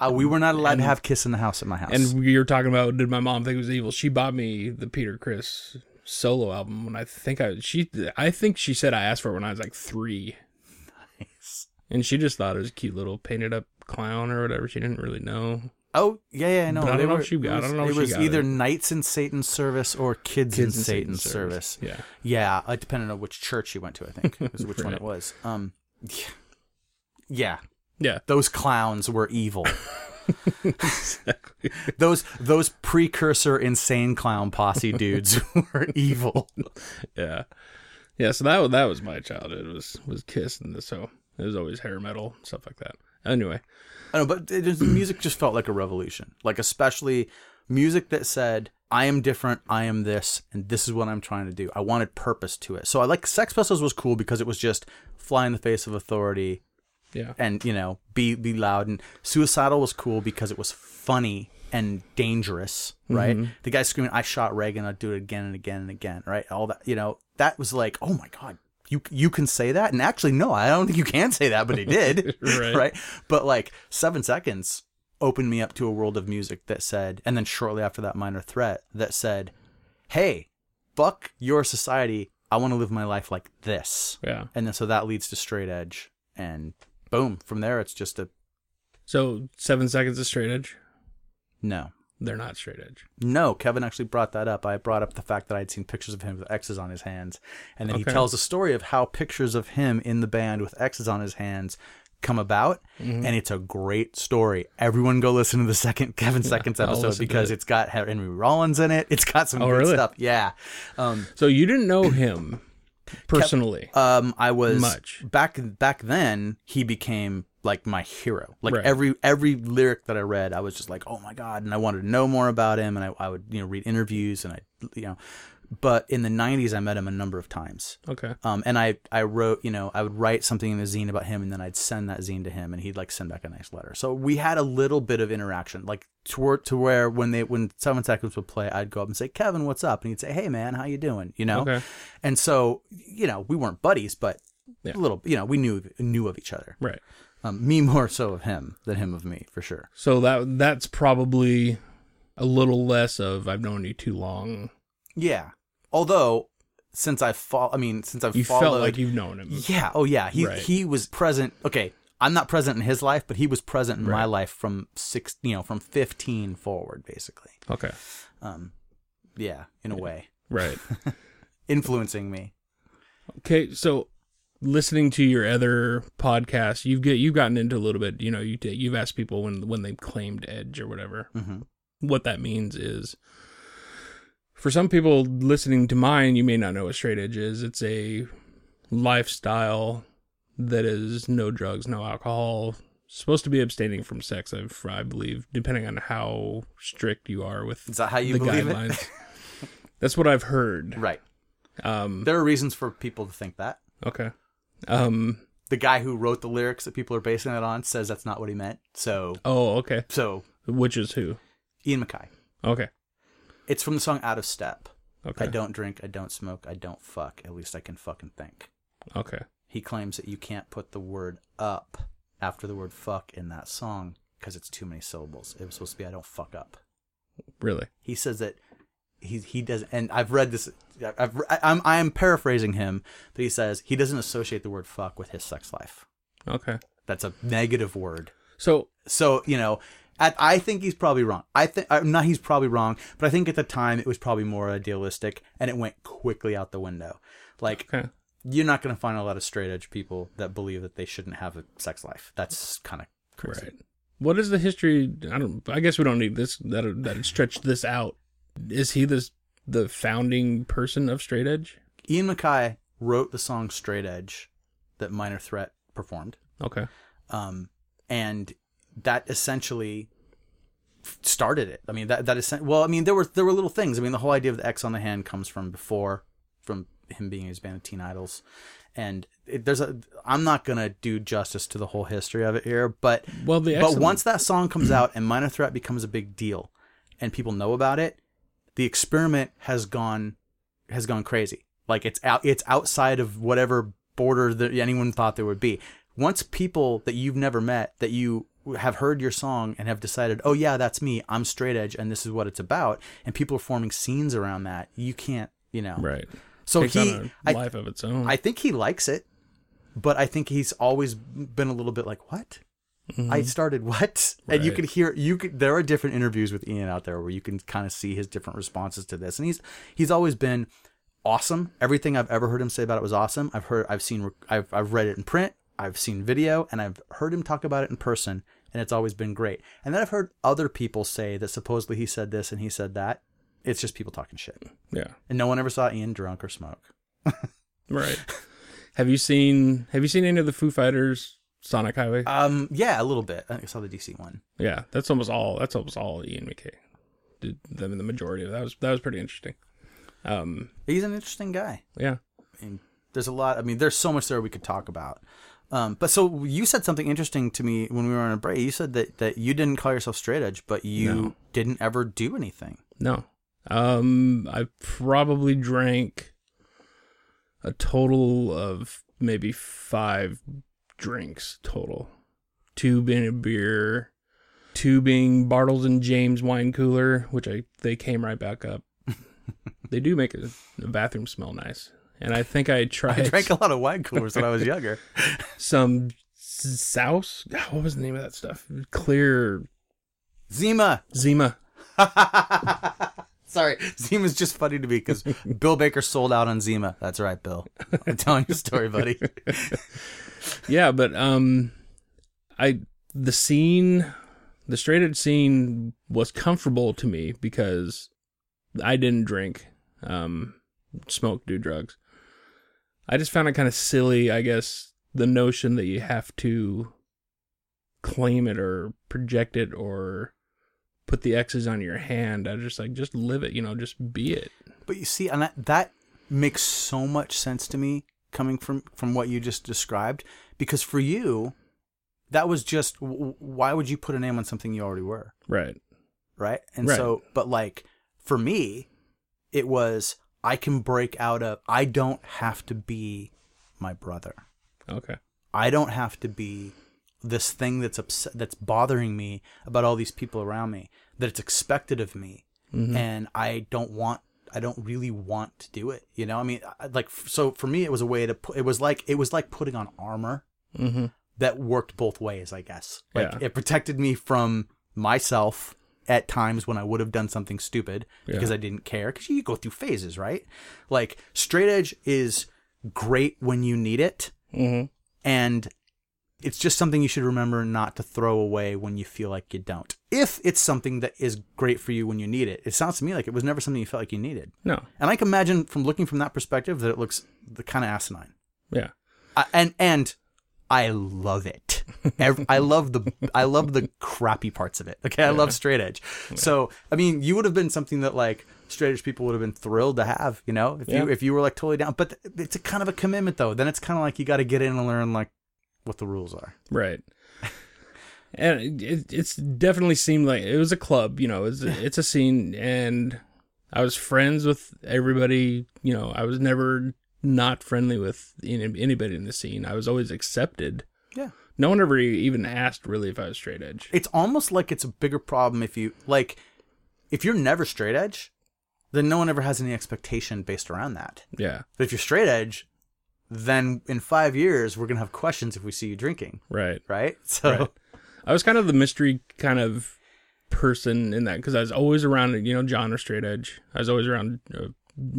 Uh, we were not allowed to have Kiss in the house at my house. And we were talking about did my mom think it was evil? She bought me the Peter Criss solo album when I think I she I think she said I asked for it when I was like three, and she just thought it was a cute little painted up clown or whatever. She didn't really know. oh yeah, yeah, no. But I don't they know if were- she got- It I was, don't know it she was either it. Knights in Satan's service or Kids, in Satan's, service. Yeah. Yeah, uh, depending on which church you went to, I think is which one it was. Um, yeah. yeah, Yeah. those clowns were evil. Exactly. those those precursor insane clown posse dudes were evil. yeah. Yeah. So that was that was my childhood was was Kiss and so it was always hair metal stuff like that. Anyway, I know, but it, the music just felt like a revolution. Like especially music that said, "I am different. I am this, and this is what I'm trying to do." I wanted purpose to it. So I like Sex Pistols was cool because it was just fly in the face of authority yeah. and you know be be loud. And Suicidal was cool because it was funny and dangerous. Right? Mm-hmm. The guy screaming, "I shot Reagan. I'll do it again and again and again." Right? All that you know that was like, oh my god. You, you can say that and actually no I don't think you can say that but he did Right. right but like seven seconds opened me up to a world of music that said, and then shortly after that, Minor Threat that said, "Hey, fuck your society. I want to live my life like this." Yeah. And then so that leads to Straight Edge, and boom, from there it's just a So seven seconds of straight edge. no. They're not straight edge. No, Kevin actually brought that up. I brought up the fact that I'd seen pictures of him with X's on his hands. And then he tells a story of how pictures of him in the band with X's on his hands come about. Mm-hmm. And it's a great story. Everyone go listen to the second Kevin Seconds episode because it. it's got Henry Rollins in it. It's got some Oh, good really? stuff. Yeah. Um, So you didn't know him personally. um, I was Much. back back then. He became like my hero. Like Right. every every lyric that I read, I was just like, oh my god, and I wanted to know more about him, and I, I would you know read interviews, and I you know, but in the '90s, I met him a number of times. okay. Um, and I, I wrote, you know, I would write something in the zine about him, and then I'd send that zine to him, and he'd like send back a nice letter. So we had a little bit of interaction, like to, to where when they when Seven Seconds would play, I'd go up and say, Kevin, what's up? And he'd say, Hey man, how you doing? You know. Okay. And so, you know, we weren't buddies, but Yeah. a little, you know, we knew knew of each other. Right. Um, me more so of him than him of me, for sure. So that that's probably a little less of I've known you too long. Yeah. Although, since I fall, I mean, since I've You followed, felt like you've known him. yeah, oh yeah, he Right. he was present. Okay, I'm not present in his life, but he was present in my life from six, you know, from 15 forward, basically. Okay. Um, yeah, in a way, Right. influencing me. Okay. So listening to your other podcasts, you've get you've gotten into a little bit. You know, you you've asked people when when they claimed Edge or whatever. hmm What that means is. For some people listening to mine, you may not know what straight edge is. It's a lifestyle that is no drugs, no alcohol, supposed to be abstaining from sex, I, I believe, depending on how strict you are with Is that how you the believe guidelines. it? That's what I've heard. right. Um, There are reasons for people to think that. okay. Um, The guy who wrote the lyrics that people are basing it on says that's not what he meant. So, oh, okay. so Which is who? Ian MacKaye. Okay. It's from the song Out of Step. Okay. I don't drink, I don't smoke, I don't fuck. At least I can fucking think. Okay. He claims that you can't put the word up after the word fuck in that song because it's too many syllables. It was supposed to be I don't fuck up. Really? He says that he he does, and I've read this. I've I'm I'm paraphrasing him, but he says he doesn't associate the word fuck with his sex life. Okay. That's a negative word. So, So you know, at, I think he's probably wrong. I think not. He's probably wrong, but I think at the time it was probably more idealistic, and it went quickly out the window. Like okay. you're not going to find a lot of straight edge people that believe that they shouldn't have a sex life. That's kind of crazy. Right. What is the history? I don't. I guess we don't need this. That that stretch this out. Is he the the founding person of straight edge? Ian MacKaye wrote the song Straight Edge that Minor Threat performed. Okay. Um, and that essentially started it. I mean, that, that is, well, I mean, there were, there were little things. I mean, the whole idea of the X on the hand comes from before, from him being in his band of Teen Idles. And it, there's a, I'm not going to do justice to the whole history of it here, but, Well, the but once that song comes out and Minor Threat becomes a big deal and people know about it, the experiment has gone has gone crazy. Like it's out, it's outside of whatever border that anyone thought there would be. Once people that you've never met that you have heard your song and have decided, oh yeah, that's me. I'm straight edge, and this is what it's about. And people are forming scenes around that. You can't, you know. Right. So Takes he, on a I, life of its own. I think he likes it, but I think he's always been a little bit like, what? I mm-hmm. started what? And you Right. could hear you could there are different interviews with Ian out there where you can kind of see his different responses to this. And he's he's always been awesome. Everything I've ever heard him say about it was awesome. I've heard I've seen I've I've read it in print, I've seen video, and I've heard him talk about it in person, and it's always been great. And then I've heard other people say that supposedly he said this and he said that. It's just people talking shit. yeah. And no one ever saw Ian drunk or smoke. Right. have you seen Have you seen any of the Foo Fighters Sonic Highway? Um yeah, a little bit. I saw the DC one. yeah, that's almost all. That's almost all Ian MacKaye. Did mean the majority of that was that was pretty interesting. Um. He's an interesting guy. Yeah. I mean, there's a lot. I mean, there's so much there we could talk about. Um, but so you said something interesting to me when we were on a break. You said that, that you didn't call yourself straight edge, but you No. didn't ever do anything. No. Um. I probably drank a total of maybe five drinks total. Two being a beer, two being Bartles and James wine cooler, which I they came right back up. they do make a, a bathroom smell nice, and I think I tried I drank a lot of wine coolers when I was younger. some souse. What was the name of that stuff? Clear Zima. Zima. Sorry, Zima's just funny to me because Bill Baker sold out on Zima. That's right, Bill. I'm telling you a story, buddy. yeah, but um, I the scene, the straight edge scene was comfortable to me because I didn't drink, um, smoke, do drugs. I just found it kind of silly, I guess, the notion that you have to claim it or project it or put the X's on your hand. I just like just live it, you know, just be it. But you see, and that, that makes so much sense to me coming from from what you just described. Because for you, that was just why would you put a name on something you already were, Right. right? And Right. so, but like for me, it was I can break out of. I don't have to be my brother. Okay. I don't have to be this thing that's upset that's bothering me about all these people around me that it's expected of me and I don't want I don't really want to do it you know I mean like so for me it was a way to put it was like it was like putting on armor Mm-hmm. that worked both ways I guess like Yeah. it protected me from myself at times when I would have done something stupid because I didn't care because you go through phases right like straight edge is great when you need it Mm-hmm. and it's just something you should remember not to throw away when you feel like you don't. If it's something that is great for you when you need it, it sounds to me like it was never something you felt like you needed. No. And I can imagine from looking from that perspective that it looks the kind of asinine. Yeah. I, and and I love it. Ev- I love the I love the crappy parts of it. Okay, I love straight edge. So I mean, you would have been something that like straight edge people would have been thrilled to have. You know, if you if you were like totally down. But it's a kind of a commitment though. Then it's kind of like you got to get in and learn like what the rules are. Right. And it, it's definitely seemed like it was a club, you know, it's, it's a scene and I was friends with everybody, you know, I was never not friendly with anybody in the scene. I was always accepted. Yeah. No one ever even asked really if I was straight edge. It's almost like it's a bigger problem if you like if you're never straight edge, then no one ever has any expectation based around that. Yeah. But if you're straight edge, then in five years we're gonna have questions if we see you drinking, Right. right? So Right. I was kind of the mystery kind of person in that because I was always around, you know, John or straight edge. I was always around uh,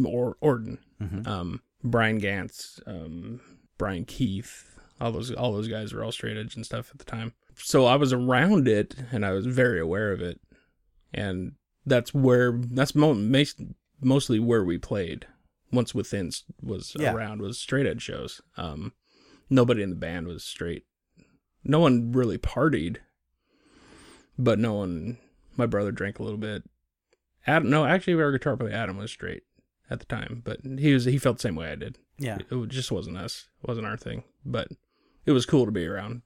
or Orton, um, Brian Gantz, um, Brian Keith. All those all those guys were all straight edge and stuff at the time. So I was around it and I was very aware of it, and that's where that's mo- mostly where we played. Once within was Yeah. around was straight edge shows. Um, nobody in the band was straight no one really partied, but no one. My brother drank a little bit. Adam, no, actually, our guitar player Adam was straight at the time, but he was he felt the same way I did. yeah. It just wasn't us, it wasn't our thing, but it was cool to be around.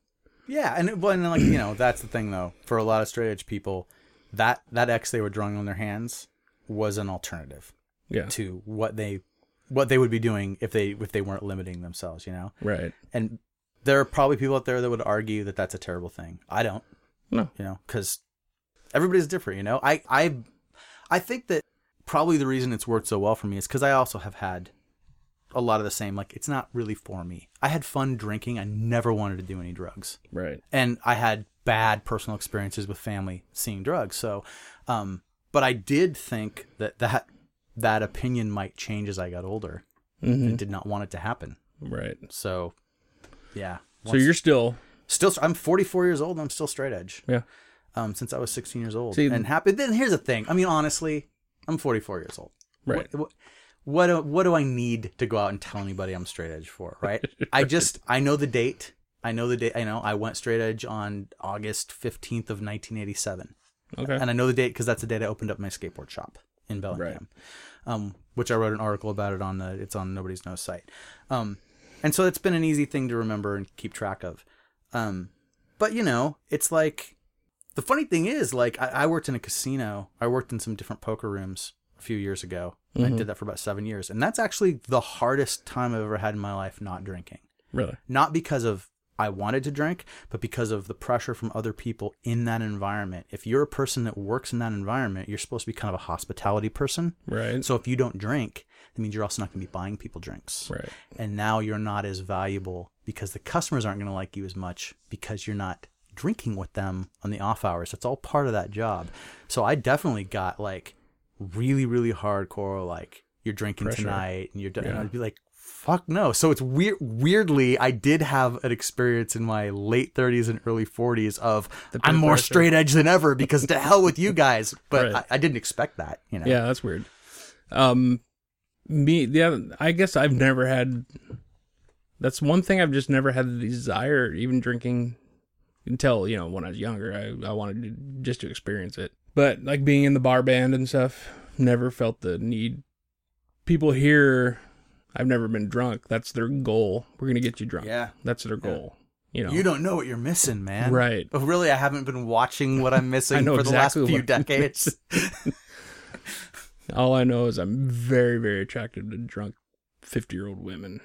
Yeah, and it, well, and like you know, that's the thing though. For a lot of straight edge people, that that X they were drawing on their hands was an alternative Yeah, to what they what they would be doing if they if they weren't limiting themselves, you know. Right. And there are probably people out there that would argue that that's a terrible thing. I don't. No. You know, because everybody's different. You know, I I I think that probably the reason it's worked so well for me is because I also have had a lot of the same. Like, it's not really for me. I had fun drinking. I never wanted to do any drugs, Right. and I had bad personal experiences with family seeing drugs. So, um, but I did think that that that opinion might change as I got older. Mhm. I did not want it to happen. Right. So, yeah. So you're still Still, I'm 44 years old and I'm still straight edge. yeah. Um, since I was 16 years old See- and happy. Then here's the thing. I mean, honestly, I'm 44 years old. Right. What, what, what do, what do I need to go out and tell anybody I'm straight edge for? Right. I just I know the date. I know the date. I know I went straight edge on August 15th of 1987, Okay. and I know the date because that's the date I opened up my skateboard shop in Bellingham, um, which I wrote an article about it on the it's on Nobody's Nose site. Um, and so it's been an easy thing to remember and keep track of. Um, but you know, it's like the funny thing is, like I, I worked in a casino. I worked in some different poker rooms a few years ago. I did that for about seven years, and that's actually the hardest time I've ever had in my life not drinking. really. Not because of I wanted to drink, but because of the pressure from other people in that environment. If you're a person that works in that environment, you're supposed to be kind of a hospitality person. Right. So if you don't drink, that means you're also not going to be buying people drinks right. and now you're not as valuable because the customers aren't going to like you as much because you're not drinking with them on the off hours. It's all part of that job. So I definitely got like really, really hardcore, like you're drinking Pressure. tonight and you're done. And Yeah. I'd be like, fuck no. So it's weird. Weirdly, I did have an experience in my late 30s and early 40s of The I'm more pressure. straight edge than ever because to hell with you guys. But Right. I, I didn't expect that, you know? Yeah, that's weird. Um, me, yeah, I guess I've never had. That's one thing I've just never had the desire, even drinking, until you know when I was younger. I I wanted to, just to experience it, but like being in the bar band and stuff, never felt the need. People here, I've never been drunk. That's their goal. We're gonna get you drunk. Yeah. that's their goal. You know, You don't know what you're missing, man. right? But really, I haven't been watching what I'm missing for the last exactly few decades. All I know is I'm very, very attracted to drunk fifty-year-old women.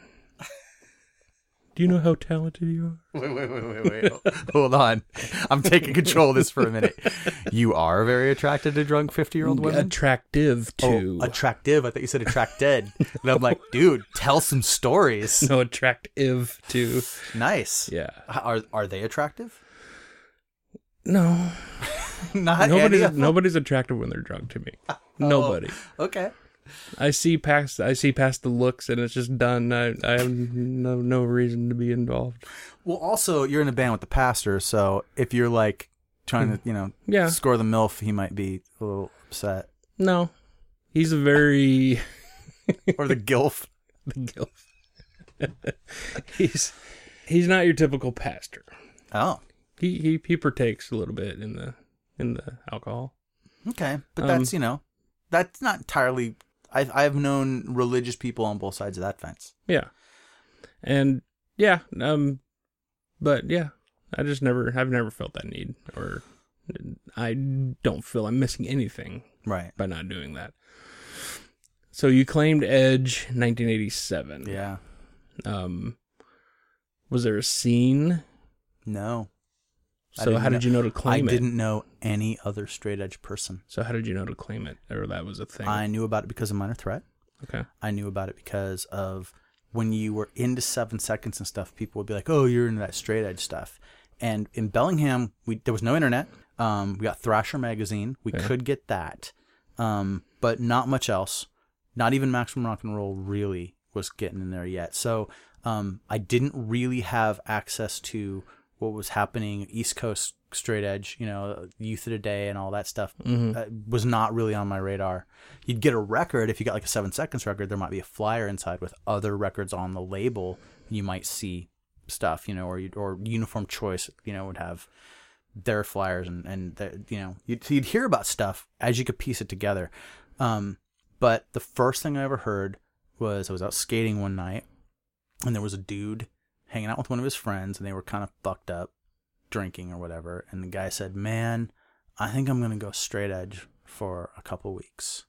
Do you know how talented you are? wait, wait, wait, wait, wait. Hold on. I'm taking control of this for a minute. You are very attracted to drunk 50 year old women? Attractive oh, to Oh, attractive. I thought you said attracted. and I'm like, dude, tell some stories. no attractive to Nice. yeah. Are are they attractive? No, Not any nobody's nobody's attractive when they're drunk to me. Oh, Nobody. Okay. I see past I see past the looks and it's just done. I I have no no reason to be involved. Well, also, you're in a band with the pastor, so if you're like trying to, you know, Yeah. score the MILF, he might be a little upset. No, he's a very Or the GILF. the gilf. he's he's not your typical pastor. Oh. He he he partakes a little bit in the in the alcohol. Okay, but Um, that's you know, that's not entirely. I've I've known religious people on both sides of that fence. Yeah, and yeah, um, but yeah, I just never I've never felt that need, or I don't feel I'm missing anything Right. by not doing that. So you claimed Edge 1987. Yeah. Um, was there a scene? No. I So how did know- you know to I claim it? I didn't know any other straight edge person. So how did you know to claim it, or that was a thing? I knew about it because of Minor Threat. okay. I knew about it because of when you were into seven seconds and stuff. People would be like, "Oh, you're into that straight edge stuff." And in Bellingham, we there was no internet. Um, we got Thrasher magazine. We Okay. could get that, um, but not much else. Not even Maximum Rock and Roll really was getting in there yet. So um, I didn't really have access to what was happening East Coast straight edge. You know, Youth of Today and all that stuff uh, was not really on my radar. You'd get a record if you got like a seven seconds record. There might be a flyer inside with other records on the label. You might see stuff, you know, or or Uniform Choice, you know, would have their flyers and and you know you'd, so you'd hear about stuff as you could piece it together. Um, but the first thing I ever heard was I was out skating one night and there was a dude hanging out with one of his friends and they were kind of fucked up drinking or whatever and the guy said man i think i'm going to go straight edge for a couple weeks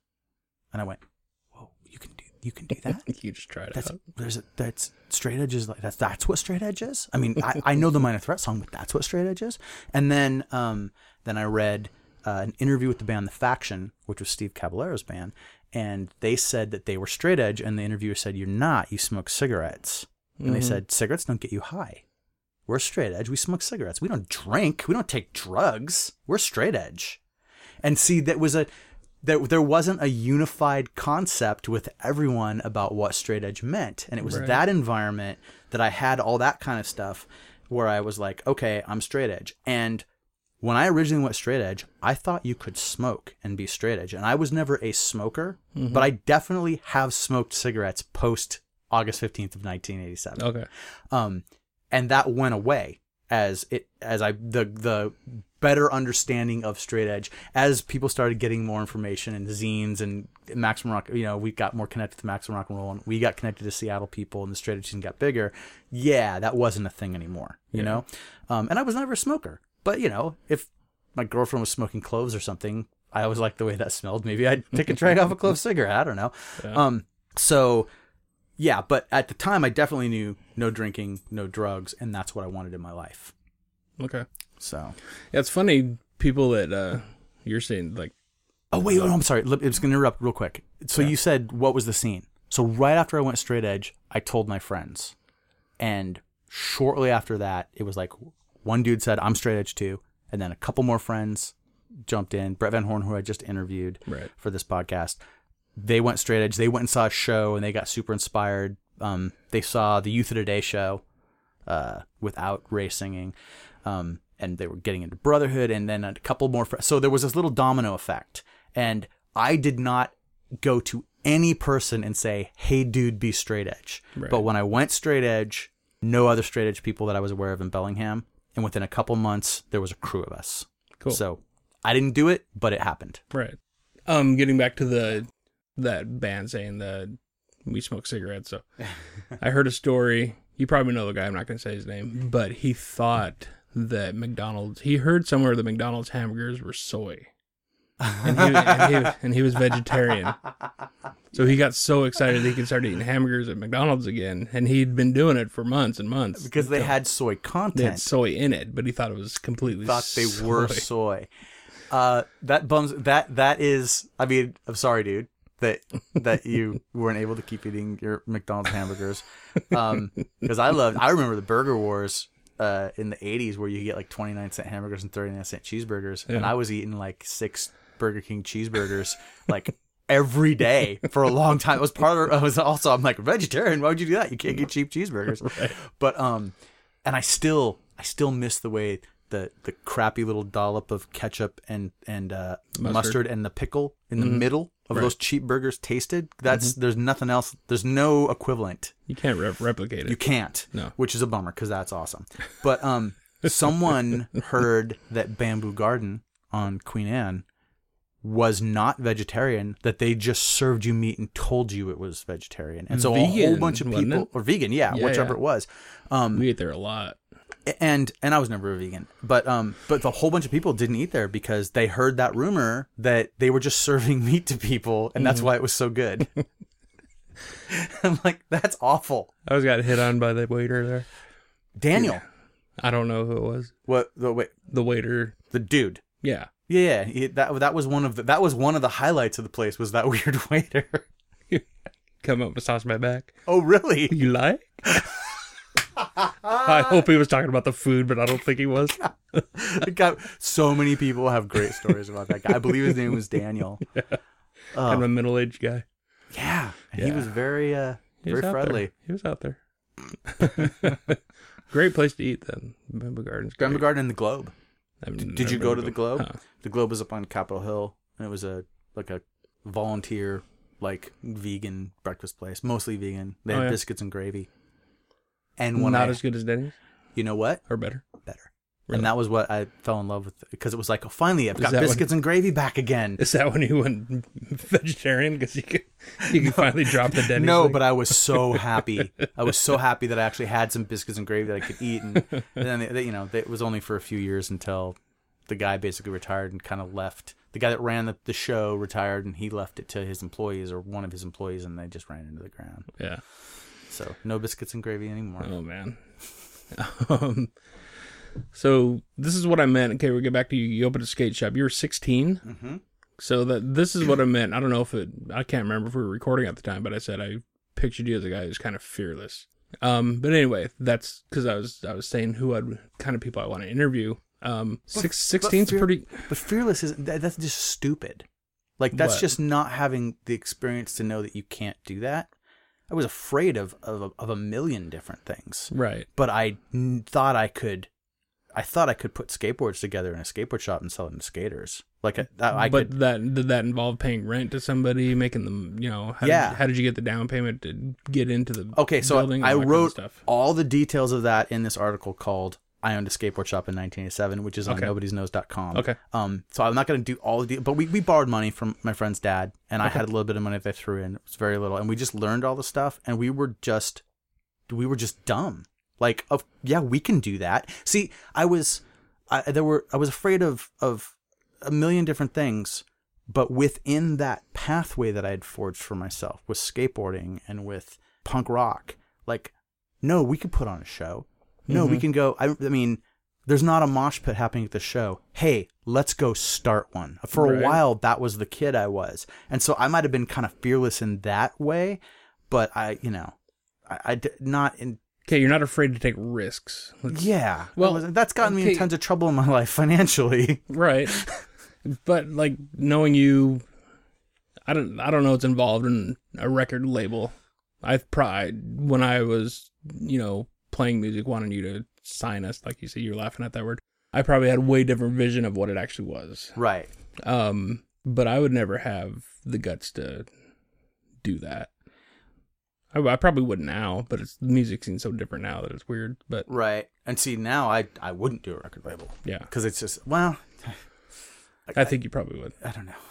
and i went whoa you can do You can do that. You just tried it That's out. there's a, that's straight edge is like that's that's what straight edge is. I mean, I, I know the Minor Threat song, but that's what straight edge is. And then um then I read uh, an interview with the band The Faction, which was Steve Caballero's band, and they said that they were straight edge, and the interviewer said, "You're not. You smoke cigarettes." And they mm-hmm. said, "Cigarettes don't get you high. We're straight edge. We smoke cigarettes. We don't drink. We don't take drugs. We're straight edge." And see, that was a there, there wasn't a unified concept with everyone about what straight edge meant. And it was Right. that environment that I had all that kind of stuff where I was like, okay, I'm straight edge. And when I originally went straight edge, I thought you could smoke and be straight edge. And I was never a smoker, mm-hmm. but I definitely have smoked cigarettes post August 15th of 1987 Okay. um, and that went away as it as I the the better understanding of straight edge as people started getting more information and zines and maximum rock you know we got more connected to maximum rock and roll and we got connected to seattle people and the straight edge scene got bigger. Yeah that wasn't a thing anymore you know? Um, and i was never a smoker. But you know if my girlfriend was smoking cloves or something i always liked the way that smelled. Maybe i'd take a drag off a clove cigarette. I don't know. Um so yeah, but at the time, I definitely knew no drinking, no drugs, and that's what I wanted in my life. Okay. So, Yeah, it's funny people that uh you're saying like oh wait, oh, I'm sorry. I'm just gonna interrupt real quick. So you said what was the scene? So right after I went straight edge, I told my friends, and shortly after that, it was like one dude said I'm straight edge too, and then a couple more friends jumped in. Brett Van Horn, who I just interviewed Right. for this podcast, they went straight edge. They went and saw a show, and they got super inspired. Um, they saw the Youth of Today show uh, without Ray singing, um, and they were getting into Brotherhood, and then a couple more. Fr- so there was this little domino effect, and I did not go to any person and say, "Hey, dude, be straight edge." Right. But when I went straight edge, no other straight edge people that I was aware of in Bellingham, and within a couple months, there was a crew of us. Cool. So I didn't do it, but it happened. Right. Um, getting back to the that band saying that we smoke cigarettes. So I heard a story. You probably know the guy. I'm not going to say his name, but he thought that McDonald's. He heard somewhere that McDonald's hamburgers were soy, and he, and he, and he was vegetarian. So he got so excited that he could start eating hamburgers at McDonald's again, and he'd been doing it for months and months because they had soy They content. had soy in it, but he thought it was completely thought they were soy. Uh, that bums. That that is. I mean, I'm sorry, dude, that that you weren't able to keep eating your McDonald's hamburgers. Um, because I loved. I remember the Burger Wars. Uh, in the '80s, where you get like 29 cent hamburgers and 39 cent cheeseburgers, and I was eating like six Burger King cheeseburgers like every day for a long time. It was part of. I was also. I'm like vegetarian. Why would you do that? You can't get cheap cheeseburgers. But um, and I still I still miss the way the the crappy little dollop of ketchup and and uh, mustard. Mustard. and the pickle in the middle of Right. those cheap burgers tasted. That's there's nothing else. There's no equivalent. You can't re- replicate it. You can't. No. Which is a bummer because that's awesome. But um, someone heard that Bamboo Garden on Queen Anne was not vegetarian. That they just served you meat and told you it was vegetarian. And so a whole bunch of people or vegan, yeah, Yeah, whichever yeah. it was. Um, we ate there a lot. And and I was never a vegan, but um, but the whole bunch of people didn't eat there because they heard that rumor that they were just serving meat to people, and that's why it was so good. I'm like, that's awful, I was got hit on by the waiter there. Daniel. I don't know who it was. What the wait, The waiter. the dude? Yeah. Yeah, yeah, he, that that was one of the that was one of the highlights of the place was that weird waiter. Come up, massage my back. oh, really? You like? I hope he was talking about the food, but I don't think he was. Got- so many people have great stories about that guy. I believe his name was Daniel. kind of a middle aged guy. Yeah, and he was very uh He very was friendly. He was out there. great place to eat then. Bamboo Gardens. Garden and the Globe. Did, did you go to the Globe? Huh. The Globe was up on Capitol Hill, and it was a like a volunteer like vegan breakfast place, mostly vegan. They had Oh, yeah. biscuits and gravy. And when Not I, as good as Denny's you know what, or better. better. Really? And that was what I fell in love with because it was like, oh, finally, I've got that biscuits and gravy back again. Is that when you went vegetarian because you could you could finally drop the Denny's? No, thing? but I was so happy. I was so happy that I actually had some biscuits and gravy that I could eat, and, and then they, you know it was only for a few years until the guy basically retired and kind of left. The the guy that ran the, the show retired and he left it to his employees or one of his employees and they just ran into the ground. Yeah. So no biscuits and gravy anymore. Oh man. um, so this is what I meant. Okay, we get back to you. You opened a skate shop. You were 16. Mm-hmm. So that this is what I meant. I don't know if it. I can't remember if we were recording at the time, but I said I pictured you as a guy who's kind of fearless. Um, but anyway, that's because I was I was saying who I'd kind of people I want to interview. Um, six, 16's fear- pretty. But fearless is that, that's just stupid. Like that's What? just not having the experience to know that you can't do that. I was afraid of of, of a million different things, Right. but I n- thought I could. I thought I could put skateboards together in a skateboard shop and sell them to skaters. Like I, I but could. that did that involve paying rent to somebody, making them, you know, how Yeah. Did, how did you get the down payment to get into the Okay, so building? I all that kind of wrote stuff. all the details of that in this article called "I owned a skateboard shop in 1987," which is on Okay. nobodysnose.com. Okay. Um, so I'm not going to do all the, but we, we borrowed money from my friend's dad, and I had a little bit of money that I threw in. It was very little, and we just learned all the stuff, and we were just, we were just dumb. Like, of yeah, we can do that. See, I was, I there were, I was afraid of of a million different things, but within that pathway that I had forged for myself with skateboarding and with punk rock, like, no, we could put on a show. No, we mm-hmm. can go. I, I mean, there's not a mosh pit happening at the show. Hey, let's go start one. For a while, that was the kid I was, and so I might have been kind of fearless in that way, but I, you know, I, I did not in. Okay, you're not afraid to take risks. Let's- Yeah, Well, that's gotten me in tons of trouble in my life financially. Right. but like knowing you I don't I don't know what's involved in a record label. I've pride when I was, you know, playing music wanting you to sign us, like you said, you're laughing at that word. I probably had a way different vision of what it actually was. right. Um, but I would never have the guts to do that. I, I probably would now, but it's the music scene's so different now that it's weird. But Right. And see, now I I wouldn't do a record label yeah, because it's just well, I think you probably would. I don't know.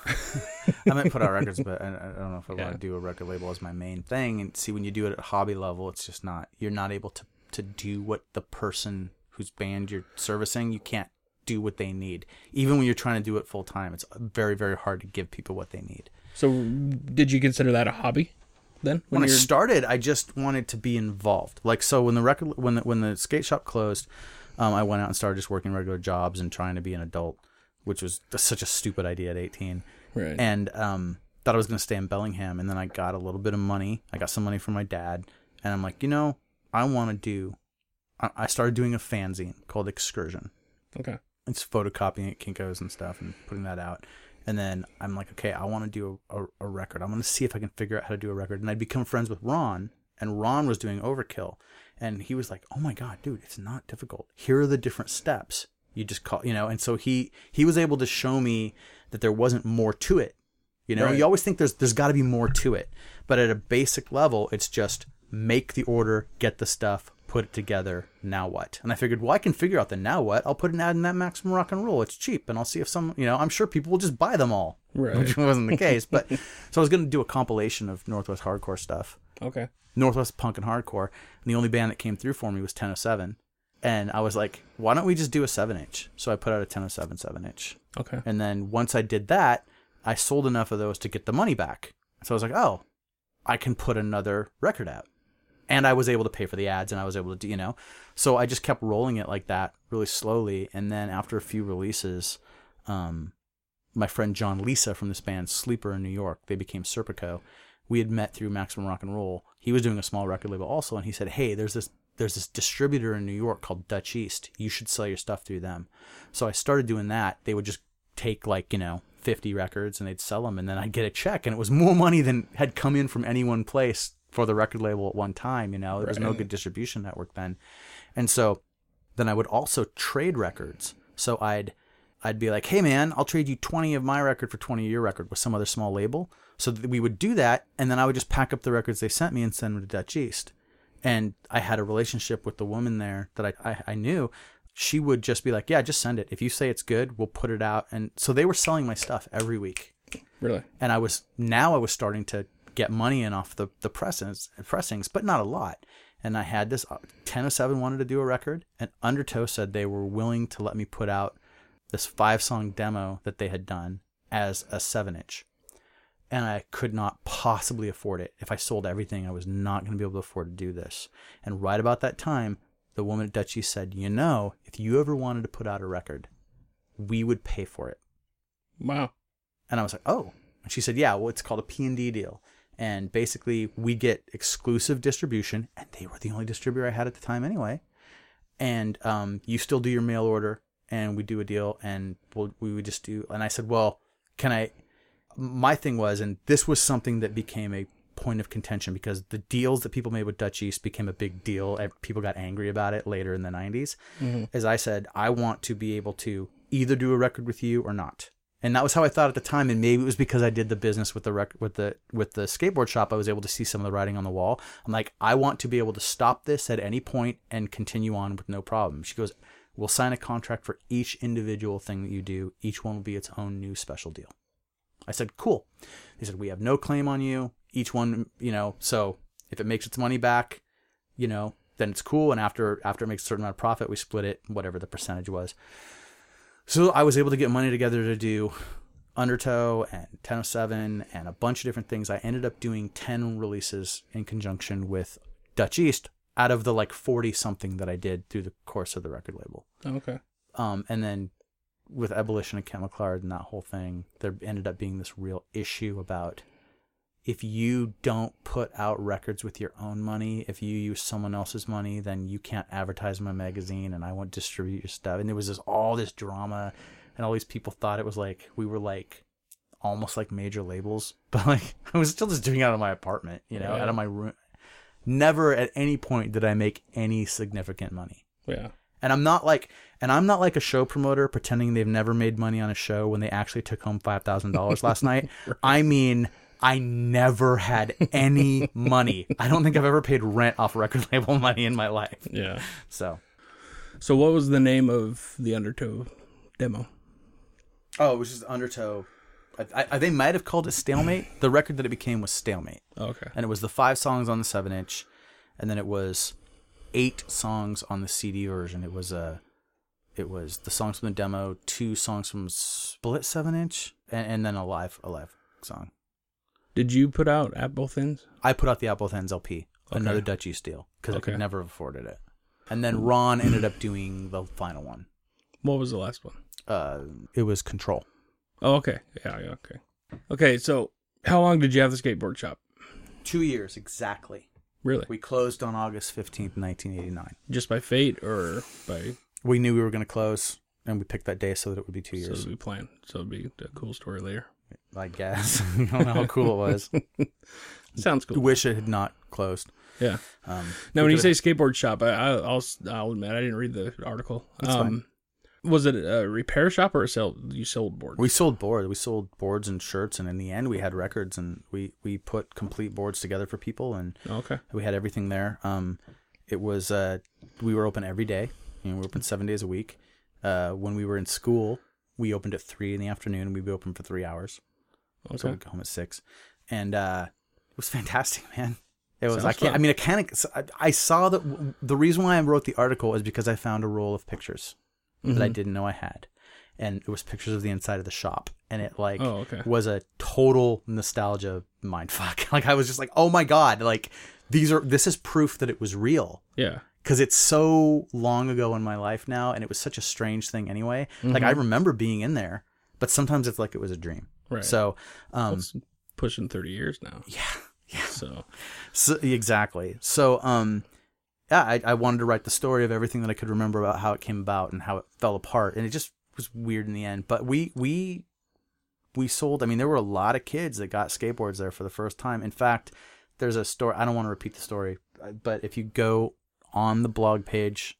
I might put out records, but I, I don't know if I Yeah. want to do a record label as my main thing. And see, when you do it at hobby level, it's just not. You're not able to to do what the person whose band you're servicing. You can't do what they need. Even when you're trying to do it full time, it's very very hard to give people what they need. So, did you consider that a hobby then? when I started, I just wanted to be involved. Like so, when the record when the, when the skate shop closed, um, I went out and started just working regular jobs and trying to be an adult, which was such a stupid idea at eighteen. right? And um, thought I was going to stay in Bellingham, and then I got a little bit of money. I got some money from my dad, and I'm like, you know, I want to do. I I started doing a fanzine called Excursion okay, it's photocopying at Kinko's and stuff and putting that out. And then I'm like, okay, I want to do a, a, a record. I'm going to see if I can figure out how to do a record. And I'd become friends with Ron, and Ron was doing Overkill. And he was like, oh my God, dude, it's not difficult. Here are the different steps. You just call, you know, and so he he was able to show me that there wasn't more to it. You know, Right. you always think there's there's got to be more to it, but at a basic level, it's just make the order, get the stuff, put it together. Now what? And I figured, well, I can figure out the now what. I'll put an ad in that Maximum Rock and Roll. It's cheap, and I'll see if some, you know, I'm sure people will just buy them all, Right. which wasn't the case. But so I was going to do a compilation of Northwest hardcore stuff, okay, Northwest punk and hardcore, and the only band that came through for me was 1007. And I was like, why don't we just do a 7 inch? So I put out a 1007 7 inch. okay, And then once I did that, I sold enough of those to get the money back. So I was like, oh, I can put another record out. And I was able to pay for the ads and I was able to, you know. So I just kept rolling it like that really slowly. And then after a few releases, um, my friend John Lisa from this band, Sleeper in New York, they became Serpico. We had met through Maximum Rock and Roll. He was doing a small record label also, and he said, "Hey, there's this there's this distributor in New York called Dutch East. You should sell your stuff through them." So I started doing that. They would just take like you know 50 records and they'd sell them, and then I'd get a check, and it was more money than had come in from any one place for the record label at one time. You know, there was no good distribution network then, and so then I would also trade records. So I'd I'd be like, "Hey man, I'll trade you 20 of my record for 20 of your record with some other small label." So we would do that, and then I would just pack up the records they sent me and send them to Dutch East. And I had a relationship with the woman there that I, I, I knew. She would just be like, "Yeah, just send it. If you say it's good, we'll put it out." And so they were selling my stuff every week really, and I was now I was starting to get money in off the the pressings, pressings, but not a lot. And I had this uh, 1007 wanted to do a record, and Undertow said they were willing to let me put out this five song demo that they had done as a seven inch. And I could not possibly afford it. If I sold everything, I was not going to be able to afford to do this. And right about that time, the woman at Dutch East said, You know, if you ever wanted to put out a record, we would pay for it. Wow. And I was like, Oh. And she said, Yeah, well, it's called a P&D deal. And basically, we get exclusive distribution, and they were the only distributor I had at the time anyway. And um, you still do your mail order, and we do a deal, and we'll, we would just do. And I said, Well, can I? My thing was, and this was something that became a point of contention because the deals that people made with Dutch East became a big deal. People got angry about it later in the 90s. As I said, I want to be able to either do a record with you or not. And that was how I thought at the time, and maybe it was because I did the business with the rec- with the with the skateboard shop. I was able to see some of the writing on the wall. I'm like, I want to be able to stop this at any point and continue on with no problem. She goes, "We'll sign a contract for each individual thing that you do. Each one will be its own new special deal." I said, "Cool." They said, "We have no claim on you. Each one, you know, so if it makes its money back, you know, then it's cool. And after after it makes a certain amount of profit, we split it, whatever the percentage was." So I was able to get money together to do Undertow and 1007 and a bunch of different things. I ended up doing 10 releases in conjunction with Dutch East out of the like 40 something that I did through the course of the record label. Okay. Um, and then with Ebullition and Kent and that whole thing, there ended up being this real issue about if you don't put out records with your own money, if you use someone else's money, then you can't advertise my magazine and I won't distribute your stuff. And there was this all this drama and all these people thought it was like we were like almost like major labels, but like I was still just doing it out of my apartment, you know, Yeah. out of my room. Never at any point did I make any significant money. Yeah. And I'm not like, and I'm not like a show promoter pretending they've never made money on a show when they actually took home five thousand dollars last night. I mean, I never had any money. I don't think I've ever paid rent off record label money in my life. Yeah. So, So what was the name of the Undertow demo? oh, it was just Undertow. I, I, they might have called it Stalemate. The record that it became was Stalemate, oh, Okay. and it was the five songs on the seven inch, and then it was eight songs on the CD version. It was a, it was the songs from the demo, two songs from split seven inch, and, and then a live a live song. Did you put out at both ends? I put out the At Both Ends LP, another Okay. Dutch East deal, because I could never have afforded it. And then Ron ended up doing the final one. What was the last one? Uh, it was Control. Oh, okay. Yeah, yeah, okay. Okay, so how long did you have the skateboard shop? Two years exactly. Really? We closed on August fifteenth, nineteen eighty nine. Just by fate or by We knew we were going to close, and we picked that day so that it would be two so years. we planned. So it'd be a cool story later. I guess. I don't know how cool it was. Sounds cool. Wish it had not closed. Yeah. Um, Now, when you say skateboard shop, I, I, I'll I'll admit I didn't read the article. That's um, was it a repair shop or a sell? You sold boards? we sold boards. We sold boards and shirts, and in the end, we had records, and we we put complete boards together for people, and okay. We had everything there. Um, it was uh, we were open every day. You know, we were open seven days a week. Uh, when we were in school, we opened at three in the afternoon. And we'd be open for three hours, so Okay. we'd go home at six, and uh, it was fantastic, man. It was. Sounds I can't. I mean, I can't. I, I saw that. The reason why I wrote the article is because I found a roll of pictures that I Mhm. didn't know I had, and it was pictures of the inside of the shop, and it like Oh, okay. was a total nostalgia mindfuck. Like I was just like, oh my god, like these are this is proof that it was real Yeah. because it's so long ago in my life now, and it was such a strange thing anyway. Like I remember being in there, but sometimes it's like it was a dream. Right. So, um, pushing thirty years now. yeah, yeah, So so, exactly. So, um, yeah, I, I wanted to write the story of everything that I could remember about how it came about and how it fell apart, and it just was weird in the end. But we we we sold. I mean, there were a lot of kids that got skateboards there for the first time. In fact, there's a story. I don't want to repeat the story, uh, but if you go on the blog page,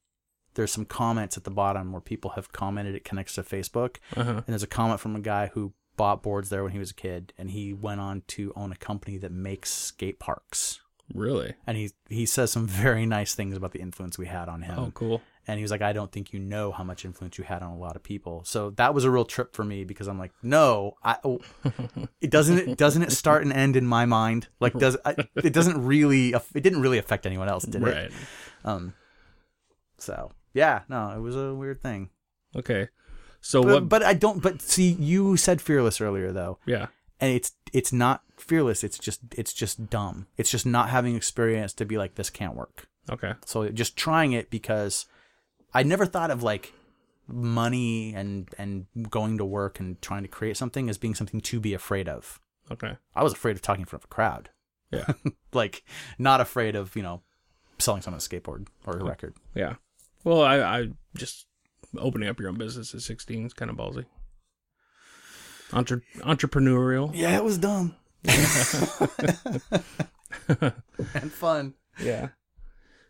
there's some comments at the bottom where people have commented. It connects to Facebook, uh-huh. and there's a comment from a guy who bought boards there when he was a kid, and he went on to own a company that makes skate parks really. and he he says some very nice things about the influence we had on him. Oh, cool. And he was like, I don't think you know how much influence you had on a lot of people. So that was a real trip for me because I'm like, no, I oh, it doesn't it doesn't it start and end in my mind? Like does I, it doesn't really it didn't really affect anyone else, did it? Right. Um. So yeah, no, it was a weird thing. Okay. So But, what? but I don't. But see, you said fearless earlier though, yeah. and it's it's not fearless. It's just it's just dumb. It's just not having experience to be like this can't work. Okay. So just trying it because I never thought of like money and and going to work and trying to create something as being something to be afraid of. Okay. I was afraid of talking in front of a crowd. Yeah. like not afraid of, you know, selling someone a skateboard or a record. Yeah. Well, I, I just opening up your own business at 16 is kind of ballsy. Entre- entrepreneurial. Yeah, it was dumb. and fun. Yeah.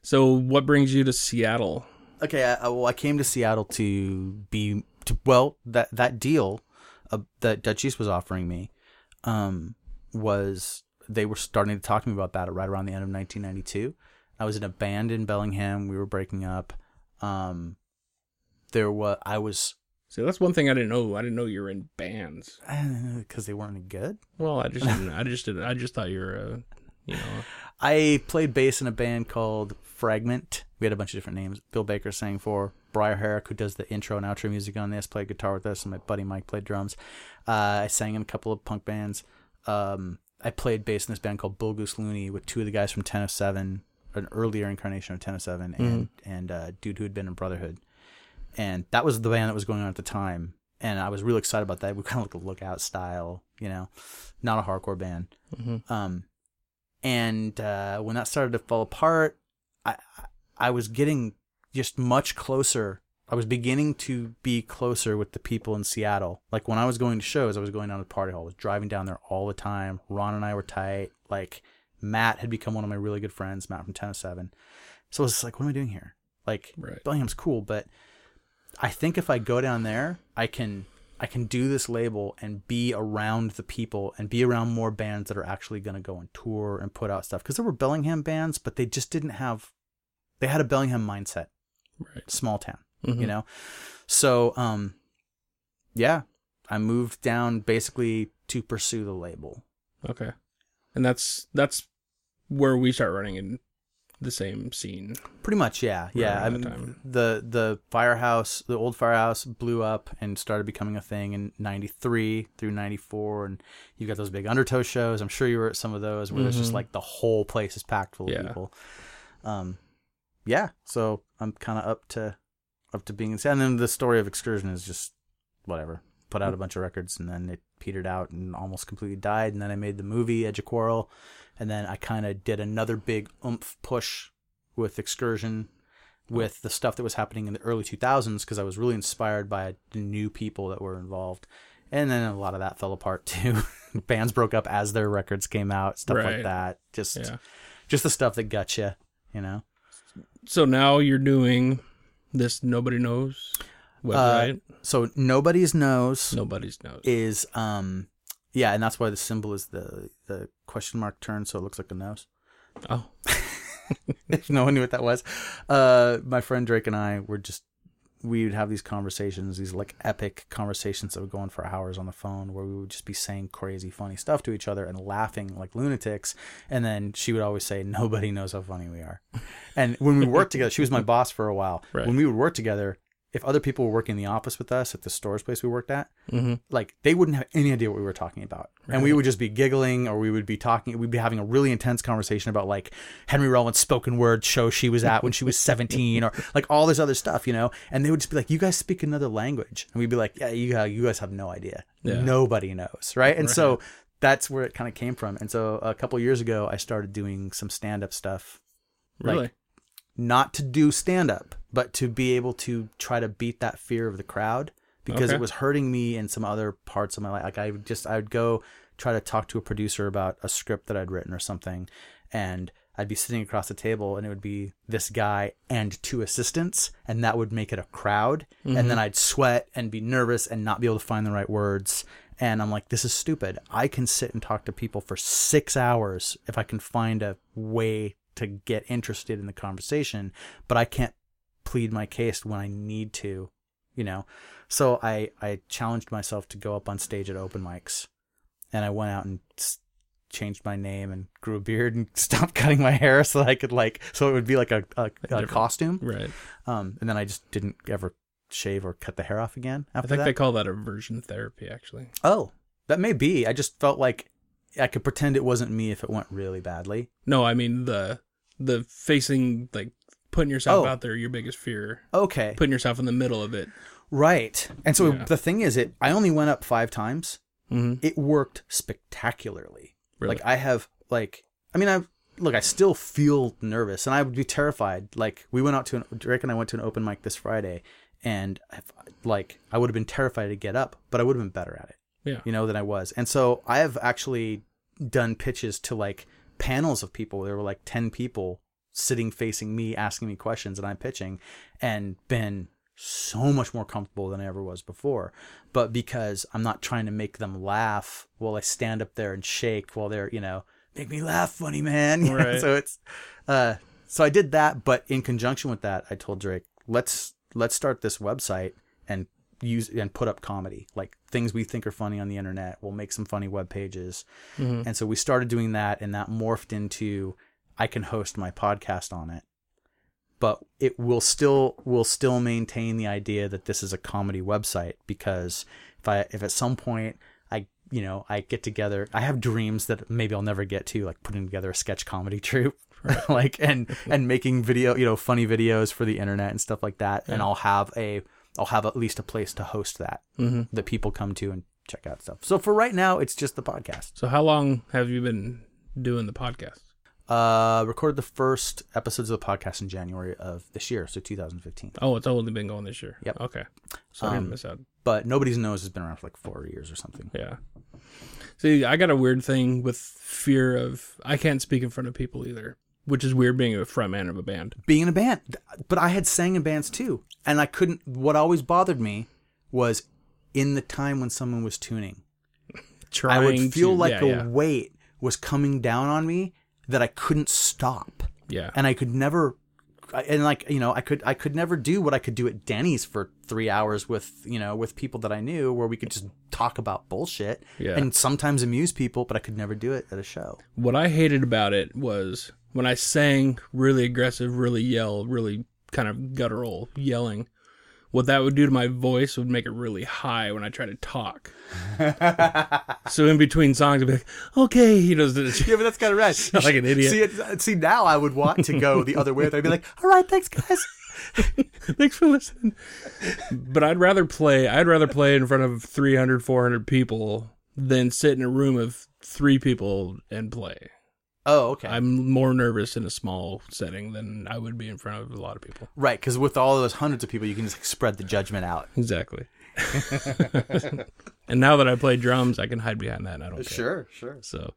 So, what brings you to Seattle? Okay, I, I- well, I came to Seattle to be to well that that deal uh, that Dutch East was offering me um, was they were starting to talk to me about that right around the end of 1992. I was in a band in Bellingham. We were breaking up. Um, there was I was See, that's one thing I didn't know. I didn't know you were in bands. because they weren't good. Well, I just didn't. I just did. I just thought you were a, you know. I played bass in a band called Fragment. We had a bunch of different names. Bill Baker sang for Briar Herrick, who does the intro and outro music on this, played guitar with us, and my buddy Mike played drums. Uh, I sang in a couple of punk bands. Um, I played bass in this band called Bull Goose Looney with two of the guys from Ten of Seven, an earlier incarnation of Ten of 7 and and uh, dude who had been in Brotherhood, and that was the band that was going on at the time. And I was really excited about that. We kind of like a lookout style, you know, not a hardcore band. Mhm. Um, and uh, when that started to fall apart, I I was getting just much closer. I was beginning to be closer with the people in Seattle. Like when I was going to shows, I was going down to Party Hall. I was driving down there all the time. Ron and I were tight. Like Matt had become one of my really good friends. Matt from Ten of Seven. So I was just like, what am I doing here? Like Right. Bellingham's cool, but I think if I go down there, I can I can do this label and be around the people and be around more bands that are actually going to go on tour and put out stuff because there were Bellingham bands, but they just didn't have they had a Bellingham mindset, Right. small town, Mhm. you know. So, um yeah, I moved down basically to pursue the label. Okay. And that's that's where we start running in the same scene. Pretty much, yeah, yeah. I mean, the the firehouse, the old firehouse, blew up and started becoming a thing in '93 through '94, and you got those big undertow shows. I'm sure you were at some of those where there's just like the whole place is packed full of people. Um, yeah. So I'm kind of up to up to being, and then the story of Excursion is just whatever. Put out a bunch of records and then it petered out and almost completely died. And then I made the movie Edge of Quarrel, and then I kind of did another big oomph push with Excursion, with the stuff that was happening in the early 2000s because I was really inspired by the new people that were involved. And then a lot of that fell apart too. Bands broke up as their records came out, stuff Right. like that. Just Yeah. just the stuff that got you, you know. So now you're doing this nobody knows website. So nobody's knows Nobody's knows. is um yeah, and that's why the symbol is the the question mark turn, so it looks like a nose. oh. if no one knew what that was. Uh, my friend Drake and I were just we would have these conversations, these like epic conversations that would go on for hours on the phone, where we would just be saying crazy, funny stuff to each other and laughing like lunatics. And then she would always say, "Nobody knows how funny we are." And when we worked together, she was my boss for a while. Right. When we would work together, if other people were working in the office with us at the stores place we worked at, hmm like they wouldn't have any idea what we were talking about. And we would just be giggling or we would be talking we'd be having a really intense conversation about like henry rollins spoken word show she was at when she was 17 or like all this other stuff you know? And they would just be like you guys speak another language. And we'd be like yeah you, guys- you guys have no idea. Yeah. nobody knows. Right? And so that's where it kind of came from. And so a couple years ago i started doing some stand-up stuff Really? Like, not to do stand up, but to be able to try to beat that fear of the crowd because Okay. it was hurting me in some other parts of my life. Like I would just I would go try to talk to a producer about a script that I'd written or something and I'd be sitting across the table and it would be this guy and two assistants and that would make it a crowd and mm-hmm. then I'd sweat and be nervous and not be able to find the right words and I'm like this is stupid. I can sit and talk to people for 6 hours if I can find a way to get interested in the conversation, but I can't plead my case when I need to, you know. So I I challenged myself to go up on stage at open mics, and I went out and changed my name and grew a beard and stopped cutting my hair so that I could like so it would be like a a, a costume. Right. Um, and then I just didn't ever shave or cut the hair off again I think that. they call that aversion therapy, actually. oh, that may be. I just felt like I could pretend it wasn't me if it went really badly. No, I mean the the facing like putting yourself Oh. out there, your biggest fear, Okay. putting yourself in the middle of it. Right. And so Yeah. the thing is, it I only went up five times. Mm-hmm. It worked spectacularly. Really? Like I have like I mean I look I still feel nervous and I would be terrified. Like we went out to an Drake and I went to an open mic this Friday and I've, like I would have been terrified to get up, but I would have been better at it. Yeah. You know than I was. And so I have actually done pitches to like panels of people. There were like 10 people sitting facing me asking me questions and I'm pitching and been so much more comfortable than I ever was before. But because I'm not trying to make them laugh while I stand up there and shake while they're, you know, make me laugh, funny man. Know, Right. So it's uh so I did that, but in conjunction with that, I told Drake, let's let's start this website and use and put up comedy. Like things we think are funny on the internet. We'll make some funny web pages. Mm-hmm. And so we started doing that and that morphed into I can host my podcast on it. But it will still will still maintain the idea that this is a comedy website because if I if at some point I you know I get together I have dreams that maybe I'll never get to like putting together a sketch comedy troupe like and and making video you know funny videos for the internet and stuff like that and I'll have a I'll have at least a place to host that Mm-hmm. that people come to and check out stuff. So for right now it's just the podcast. So how long have you been doing the podcast? Uh, recorded the first episodes of the podcast in January of this year, so 2015. Oh, it's only been going this year. Yep. Okay. So I didn't Um, miss out. But nobody's nose has been around for like four years or something. Yeah. See, I got a weird thing with fear of I can't speak in front of people either, which is weird being a frontman of a band. Being in a band, but I had sang in bands too, and I couldn't. What always bothered me was in the time when someone was tuning, Trying I would feel to, like yeah, a yeah, weight was coming down on me that I couldn't stop. yeah. and I could never and like you know I could I could never do what I could do at Denny's for 3 hours with you know with people that I knew where we could just talk about bullshit Yeah. and sometimes amuse people but I could never do it at a show. what I hated about it was when I sang really aggressive, really yell, really kind of guttural yelling. What that would do to my voice would make it really high when I try to talk. so in between songs, I'd be like, "Okay," you know, Yeah, but that's kind of rad. like an idiot. See, uh, see now I would want to go the other way. I'd be like, "All right, thanks guys." Thanks for listening. But I'd rather play. I'd rather play in front of 300, 400 people than sit in a room of three people and play. Oh, okay. I'm more nervous in a small setting than I would be in front of a lot of people. right, because with all those hundreds of people, you can just spread the judgment out. Exactly. and now that I play drums, I can hide behind that. And I don't care. Sure, sure. So,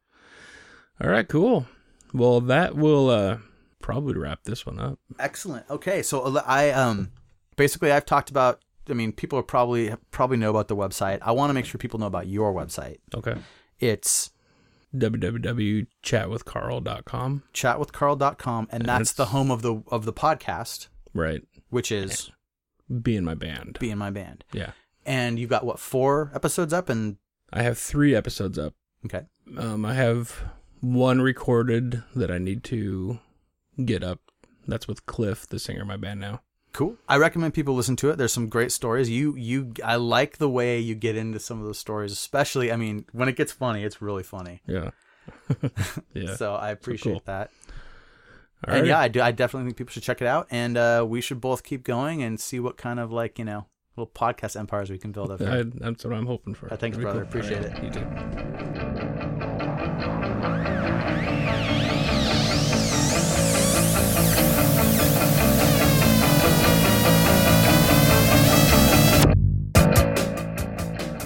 all right, cool. Well, that will uh, probably wrap this one up. Excellent. Okay, so uh, I um basically I've talked about. I mean, people are probably probably know about the website. I want to make sure people know about your website. Okay. It's www.chatwithcarl.com. chatwithcarl.com and that's the home of the of the podcast, Right. which is Be in my band. Be in My Band. Yeah. And you've got what four episodes up and I have three episodes up. okay. Um, I have one recorded that I need to get up. That's with Cliff, the singer of my band now. Cool. I recommend people listen to it. There's some great stories. You you I like the way you get into some of those stories, especially I mean, when it gets funny, it's really funny. Yeah. yeah. So I appreciate cool. that. All and right. yeah, I do. I definitely think people should check it out, and uh, we should both keep going and see what kind of like you know little podcast empires we can build up. I, that's what I'm hoping for. Uh, thanks, brother. cool. Appreciate right. it. You too.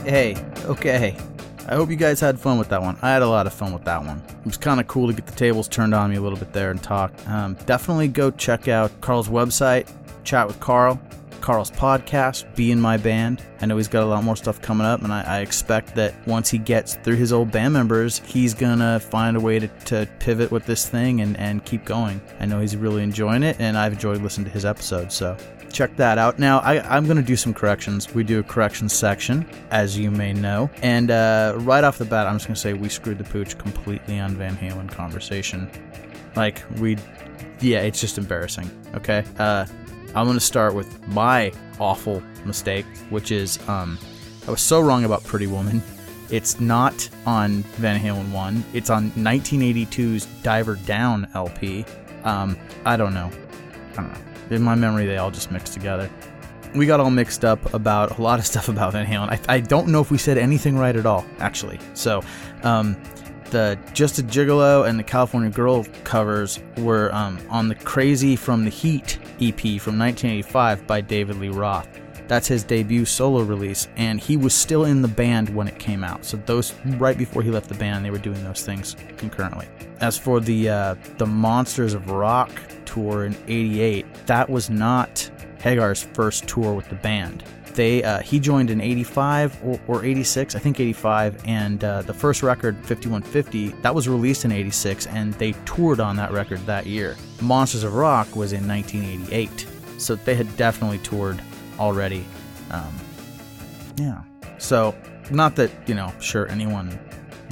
Hey, okay. I hope you guys had fun with that one. I had a lot of fun with that one. It was kind of cool to get the tables turned on me a little bit there and talk. Um, definitely go check out Carl's website, chat with Carl, Carl's podcast, Be in My Band. I know he's got a lot more stuff coming up, and I, I expect that once he gets through his old band members, he's gonna find a way to, to pivot with this thing and, and keep going. I know he's really enjoying it, and I've enjoyed listening to his episodes, so check that out. Now, I, I'm going to do some corrections. We do a corrections section, as you may know. And uh, right off the bat, I'm just going to say we screwed the pooch completely on Van Halen conversation. Like, we, yeah, it's just embarrassing. Okay. Uh, I'm going to start with my awful mistake, which is um, I was so wrong about Pretty Woman. It's not on Van Halen 1. It's on 1982's Diver Down LP. Um, I don't know. I don't know. In my memory, they all just mixed together. We got all mixed up about a lot of stuff about Van Halen. I, I don't know if we said anything right at all, actually. So, um, the Just a Gigolo and the California Girl covers were um, on the Crazy from the Heat EP from 1985 by David Lee Roth. That's his debut solo release, and he was still in the band when it came out. So those right before he left the band, they were doing those things concurrently. As for the uh, the Monsters of Rock tour in '88, that was not Hagar's first tour with the band. They uh, he joined in '85 or, or, '86, I think '85, and uh, the first record, 5150, that was released in '86, and they toured on that record that year. Monsters of Rock was in 1988, so they had definitely toured already. Um, yeah. So, not that, you know, sure anyone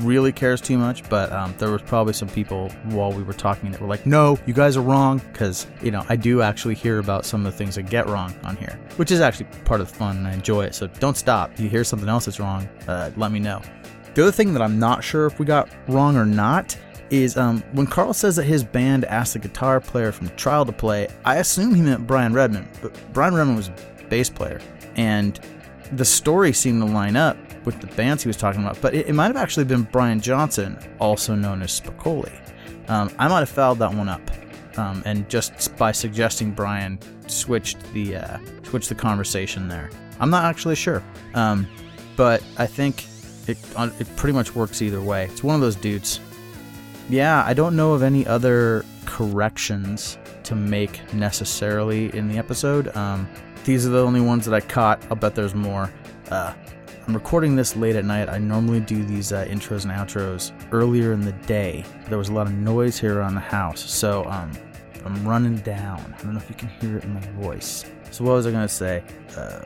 really cares too much, but um, there was probably some people while we were talking that were like, no, you guys are wrong, because, you know, I do actually hear about some of the things I get wrong on here, which is actually part of the fun and I enjoy it. So don't stop. If you hear something else that's wrong, uh, let me know. The other thing that I'm not sure if we got wrong or not is um, when Carl says that his band asked the guitar player from Trial to play, I assume he meant Brian Redman, but Brian Redman was bass player. And the story seemed to line up with the bands he was talking about, but it, it might have actually been Brian Johnson, also known as Spicoli. Um, I might have fouled that one up, um, and just by suggesting Brian switched the uh, switched the conversation there. I'm not actually sure, um, but I think it it pretty much works either way. It's one of those dudes. Yeah, I don't know of any other corrections to make necessarily in the episode. Um, these are the only ones that I caught. I'll bet there's more. Uh, I'm recording this late at night. I normally do these uh, intros and outros earlier in the day. There was a lot of noise here around the house, so um, I'm running down. I don't know if you can hear it in my voice. So what was I gonna say? Uh,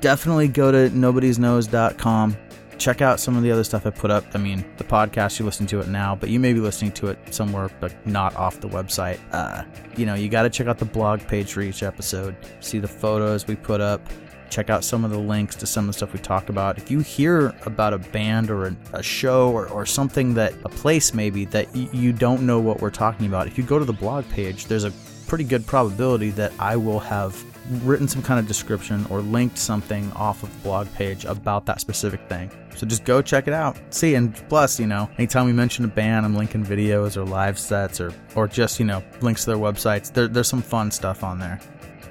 definitely go to nobodysnose.com check out some of the other stuff I put up. I mean, the podcast, you listen to it now, but you may be listening to it somewhere, but not off the website. Uh, you know, you got to check out the blog page for each episode, see the photos we put up, check out some of the links to some of the stuff we talk about. If you hear about a band or a, a show or, or something that, a place maybe, that y- you don't know what we're talking about, if you go to the blog page, there's a pretty good probability that I will have written some kind of description or linked something off of the blog page about that specific thing. So just go check it out. See, and plus, you know, anytime we mention a band, I'm linking videos or live sets or or just, you know, links to their websites. There, there's some fun stuff on there.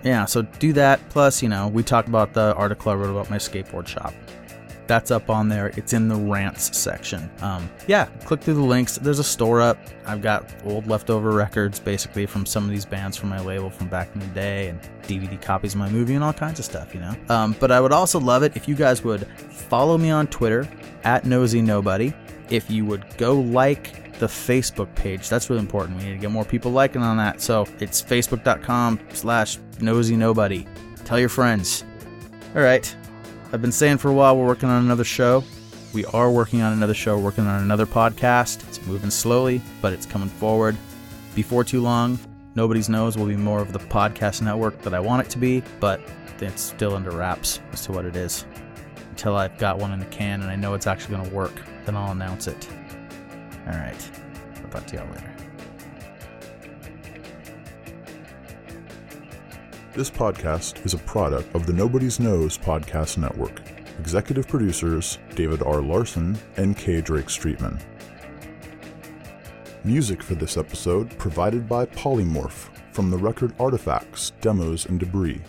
Yeah, so do that. Plus, you know, we talked about the article I wrote about my skateboard shop that's up on there. It's in the rants section. Um, yeah, click through the links. There's a store up. I've got old leftover records basically from some of these bands from my label from back in the day and DVD copies of my movie and all kinds of stuff, you know? Um, but I would also love it if you guys would follow me on Twitter at Nosy Nobody. If you would go like the Facebook page. That's really important. We need to get more people liking on that. So it's facebook.com slash nosy nobody. Tell your friends. All right. I've been saying for a while we're working on another show. We are working on another show, working on another podcast. It's moving slowly, but it's coming forward. Before too long, Nobody's Nose will be more of the podcast network that I want it to be, but it's still under wraps as to what it is. Until I've got one in the can and I know it's actually going to work, then I'll announce it. All right. I'll talk to y'all later. This podcast is a product of the Nobody's Nose Podcast Network. Executive producers David R. Larson and K. Drake Streetman. Music for this episode provided by Polymorph from the record Artifacts, Demos, and Debris